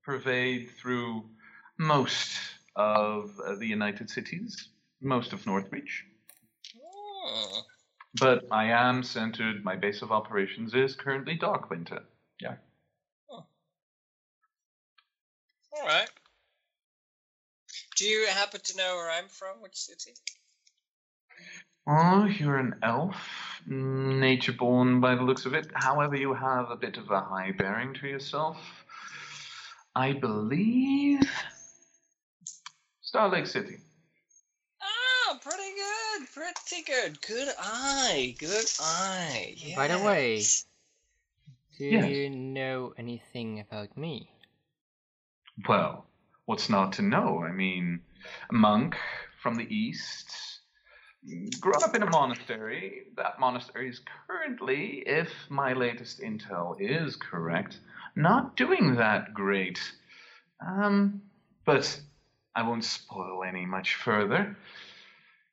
pervade through most of uh, the United Cities, most of Northreach. Hmm. But I am centered. My base of operations is currently Darkwinter. Yeah. All right. Do you happen to know where I'm from? Which city? Oh, you're an elf, nature born by the looks of it. However, you have a bit of a high bearing to yourself. I believe. Star Lake City. Ah, pretty good, pretty good. Good eye, good eye. Yes. By the way. Do Yes. you know anything about me? Well, what's not to know? I mean, a monk from the east, grown up in a monastery. That monastery is currently, if my latest intel is correct, not doing that great. Um, but I won't spoil any much further.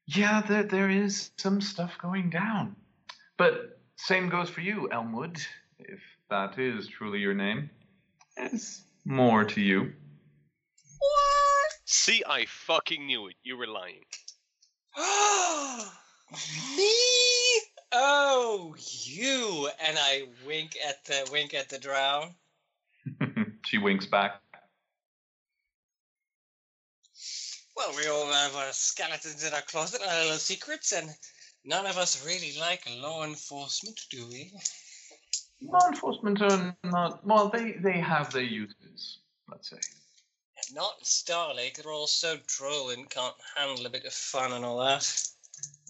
Yeah, there, there is some stuff going down. But same goes for you, Elmwood, if that is truly your name. There's more to you. What? See, I fucking knew it. You were lying. Me? Oh, you! And I wink at the wink at the drow. *laughs* she winks back. Well, we all have our skeletons in our closet, and our little secrets, and none of us really like law enforcement, do we? Law enforcement are not, well, they, they have their uses, let's say. Not Starlake. They're all so droll and can't handle a bit of fun and all that.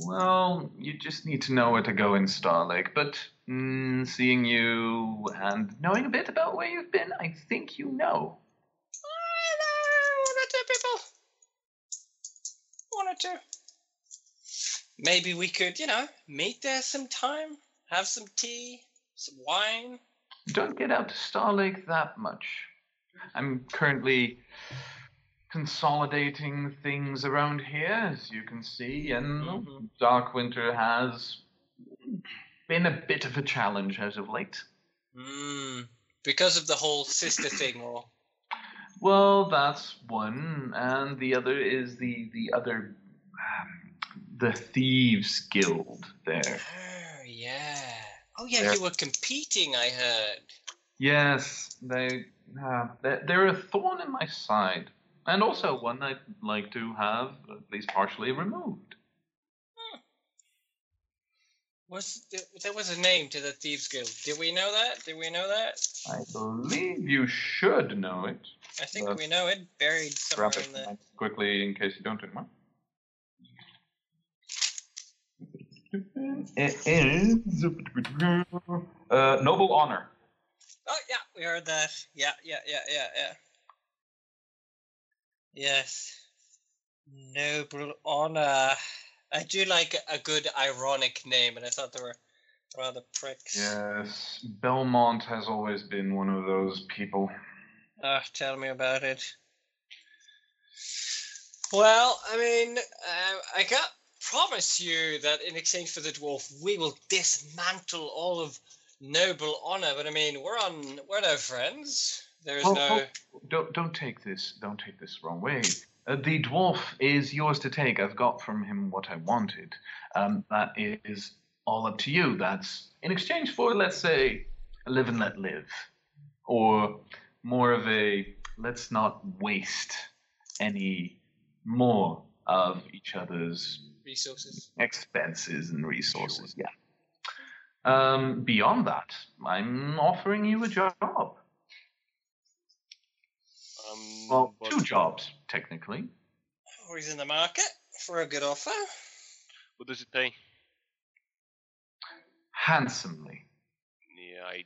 Well, you just need to know where to go in Starlake, but mm, seeing you and knowing a bit about where you've been, I think you know. Hello, one or two people. One or two. Maybe we could, you know, meet there sometime, have some tea, some wine. Don't get out to Starlake that much. I'm currently consolidating things around here, as you can see, and Mhm. Dark Winter has been a bit of a challenge as of late. Hmm. Because of the whole sister thing, or Well, that's one, and the other is the the other, um, the thieves guild there. oh yeah, oh yeah, There. you were competing. I heard. Yes, they uh, they're, they're a thorn in my side, and also one I'd like to have at least partially removed. Was there, there was a name to the thieves guild? Did we know that? Did we know that? I believe you should know it. I think Uh, we know it. Buried somewhere Grab in it the. quickly in case you don't anymore. It is uh, noble honor. Oh yeah, we heard that. Yeah, yeah, yeah, yeah, yeah. Yes. Noble honor. I do like a good ironic name, and I thought they were rather pricks. Yes, Belmont has always been one of those people. Ah, tell me about it. Well, I mean, uh, I can't promise you that in exchange for the dwarf, we will dismantle all of noble honor. But I mean, we're on, we're no friends. There's Oh, no. oh, don't don't take this don't take this wrong way. Uh, the dwarf is yours to take. I've got from him what I wanted. Um, that is all up to you. That's in exchange for, let's say, a live and let live, or more of a let's not waste any more of each other's resources. expenses and resources. Yeah. Um, beyond that, I'm offering you a job. Well, what- two jobs technically. He's in the market for a good offer. What does it pay? Handsomely. Yeah, I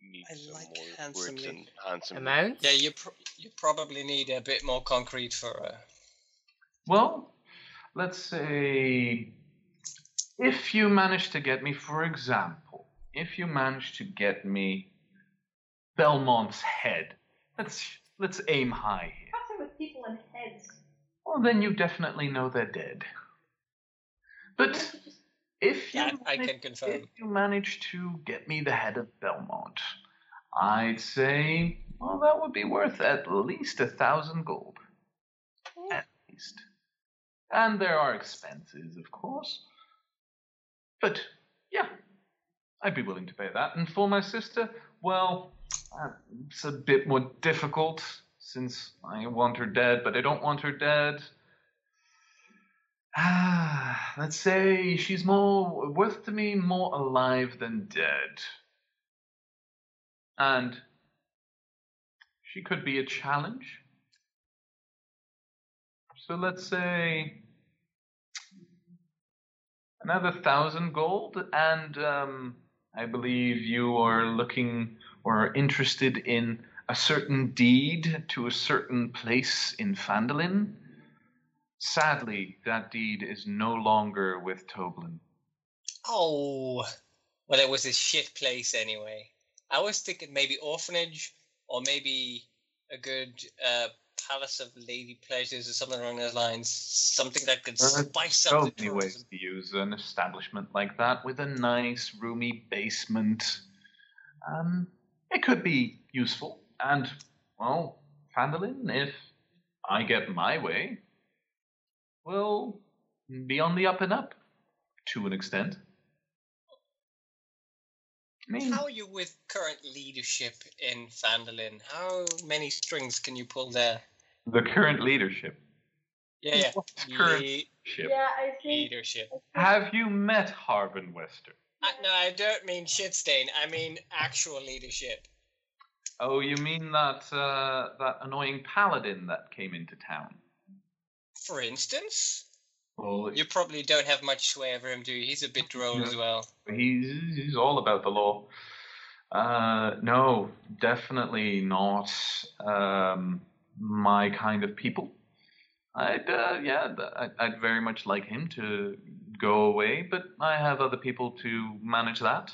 need I some like more words handsomely. than handsome. Amount? Yeah, you pr- you probably need a bit more concrete for. Uh, Well, let's say if you manage to get me, for example, if you manage to get me Belmont's head, let's let's aim high here. What's it with people and heads? Well, then you definitely know they're dead. But Can't you just- if you that I manage- can confirm. if you manage to get me the head of Belmont, I'd say, well, that would be worth at least a thousand gold. Oh. At least. And there are expenses, of course. But, yeah, I'd be willing to pay that. And for my sister, well, uh, it's a bit more difficult since I want her dead, but I don't want her dead. *sighs* Let's say she's more worth to me more alive than dead. And she could be a challenge. So let's say another thousand gold, and um, I believe you are looking or interested in a certain deed to a certain place in Phandalin. Sadly, that deed is no longer with Toblen. Oh, well, it was a shit place anyway. I was thinking maybe orphanage or maybe a good uh, palace of lady pleasures or something along those lines. Something that could spice up the many ways to use an establishment like that with a nice, roomy basement. Um, it could be useful, and well, Phandalin, if I get my way, will be on the up and up to an extent. I mean, How are you with current leadership in Phandalin? How many strings can you pull there? the current leadership. Yeah, yeah. What's current Le- leadership? Yeah, I think. leadership. Have you met Harbin Wester? Uh, no, I don't mean shit stain. I mean actual leadership. Oh, you mean that uh, that annoying paladin that came into town? For instance, Well, you probably don't have much sway over him, do you? He's a bit droll as well. he's he's all about the law. Uh, no, definitely not um, my kind of people. I'd uh, yeah, I'd, I'd very much like him to go away, but I have other people to manage that.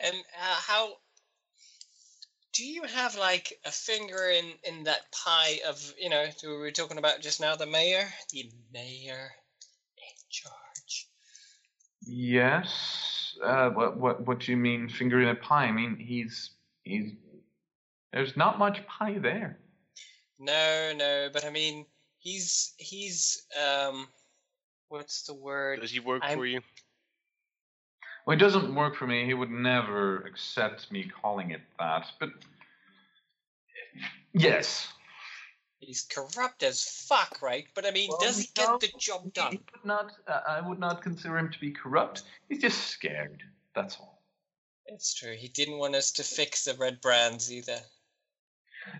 And uh, how do you have like a finger in in that pie of you know we were talking about just now, the mayor, the mayor in charge. Yes. Uh, what what what do you mean finger in a pie? I mean he's he's there's not much pie there. No, no, but I mean he's he's um, what's the word? Does he work I'm- for you? Well, it doesn't work for me. He would never accept me calling it that. But yes, He's corrupt as fuck, right? But I mean, Well, does he no, get the job he done? would not. Uh, I would not consider him to be corrupt. He's just scared. That's all. It's true. He didn't want us to fix the Redbrands either.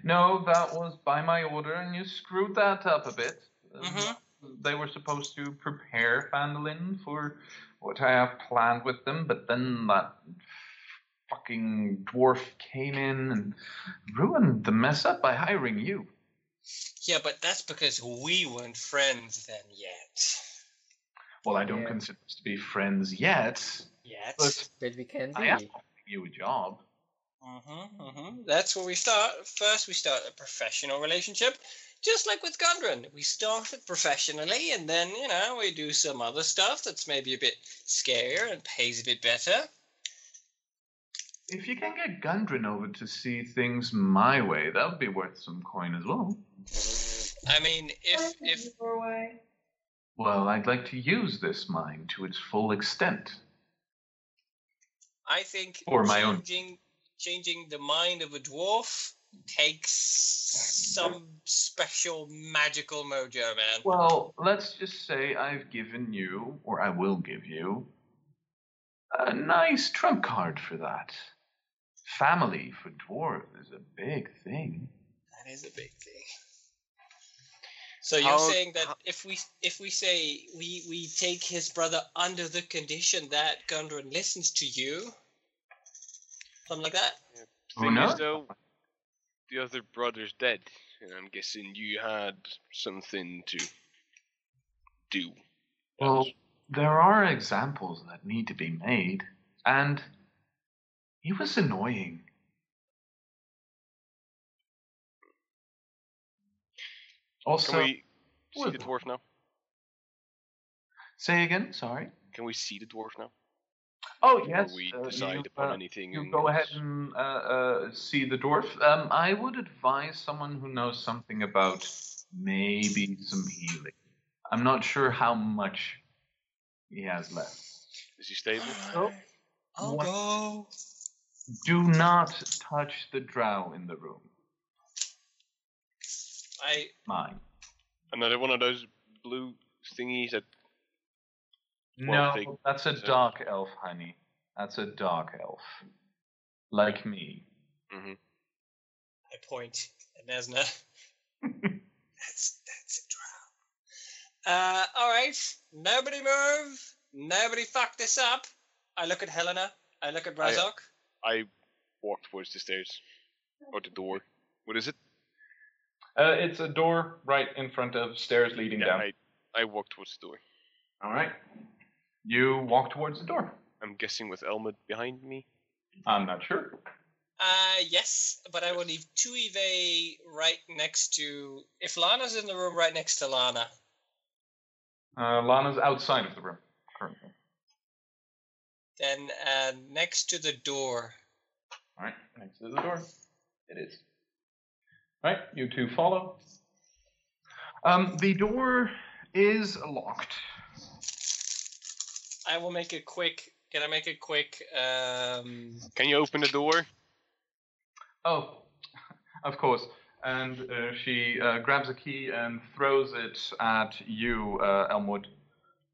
No, that was by my order, and you screwed that up a bit. Um, Mhm. They were supposed to prepare Phandalin for what I have planned with them, but then that fucking dwarf came in and ruined the mess up by hiring you. Yeah, but that's because we weren't friends then yet. Well, I don't Yeah. consider us to be friends yet, Yet. but But we can I am be. offering you a job. Mm-hmm, mm-hmm. That's where we start. First, we start a professional relationship, just like with Gundren. We start it professionally, and then you know we do some other stuff that's maybe a bit scarier and pays a bit better. If you can get Gundren over to see things my way, that would be worth some coin as well. I mean, if if. Well, I'd like to use this mine to its full extent. I think For my own. Changing changing the mind of a dwarf takes some special magical mojo, man. Well, let's just say I've given you, or I will give you, a nice trump card for that. Family for dwarves is a big thing. That is a big thing. So you're How- saying that how- if we if we say we we take his brother under the condition that Gundren listens to you, something like that. Who Thing is, though, the other brother's dead, and I'm guessing you had something to do. Well, there are examples that need to be made, and he was annoying. Also, Can we see the dwarf now? say again. Sorry. Can we see the dwarf now? Oh yes. we uh, decide you, upon uh, anything. You go ahead and uh, uh, see the dwarf. Um, I would advise someone who knows something about maybe some healing. I'm not sure how much he has left. Is he stable? Oh, I'll what- go. Do not touch the drow in the room. I Mine. Another one of those blue thingies that No, Well, they- that's a so- dark elf, honey. That's a dark elf. Like me. I point point there's no. that's that's a drow. Uh, all right. Nobody move. Nobody fuck this up. I look at Helena. I look at I- Razok. I walk towards the stairs or the door. What is it? Uh, it's a door right in front of stairs leading Yeah, down. I I walk towards the door. All right. You walk towards the door. I'm guessing with Elmwood behind me. I'm not sure. Uh, yes, but I will leave Tuive right next to. If Lana's in the room right next to Lana, Uh, Lana's outside of the room currently. then uh, next to the door. All right, next to the door. It is. All right, you two follow. Um, the door is locked. I will make a quick. Can I make a quick? Um, Can you open the door? Oh, *laughs* of course. And uh, she uh, grabs a key and throws it at you, uh, Elmwood.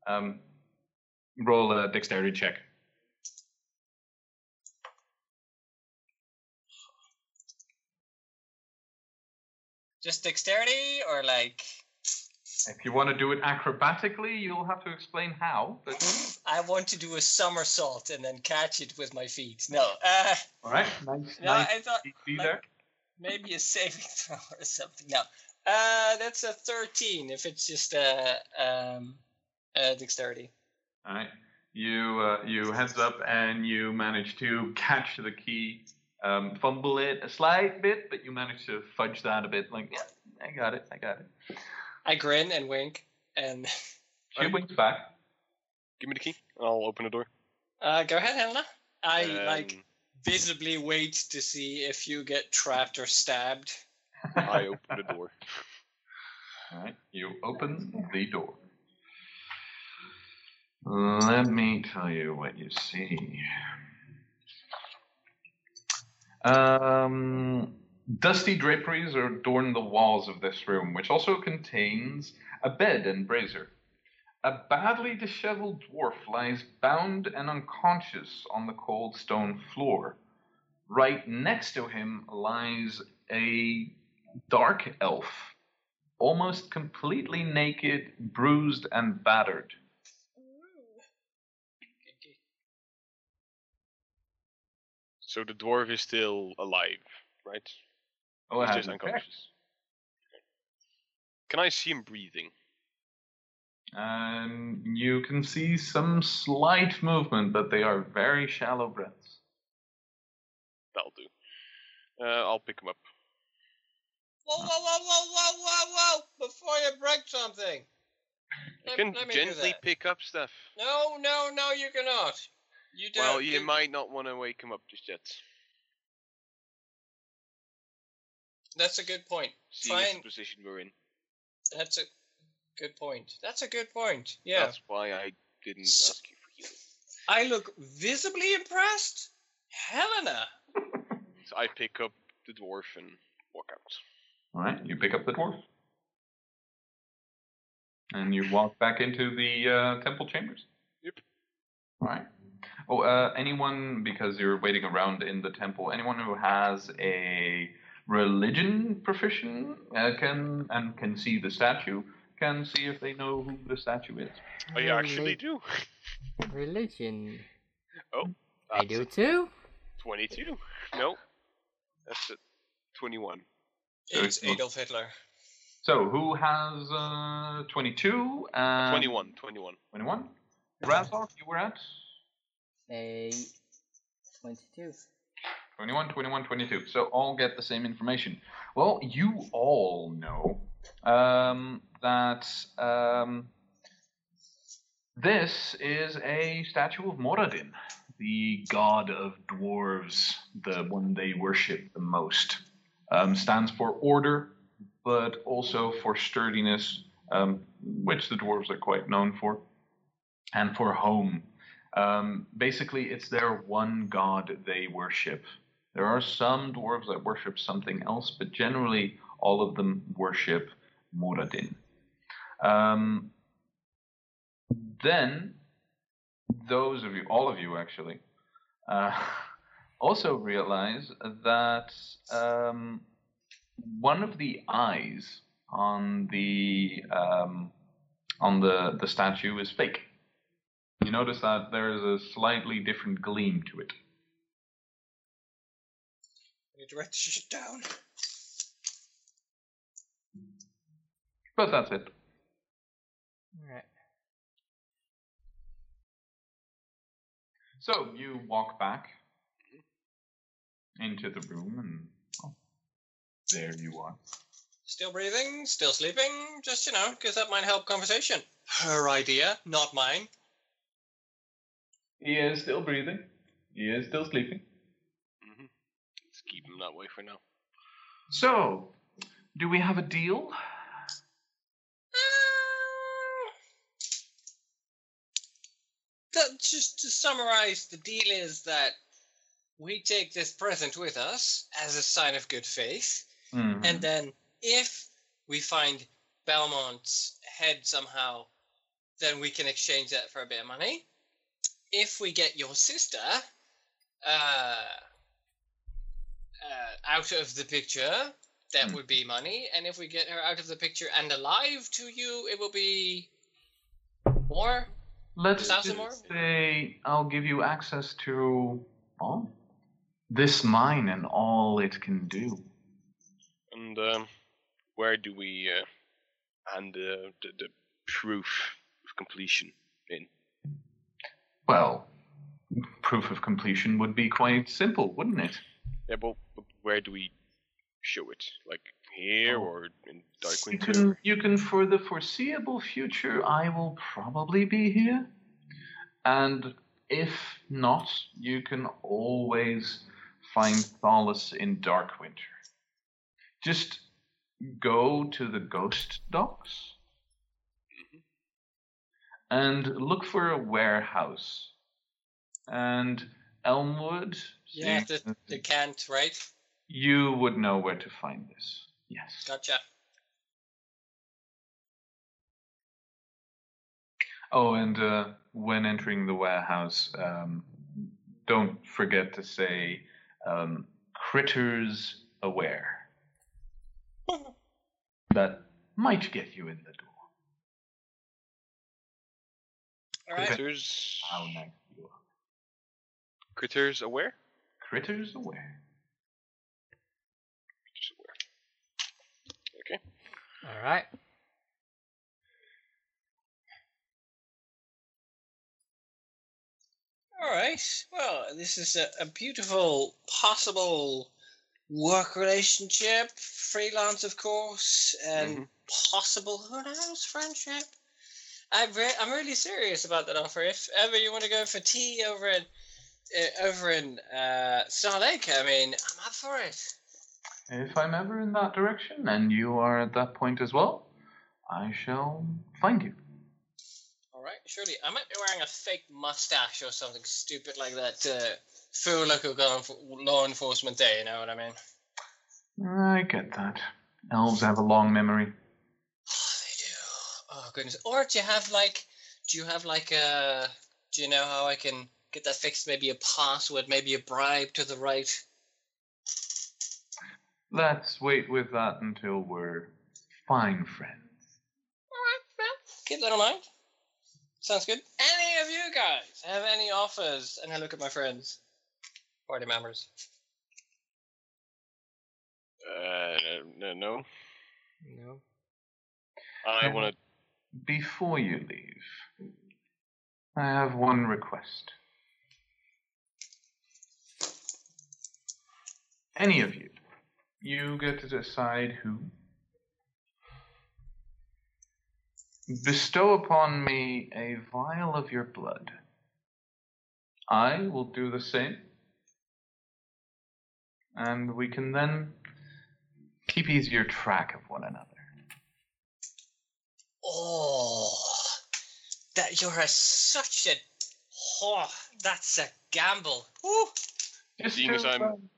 Um, roll a dexterity check. just dexterity or like. If you want to do it acrobatically, you'll have to explain how. But I want to do a somersault and then catch it with my feet. No, uh, all right, nice, no, nice I thought like- maybe a saving *laughs* throw or something. No, uh, that's a thirteen. If it's just a um, uh, dexterity. All right, you uh, you heads up and you manage to catch the key, um, fumble it a slight bit, but you manage to fudge that a bit. Like, yeah, I got it, I got it. I grin and wink, and *laughs* She winks back. Give me the key. and I'll open the door. uh, go ahead, Helena. I like Um, visibly wait to see if you get trapped or stabbed. *laughs* I open the door. All right, you open the door. Let me tell you what you see. Um, dusty draperies adorn the walls of this room, which also contains a bed and brazier. A badly disheveled dwarf lies bound and unconscious on the cold stone floor. Right next to him lies a dark elf, almost completely naked, bruised, and battered. So the dwarf is still alive, right? Oh, it He's has just an effect. unconscious. Can I see him breathing? Um, you can see some slight movement, but they are very shallow breaths. That'll do. Uh, I'll pick him up. Whoa, whoa, whoa, whoa, whoa, whoa, whoa! Before you break something. You can let me gently pick up stuff. No, no, no, you cannot. You don't. Well, you might not want to wake him up just yet. That's a good point. Seeing as the position we're in. That's a good point. That's a good point. Yeah. That's why I didn't S- ask you for you. I look visibly impressed. Helena. So I pick up the dwarf and walk out. All right, you pick up the dwarf, and you walk back into the uh, temple chambers. Yep. All right. Oh, uh, anyone because you're waiting around in the temple. Anyone who has a religion profession uh, can and can see the statue can see if they know who the statue is. I actually do. *laughs* Religion. Oh, I do too. 22. No, that's it. 21. It's Adolf Hitler. So who has uh, 22? And 21. 21. 21. Razok, you were at A 22. 21, 21, 22. So all get the same information. Well, you all know um, that um, this is a statue of Moradin, the god of dwarves, the one they worship the most. Um, stands for order, but also for sturdiness, um, which the dwarves are quite known for, and for home. Um, basically, it's their one god they worship. There are some dwarves that worship something else, but generally all of them worship Moradin. Um, then, those of you, all of you actually, uh, *laughs* also realize that um, one of the eyes on the um, on the, the statue is fake. You notice that there is a slightly different gleam to it. To write this shit down. But that's it. Alright. So you walk back into the room, and oh, there you are. Still breathing, still sleeping, just, you know, because that might help conversation. Her idea, not mine. He is still breathing. He is still sleeping. Let's keep him that way for now. So, do we have a deal? That, just to summarize, the deal is that we take this present with us as a sign of good faith, Mhm. and then if we find Belmont's head somehow, then we can exchange that for a bit of money. If we get your sister uh, uh, out of the picture, that Hmm. would be money, and if we get her out of the picture and alive to you, it will be more. Let's Thousand just more? say I'll give you access to well, this mine and all it can do. And um, where do we uh, hand the, the the proof of completion in? Well, proof of completion would be quite simple, wouldn't it? Yeah, but, but where do we show it? Like here Oh. or in You Darkwing? can, you can, for the foreseeable future, I will probably be here. And if not, you can always find solace in Dark Winter. Just go to the ghost docks mm-hmm. and look for a warehouse. And Elmwood, Yeah, the, the can't, right? You would know where to find this. Yes. Gotcha. Oh, and uh, when entering the warehouse, um, don't forget to say um, critters aware. *laughs* that might get you in the door. All right. Critters, How nice you are. critters aware. Critters aware. Aware. Okay. Alright. All right. Well, this is a, a beautiful possible work relationship, freelance, of course, and Mhm. possible who knows friendship. I'm re- I'm really serious about that offer. If ever you want to go for tea over in uh, over in uh, Star Lake, I mean, I'm up for it. If I'm ever in that direction and you are at that point as well, I shall find you. All right. Surely I might be wearing a fake mustache or something stupid like that to fool like a law law enforcement day. You know what I mean? I get that. Elves have a long memory. Oh, they do. Oh goodness. Or do you have like, do you have like a, do you know how I can get that fixed? Maybe a password, maybe a bribe to the right. Let's wait with that until we're fine friends. Alright, well, keep that in mind. Sounds good. Any of you guys have any offers? And I look at my friends, party members. Uh, no, no. No. I want to. Before you leave, I have one request. Any of you, you get to decide who. Bestow upon me a vial of your blood. I will do the same. And we can then keep easier track of one another. Oh, that you're a, such a. Oh, that's a gamble. Woo. Seeing as I'm-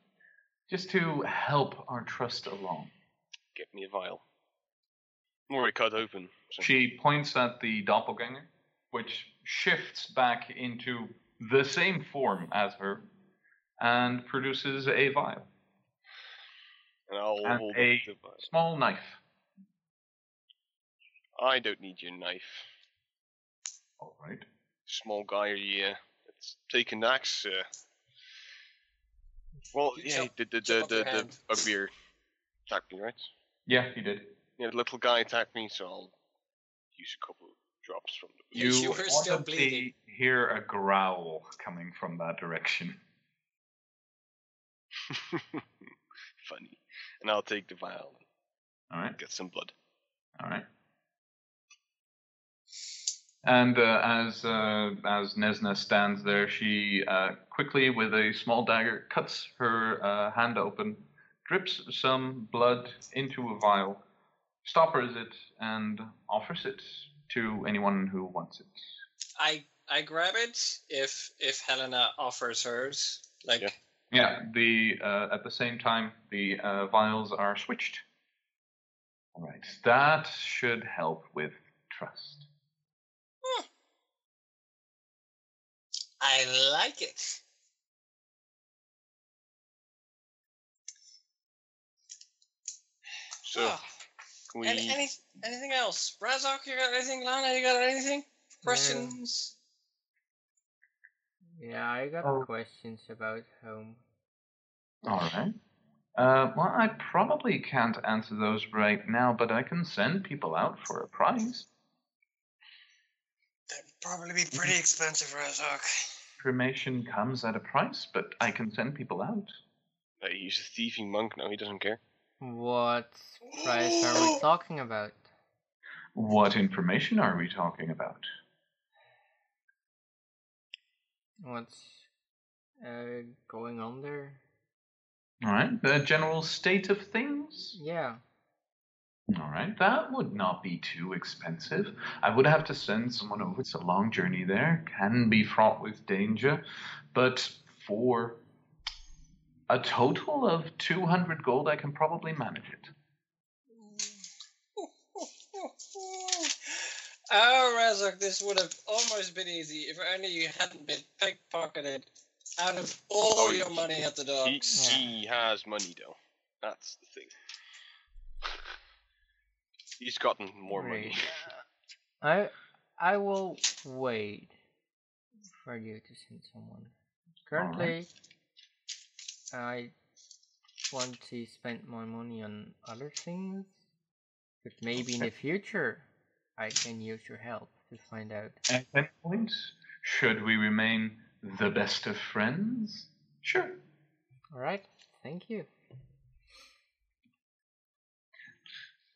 just to help our trust along. Get me a vial. I'm already cut open. So. She points at the doppelganger, which shifts back into the same form as her and produces a vial. and I'll and hold a- the vial. Small knife. I don't need your knife. All right. Small guy, yeah. Let's take an axe. Uh, Well, You yeah, chop- the the the the, the hand. bugbear attacked me, right? Yeah, he did. Yeah, the little guy attacked me, so I'll use a couple of drops from the. You- you You were still bleeding. hear a growl coming from that direction. *laughs* Funny. And I'll take the vial All right. get some blood. All right. And uh, as uh, as Nesna stands there, she uh, quickly, with a small dagger, cuts her uh, hand open, drips some blood into a vial, stoppers it, and offers it to anyone who wants it. I I grab it if if Helena offers hers. Like Yeah. Yeah. The uh, at the same time, the uh, vials are switched. All right. That should help with trust. I like it. So, Oh, can we. any, any, anything else? Razok, you got anything? Lana, you got anything? Questions? Yeah, I got Oh. questions about home. All right. Uh, well, I probably can't answer those right now, but I can send people out for a price. That'd probably be pretty expensive, Razok. Cremation comes at a price, but I can send people out. Uh, he's a thieving monk now, he doesn't care. What price are we talking about? What information are we talking about? What's uh, going on there? All right. The general state of things? Yeah. All right. That would not be too expensive. I would have to send someone over. It's a long journey there, can be fraught with danger, but for a total of 200 gold, I can probably manage it. *laughs* Oh, Razok, this would have almost been easy if only you hadn't been pickpocketed out of all Oh, your money at the He, docks. he has money, though. That's the thing. He's gotten more money. *laughs* I I will wait for you to send someone. Currently, I want to spend my money on other things, but maybe in the future I can use your help to find out. At that point, should we remain the best of friends? Sure. All right. Thank you.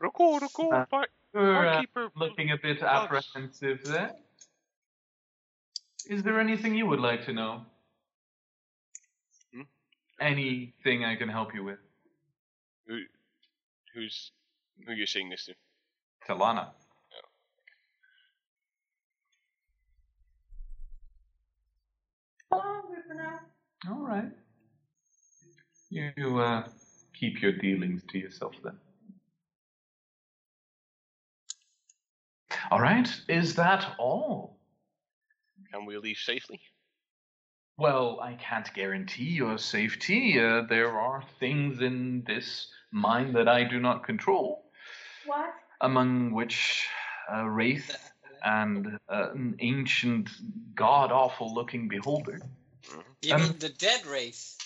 Ruko, Ruko, Uh, bar- You're uh, barkeeper. looking a bit apprehensive there. Is there anything you would like to know? Hmm? Anything I can help you with? Who, who's who you saying this to? Talana. Oh, good for now. All right. You uh, keep your dealings to yourself then. All right. Is that all? Can we leave safely? Well, I can't guarantee your safety. Uh, there are things in this mine that I do not control, What? among which a wraith and uh, an ancient, god awful looking beholder. You Um, mean the dead wraith?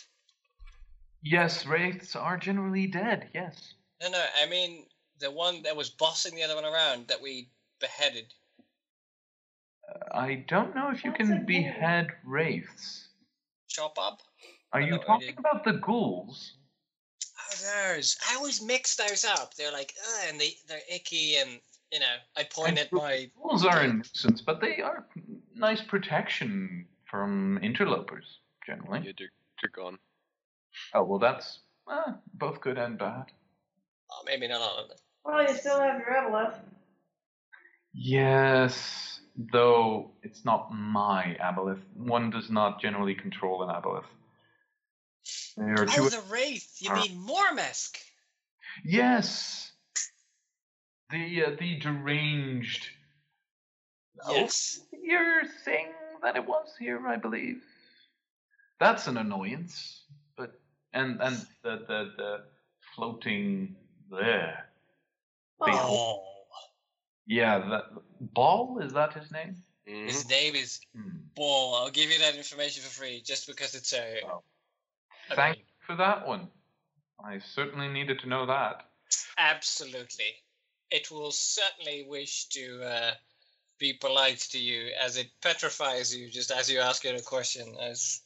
Yes, wraiths are generally dead, yes. No, no, I mean the one that was bossing the other one around that we beheaded. I don't know if you That's can behead wraiths. Chop up? Are I you know what I talking about the ghouls? Oh, those. I always mix those up. They're like, Ugh, and they, they're icky, and, you know, I point at my. Ghouls are a nuisance, but they are nice protection from interlopers, generally. Yeah, they're, they're gone. Oh, well, that's uh, both good and bad. Oh, maybe not all of them. Well, you still have your aboleth. Yes, though it's not my aboleth. One does not generally control an aboleth. There are two. Oh, the wraith. You mean Mormesk? Yes, the uh, the deranged Yes. your thing that it was here, I believe. That's an annoyance, but and and the the, the floating there. Oh, Yeah, that Ball is that his name? Mhm. His name is Hmm. Ball. I'll give you that information for free just because it's a. Oh. I Thank mean, for that one. I certainly needed to know that. Absolutely. It will certainly wish to uh, be polite to you as it petrifies you just as you ask it a question. As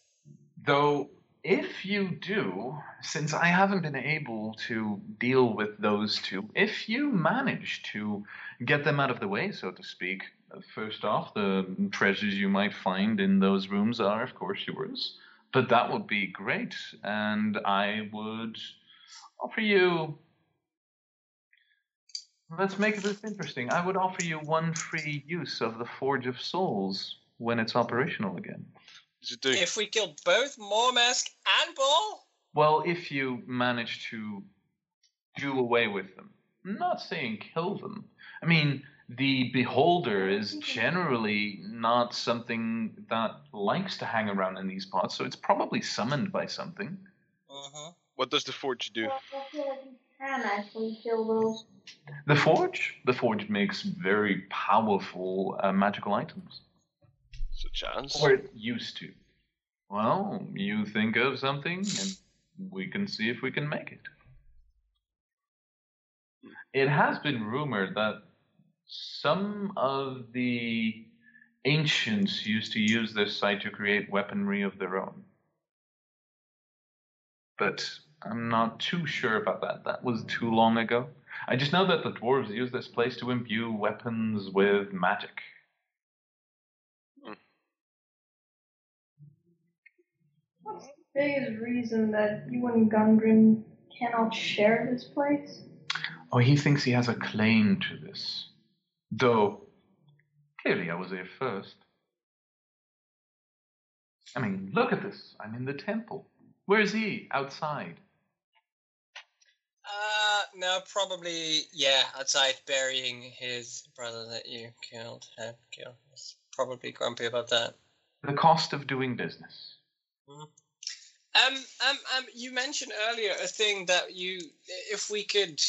Though, if you do, since I haven't been able to deal with those two, if you manage to get them out of the way, so to speak, first off, the treasures you might find in those rooms are, of course, yours. But that would be great, and I would offer you. Let's make this interesting. I would offer you one free use of the Forge of Souls when it's operational again. Does it do? if we kill both Mormesk and Ball, Well, if you manage to do away with them. I'm not saying kill them. I mean, the beholder is generally not something that likes to hang around in these pots, so it's probably summoned by something. uh-huh. What does the forge do? I feel like you can actually kill those. The forge? The forge makes very powerful uh, magical items. As? Or it used to. Well, you think of something, and we can see if we can make it. It has been rumored that some of the ancients used to use this site to create weaponry of their own. But I'm not too sure about that. That was too long ago. I just know that the dwarves use this place to imbue weapons with magic. What's the biggest reason that you and Gundren cannot share this place? Oh, he thinks he has a claim to this. Though, clearly I was here first. I mean, look at this. I'm in the temple. Where's he? Outside. Uh, no, probably, yeah, outside burying his brother that you killed, had killed. He's probably grumpy about that. The cost of doing business. Um, um, um, you mentioned earlier a thing that you, if we could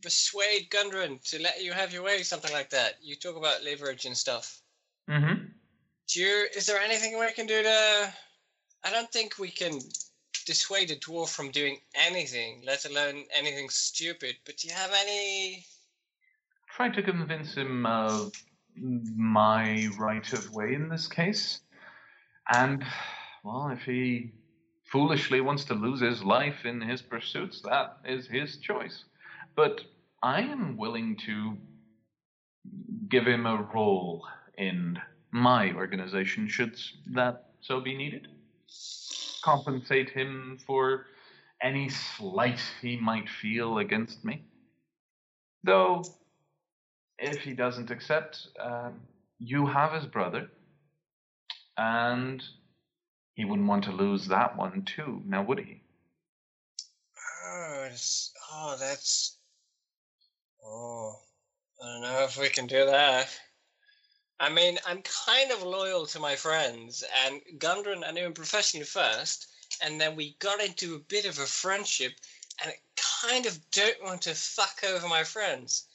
persuade Gundren to let you have your way, something like that. You talk about leverage and stuff. Mm-hmm. Do you, is there anything we can do to? I don't think we can dissuade a dwarf from doing anything, let alone anything stupid. But do you have any? Try to convince him of my right of way in this case. And, well, if he foolishly wants to lose his life in his pursuits, that is his choice. But I am willing to give him a role in my organization, should that so be needed. Compensate him for any slight he might feel against me. Though, if he doesn't accept, um, you have his brother, and he wouldn't want to lose that one too, now would he? Oh, oh, that's. Oh, I don't know if we can do that. I mean, I'm kind of loyal to my friends, and Gundren, I knew him professionally first, and then we got into a bit of a friendship, and I kind of don't want to fuck over my friends,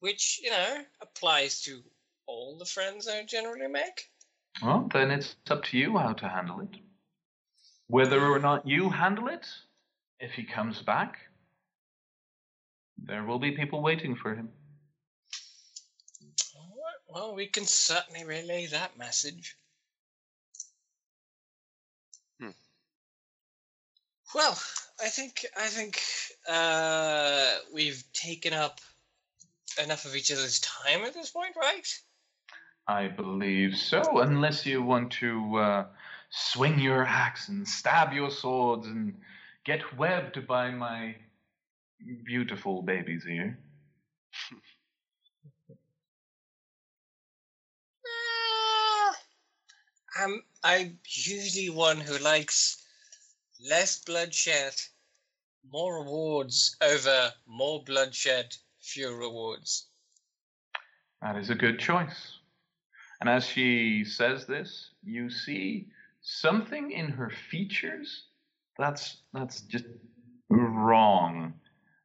which, you know, applies to all the friends I generally make. Well, then it's up to you how to handle it. Whether or not you handle it, if he comes back, there will be people waiting for him. Well, we can certainly relay that message. Hmm. Well, I think I think uh, we've taken up enough of each other's time at this point, right? I believe so, unless you want to uh, swing your axe and stab your swords and get webbed by my beautiful babies here. *laughs* I'm I'm usually one who likes less bloodshed, more rewards over more bloodshed, fewer rewards. That is a good choice. And as she says this, you see something in her features that's that's just wrong.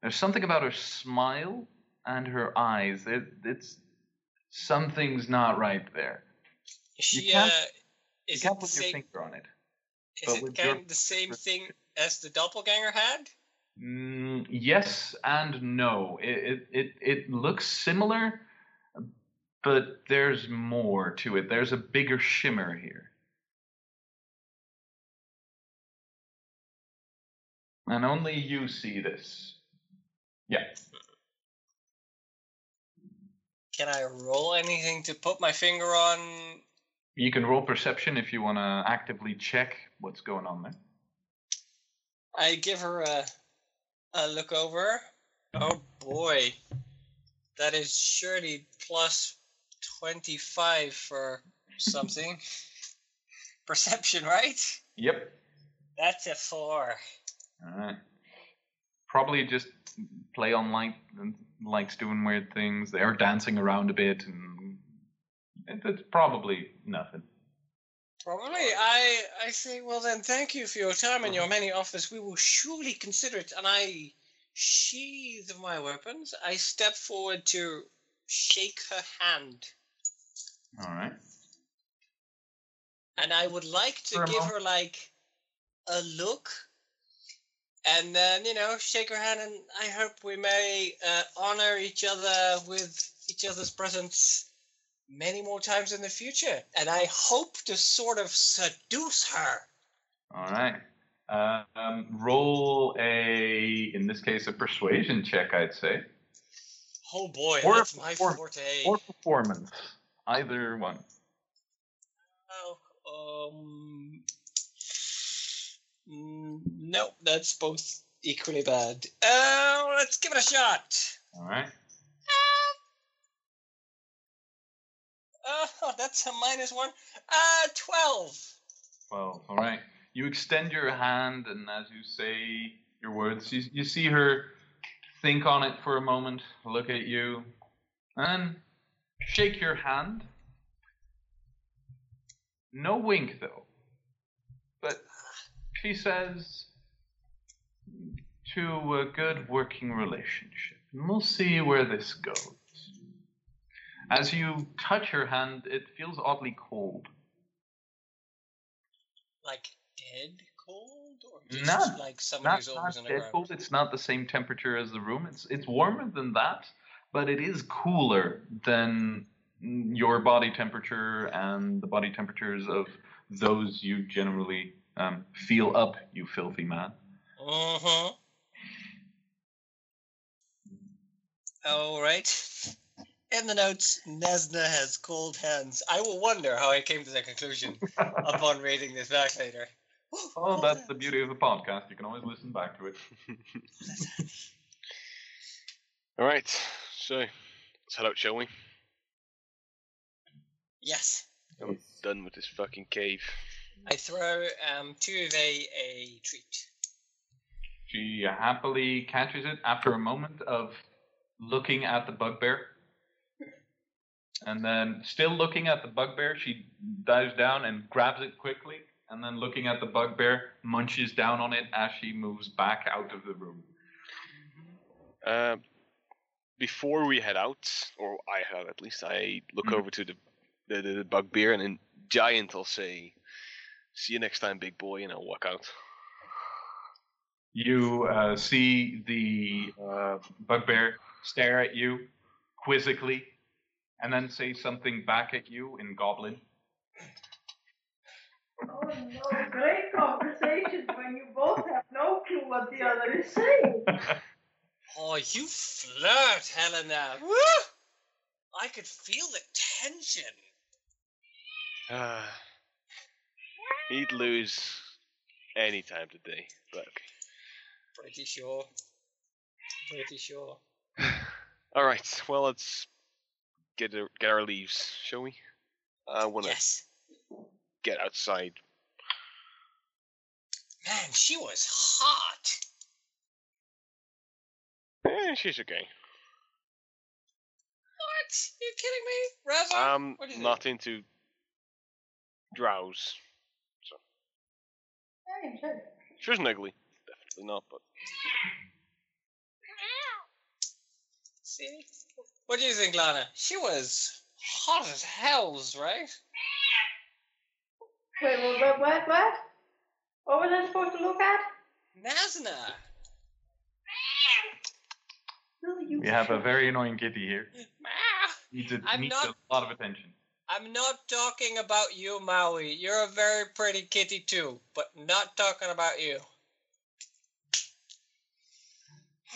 There's something about her smile and her eyes. It, it's something's not right there. Is You she can't- uh, You can't the put your same? finger on it. Is but it kind your of the same thing as the doppelganger had? Mm, yes and no. It, it it it looks similar, but there's more to it. There's a bigger shimmer here. And only you see this. Yeah. Can I roll anything to put my finger on? You can roll perception if you want to actively check what's going on there. I give her a a look over. Oh boy, that is surely plus twenty five for something. *laughs* Perception, right? Yep. That's a four. All right. Probably just play on light and likes doing weird things. They're dancing around a bit, and it- it's probably nothing. Probably. I I say, well then, thank you for your time and your many offers. We will surely consider it. And I sheathe my weapons. I step forward to shake her hand, All right. and I would like to give moment. her like a look, and then you know shake her hand. And I hope we may uh, honor each other with each other's presence many more times in the future. And I hope to sort of seduce her. All right. Uh, um, roll a, in this case, a persuasion check, I'd say, Oh boy, Or- that's my or- forte. or performance, either one. Oh, um, mm, no, that's both equally bad. Uh, let's give it a shot. All right. *laughs* Oh, that's a minus one. Uh, twelve. Well, all right. You extend your hand, and as you say your words, you, you see her think on it for a moment, look at you, and shake your hand. No wink, though. But she says, to a good working relationship. And we'll see where this goes. As you touch her hand, it feels oddly cold. Like dead Not- like somebody not, who's not always dead cold. It's not the same temperature as the room. It's it's warmer than that, but it is cooler than your body temperature and the body temperatures of those you generally um, feel up. You filthy man. Uh-huh. All right. In the notes, Nesna has cold hands. I will wonder how I came to that conclusion *laughs* upon reading this back later. Oh, that's the beauty of the podcast. You can always listen back to it. *laughs* All right, so let's head out, shall we? Yes. I'm done with this fucking cave. I throw um, Tuive a treat. She happily catches it after a moment of looking at the bugbear. And then, still looking at the bugbear, she dives down and grabs it quickly. And then, looking at the bugbear, munches down on it as she moves back out of the room. Uh, before we head out, or I head out at least, I look Mhm. over to the, the the bugbear and in giant I'll say, "See you next time, big boy," and I'll walk out. You uh, see the uh, bugbear stare at you quizzically and then say something back at you in goblin. Oh no, great conversations when you both have no clue what the other is saying. *laughs* Oh, you flirt, Helena. Woo! I could feel the tension. Uh, *sighs* he'd lose any time today, but. Pretty sure. Pretty sure. *sighs* All right, well let's get our, get our leaves, shall we? I want to Yes. Get outside. Man, she was hot. Eh, she's okay. What? You kidding me? Raza? I'm What is it? not into drows. Yeah, you said it. She wasn't ugly, definitely not. But See? What do you think, Lana? She was hot as hells, right? Wait, what, what, what, what? What was I supposed to look at? Nazna. Will you We have a very annoying kitty here. Ah, Needs, a, I'm needs not- a lot of attention. I'm not talking about you, Maui. You're a very pretty kitty too, but not talking about you.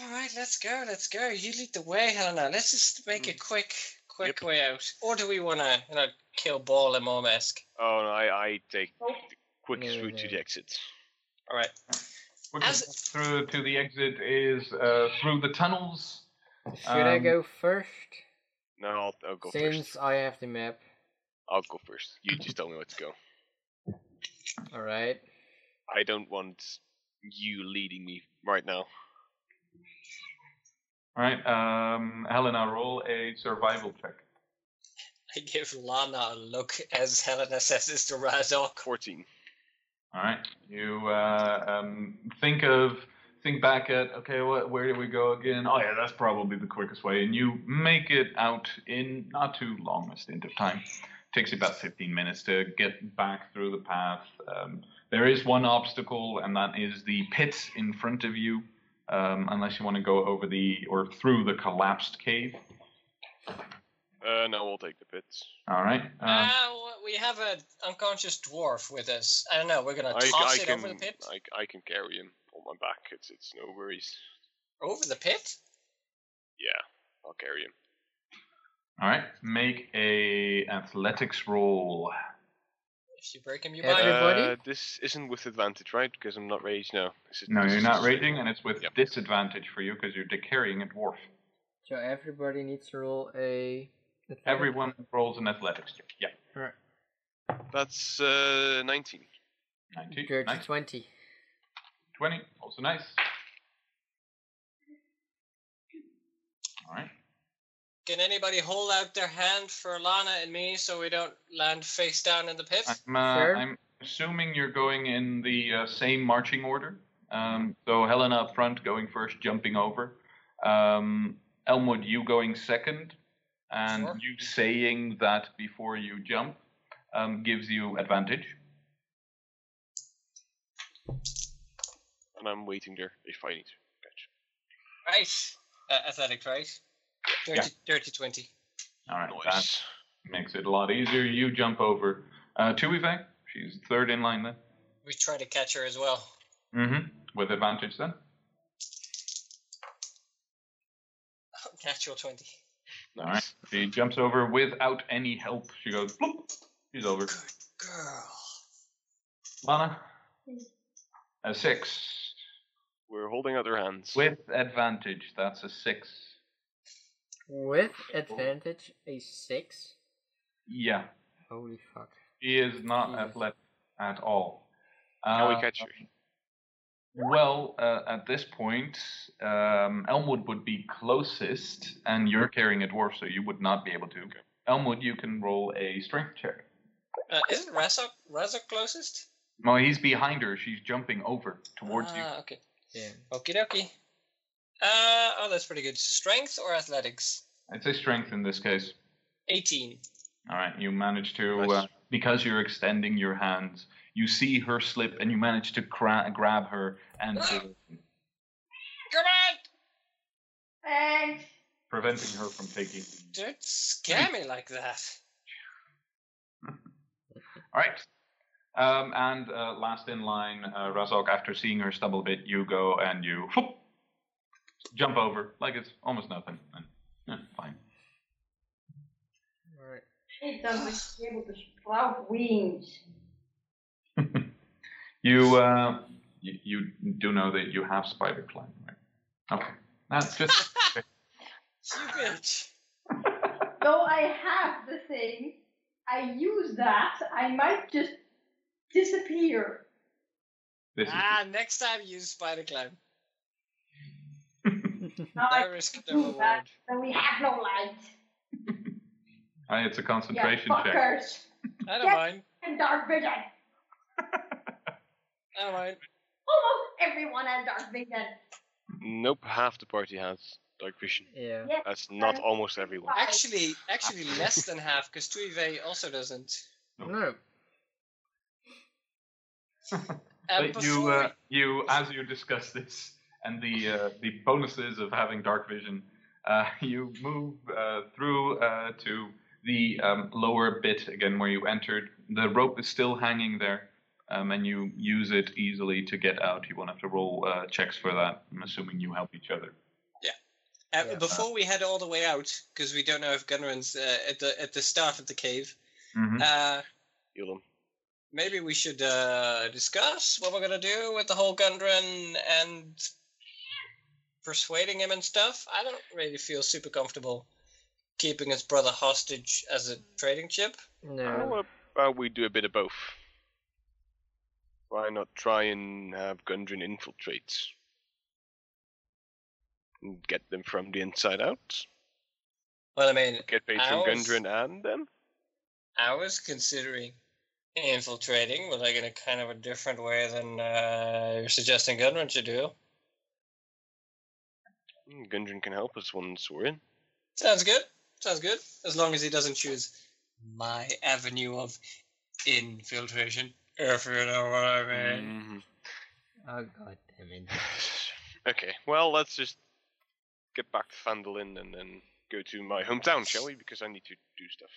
All right, let's go. Let's go. You lead the way, Helena. Let's just make a quick, quick Yep. way out. Or do we want to, you know, kill Ball and Mormesk? Oh no, I, I take the quickest No, route to the exit. All right. Quickest As- through to the exit is uh, through the tunnels. Should I Um, go first? No, I'll, I'll go Since first. I have the map. I'll go first. You just tell me where to go. Alright. I don't want you leading me right now. All right, um, Helena, roll a survival check. I give Lana a look as Helena says this to Razok. 14. All right, you uh, um, think of think back at okay, what, where do we go again? Oh yeah, that's probably the quickest way, and you make it out in not too long a stint of time. takes you about 15 minutes to get back through the path. Um, there is one obstacle, and that is the pit in front of you. Um, unless you want to go over the or through the collapsed cave. Uh, no, we'll take the pits. All right. Um, w- we have an unconscious dwarf with us. I don't know. We're gonna toss I it can, over the pit. I, I can carry him on my back. It's it's no worries. Over the pit? Yeah, I'll carry him. all right. Make a athletics roll. If you break him, you Every- buy him. Everybody? Uh, this isn't with advantage, right? Because I'm not raged now. This is- No, this you're is not raging, and it's with Yep. disadvantage for you because you're carrying a dwarf. So everybody needs to roll a. athletic? Everyone rolls an athletics check. Yeah. Alright. That's uh, 19. 19. Dirty Nice. 20. 20. Also nice. All right. Can anybody hold out their hand for Lana and me so we don't land face down in the pit? I'm, uh, Sure. I'm assuming you're going in the uh, same marching order. Um, so Helena up front, going first, jumping over. Um, Elmwood, you going second, and Sure. you saying that before you jump um, gives you advantage. And I'm waiting there if I need to catch. Right. Uh, athletic, right? Dirty, dirty 20. All right, that makes it a lot easier. You jump over uh, to Tuive. She's third in line then. We try to catch her as well. Mm-hmm. With advantage then. Natural 20. All right. She jumps over without any help. She goes, bloop. She's over. Good Girl. Lana? A six. We're holding out their hands. With advantage, that's a six. With advantage, a 6. Yeah. Holy fuck. She is not Jesus. athletic at all. Can we Uh, catch her? Well, uh, at this point, um, Elmwood would be closest, and you're carrying a dwarf, so you would not be able to. Elmwood, you can roll a strength check. Uh, isn't Razok, Razok closest? No, he's behind her. She's jumping over towards you. Ah, okay. Yeah. Okie dokie. Uh, oh, that's pretty good. Strength or athletics? I'd say strength in this case. 18. All right, you manage to, uh, because you're extending your hands, you see her slip, and you manage to cra- grab her and! *gasps* Come on! Thanks. preventing her from taking. Don't scare me like that. *laughs* All right. Um, and uh, last in line, uh, Razok, after seeing her stumble a bit, you go and you whoop, jump over like it's almost nothing. And, yeah, fine. Alright. It doesn't be able to sprout wings. You, uh, you you do know that you have spider climb, right? Okay. That's *laughs* just. You bitch. *laughs* Though I have the thing, I use that, I might just disappear. this is Ah, next time use spider climb. *laughs* Now No I risk, no reward. that, then we have no light. It's a Yeah, concentration check. fuckers. I don't Yeah. mind. And dark vision. I don't mind. Almost everyone has dark vision. Nope, half the party has dark vision. Yeah. Yeah. That's not almost everyone. Actually, actually less than half, because Tuive also doesn't. No. Uh, *laughs* But you, before uh, you, as you discuss this and the uh, the bonuses of having dark vision, uh, *laughs* you move uh, through uh, to the um, lower bit again where you entered. The rope is still hanging there, um, and you use it easily to get out. You won't have to roll uh, checks for that. I'm assuming you help each other. Uh, Yeah. before we head all the way out, because we don't know if Gundren's uh, at the at the start of the cave, Mhm. uh, maybe we should uh, discuss what we're gonna do with the whole Gundren and persuading him and stuff. I don't really feel super comfortable keeping his brother hostage as a trading chip. No. How about we do a bit of both? Why not try and have Gundren infiltrate? And get them from the inside out? Well, I mean, Get paid from was- Gundren and them? I was considering infiltrating, but like in a kind of a different way than uh, you're suggesting Gundren should do. Hmm, Gundren can help us once we're in. Sounds good. Sounds good. As long as he doesn't choose my avenue of infiltration. If you know what I mean. Mhm. Oh god damn it. *laughs* okay, well, let's just get back to Phandalin and then go to my hometown, shall we? Because I need to do stuff.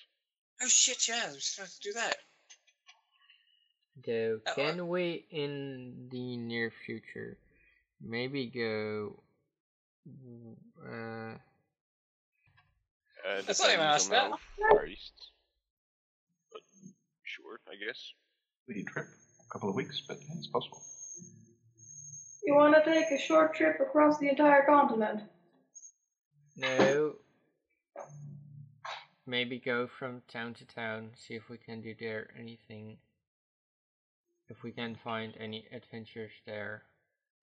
Oh shit! Yeah, we're supposed to do that. Though, Uh, can we in the near future maybe go uh Uh, That's not even depends us on now. how far east. But sure, I guess. The trip, a couple of weeks, but yeah, it's possible. You want to take a short trip across the entire continent? no maybe go from town to town, see if we can do there anything if we can find any adventures there.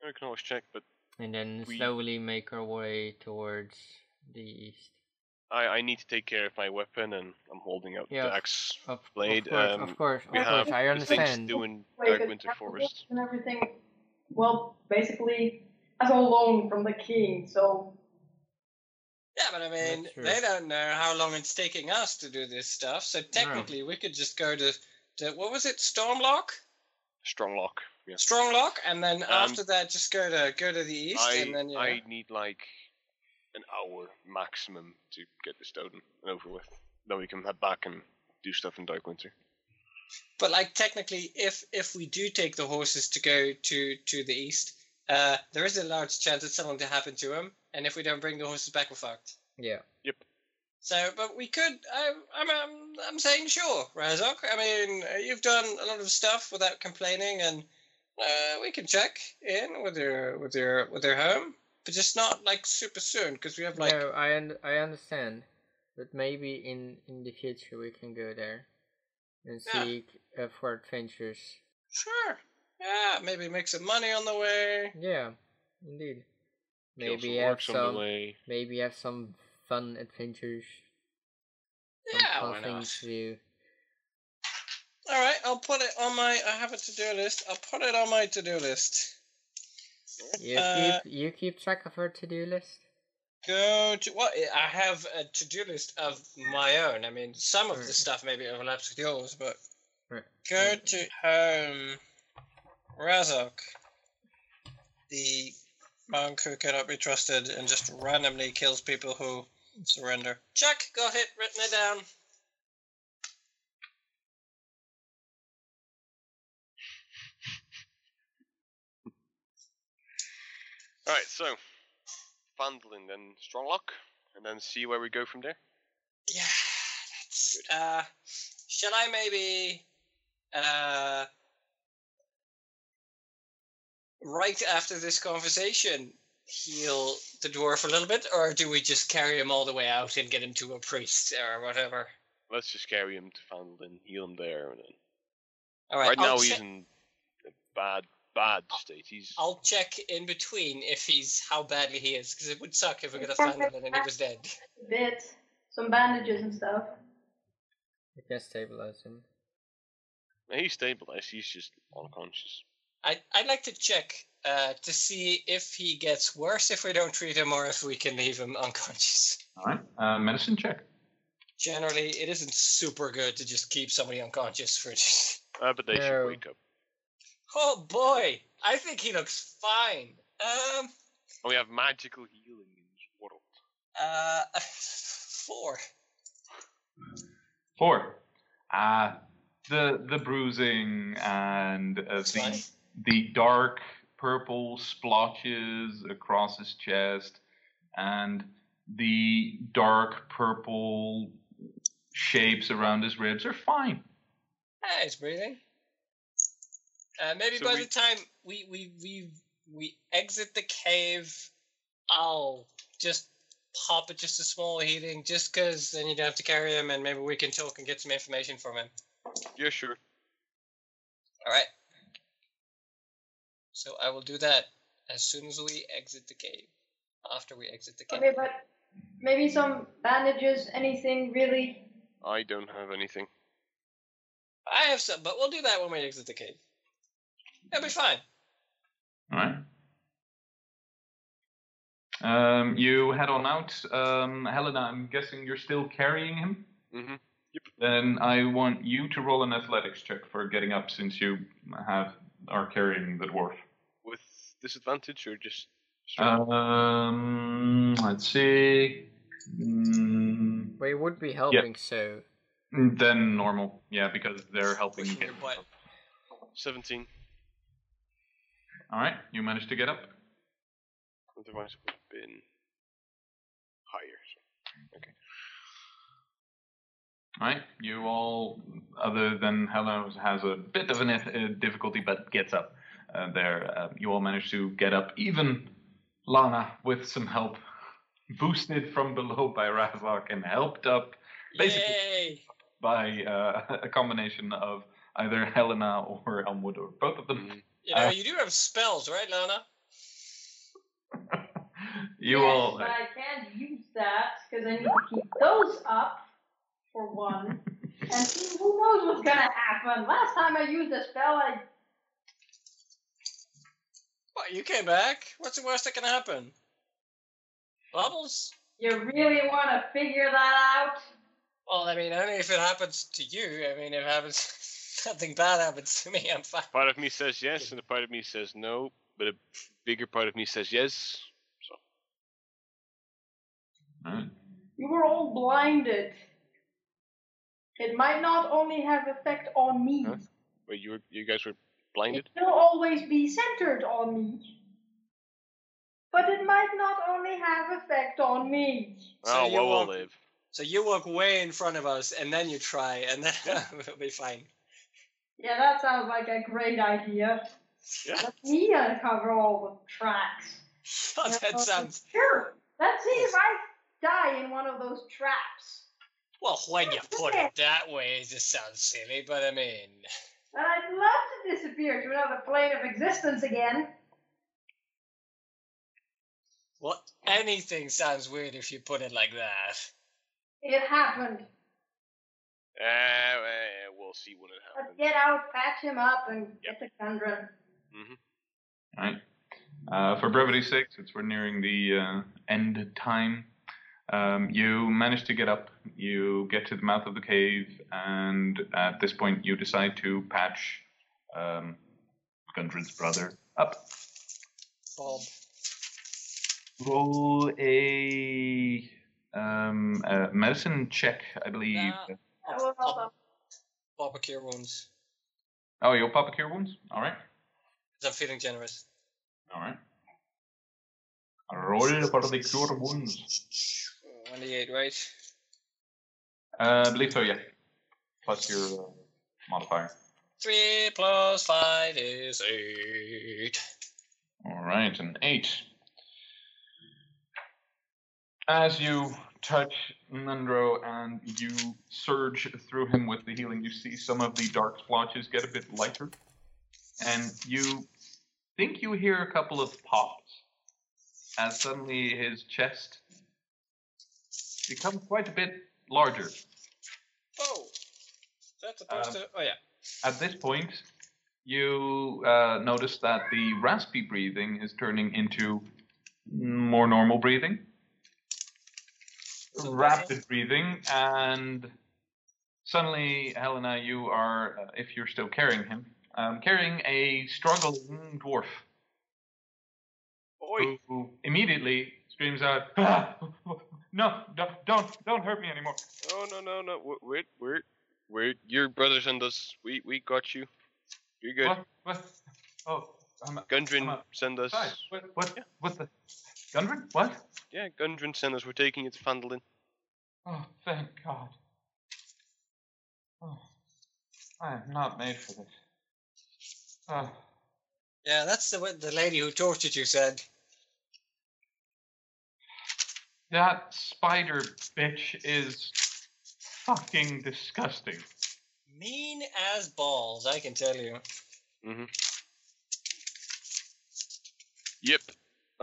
I can always check, but And then We- slowly make our way towards the east. I, I need to take care of my weapon, and I'm holding out Yeah, the axe Of, blade. of course, um, of course, we of have course, I the things understand. doing Wait, Dark Winter Forest. and everything. Well, basically, as a loan from the king. So Yeah, but I mean, they don't know how long it's taking us to do this stuff. So technically, we could just go to, to what was it, Stormlock, Strong lock. Yeah. Stronglock, and then Um, after that, just go to go to the east, I and then you know. I need like an hour maximum to get this done and over with. Then we can head back and do stuff in Dark Winter. But like technically, if if we do take the horses to go to to the east, uh, there is a large chance that something to happen to them, and if we don't bring the horses back, we're fucked. Yeah. Yep. So, but we could. I, I'm, I'm, I'm saying sure, Razok. I mean, uh, you've done a lot of stuff without complaining, and uh, we can check in with your, with your, with your home, but just not like super soon, because we have like. no, I un- I understand, but maybe in in the future we can go there and Yeah. seek uh, for adventures. Sure. Yeah, maybe make some money on the way. Yeah, indeed. Maybe some have some way. maybe have some fun adventures. Some Yeah, fun why not? to do. All right, I'll put it on my. I have a to-do list. I'll put it on my to-do list. You Uh, keep you keep track of her to do list. Go to what? I have a to-do list of my own. I mean, some of the stuff maybe overlaps with yours, but Right. go to home. Razok, the monk who cannot be trusted and just randomly kills people who surrender. Check. Got it. Written it down. Alright, so Phandalin, then Stronglock, and then see where we go from there. Yeah, that's. Good. Uh, shall I maybe, uh, right after this conversation, heal the dwarf a little bit, or do we just carry him all the way out and get him to a priest or whatever? Let's just carry him to Phandalin, heal him there, and then. All Right, right, now he's in a bad, bad state. He's. I'll check in between if he's how badly he is, because it would suck if we got a Perfect. Phandalin and he was dead. a bit, some bandages and stuff. We can stabilize him. He's stabilized. He's just unconscious. I I'd like to check uh, to see if he gets worse if we don't treat him, or if we can leave him unconscious. All right, uh, medicine check. Generally, it isn't super good to just keep somebody unconscious for just. Uh, but they No. should wake up. Oh boy, I think he looks fine. Um, we have magical healing in this world. uh, *laughs* four. Four. Uh, the the bruising and uh, the fine. the dark purple splotches across his chest and the dark purple shapes around his ribs are fine. Hey, it's breathing. Uh, maybe So by we- the time we we we we exit the cave, I'll just pop it just a small healing, just because then you don't have to carry him, and maybe we can talk and get some information from him. Yeah, sure. All right. So I will do that as soon as we exit the cave. After we exit the cave. Okay, but maybe some bandages, anything really. I don't have anything. I have some, but we'll do that when we exit the cave. It'll be fine. All right. Um, you head on out. Um, Helena, I'm guessing you're still carrying him. Mm-hmm. Yep. Then I want you to roll an athletics check for getting up, since you have are carrying the dwarf. With disadvantage or just straight? Um, let's see. Mm, We would be helping, so then normal, yeah, because they're helping Pushing get. your butt. 17. All right, you managed to get up. Otherwise it would have been higher. So. Okay. All right, you all, other than Helena, has a bit of a uh, difficulty but gets up. Uh, there, uh, you all managed to get up. Even Lana, with some help, boosted from below by Razok and helped up Basically- Yay! by uh, *laughs* a combination of either Helena or Elmwood or both of them. You know, Uh, you do have spells, right, Lana? *laughs* you yes, all. But I can't use that because I need to keep those up for one. and who knows what's gonna happen? Last time I used a spell, I What, you came back? What's the worst that can happen? Bubbles? you really want to figure that out? Well, I mean, only if it happens to you. I mean, if it happens, *laughs* nothing bad happens to me, I'm fine. Part of me says yes, and a part of me says no, but a bigger part of me says yes. So Alright. You were all blinded. It might not only have effect on me. Huh? wait, you were, you guys were blinded. It will always be centered on me. But it might not only have effect on me. Oh, you well, we'll walk- live. So you walk way in front of us, and then you try, and then *laughs* it'll be fine. Yeah, that sounds like a great idea. Yeah, Let me uncover all the tracks. *laughs* that sounds. Sure. Let's see if I *laughs* die in one of those traps. Well, when you put it that way, it just sounds silly, but I mean. And I'd love to disappear to another plane of existence again. Well, anything sounds weird if you put it like that. It happened. Uh, we'll see when it Let's happens. get out, patch him up, and get to Gundren. Alright. Uh, for brevity's sake, since we're nearing the uh, end time, um, you manage to get up. You get to the mouth of the cave, and at this point, you decide to patch um, Gundren's brother up. Bob. Roll a, um, a medicine check, I believe. Nah. That will help us. Bob a cure wounds. Oh, you'll pop a cure wounds? Alright. Because I'm feeling generous. Alright. Roll for the cure wounds. 1d8, right? Uh, I believe so, yeah. Plus your uh, modifier. 3 plus 5 is 8. Alright, an 8. As you touch Nundro and you surge through him with the healing, you see some of the dark splotches get a bit lighter. And you think you hear a couple of pops as suddenly his chest becomes quite a bit larger. Oh! That's supposed Um, to. Oh, yeah. At this point, you uh, notice that the raspy breathing is turning into more normal breathing, So rapid breathing, and suddenly, Helena, you are, uh, if you're still carrying him, um, carrying a struggling dwarf Oi! who, who immediately screams out, "Ah, "No, don't, don't, don't hurt me anymore!" Oh no no no! Wait, wait, we're we're, we're your brothers and us. We we got you. You're good. What? What? Oh, I'm, Gundren I'm a- send us. sorry. What? What? What the? Gundren? What? Yeah, Gundren send us. We're taking it to Phandalin. Oh, thank God. Oh, I am not made for this. Oh, Yeah, that's the what the lady who tortured you said. that spider bitch is fucking disgusting. Mean as balls, I can tell you. Mm-hmm. Yep.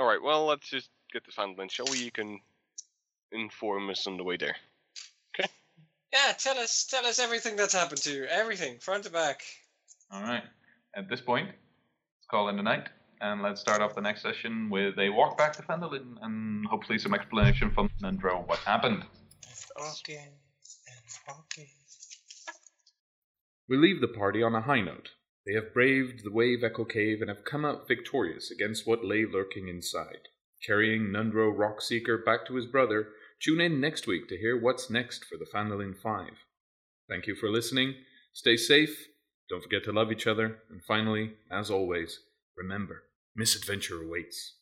All right. Well, let's just get to Phandalin, shall we? You can inform us on the way there. Okay? Yeah, tell us tell us everything that's happened to you. Everything, front to back. All right. At this point, let's call in the night, and let's start off the next session with a walk back to Phandalin and hopefully some explanation from Nundro what happened. Okay. and walking. We leave the party on a high note. They have braved the Wave Echo Cave and have come out victorious against what lay lurking inside. Carrying Nundro Rockseeker back to his brother, tune in next week to hear what's next for the Phandalin 5. Thank you for listening. Stay safe. Don't forget to love each other. And finally, as always, remember, misadventure awaits.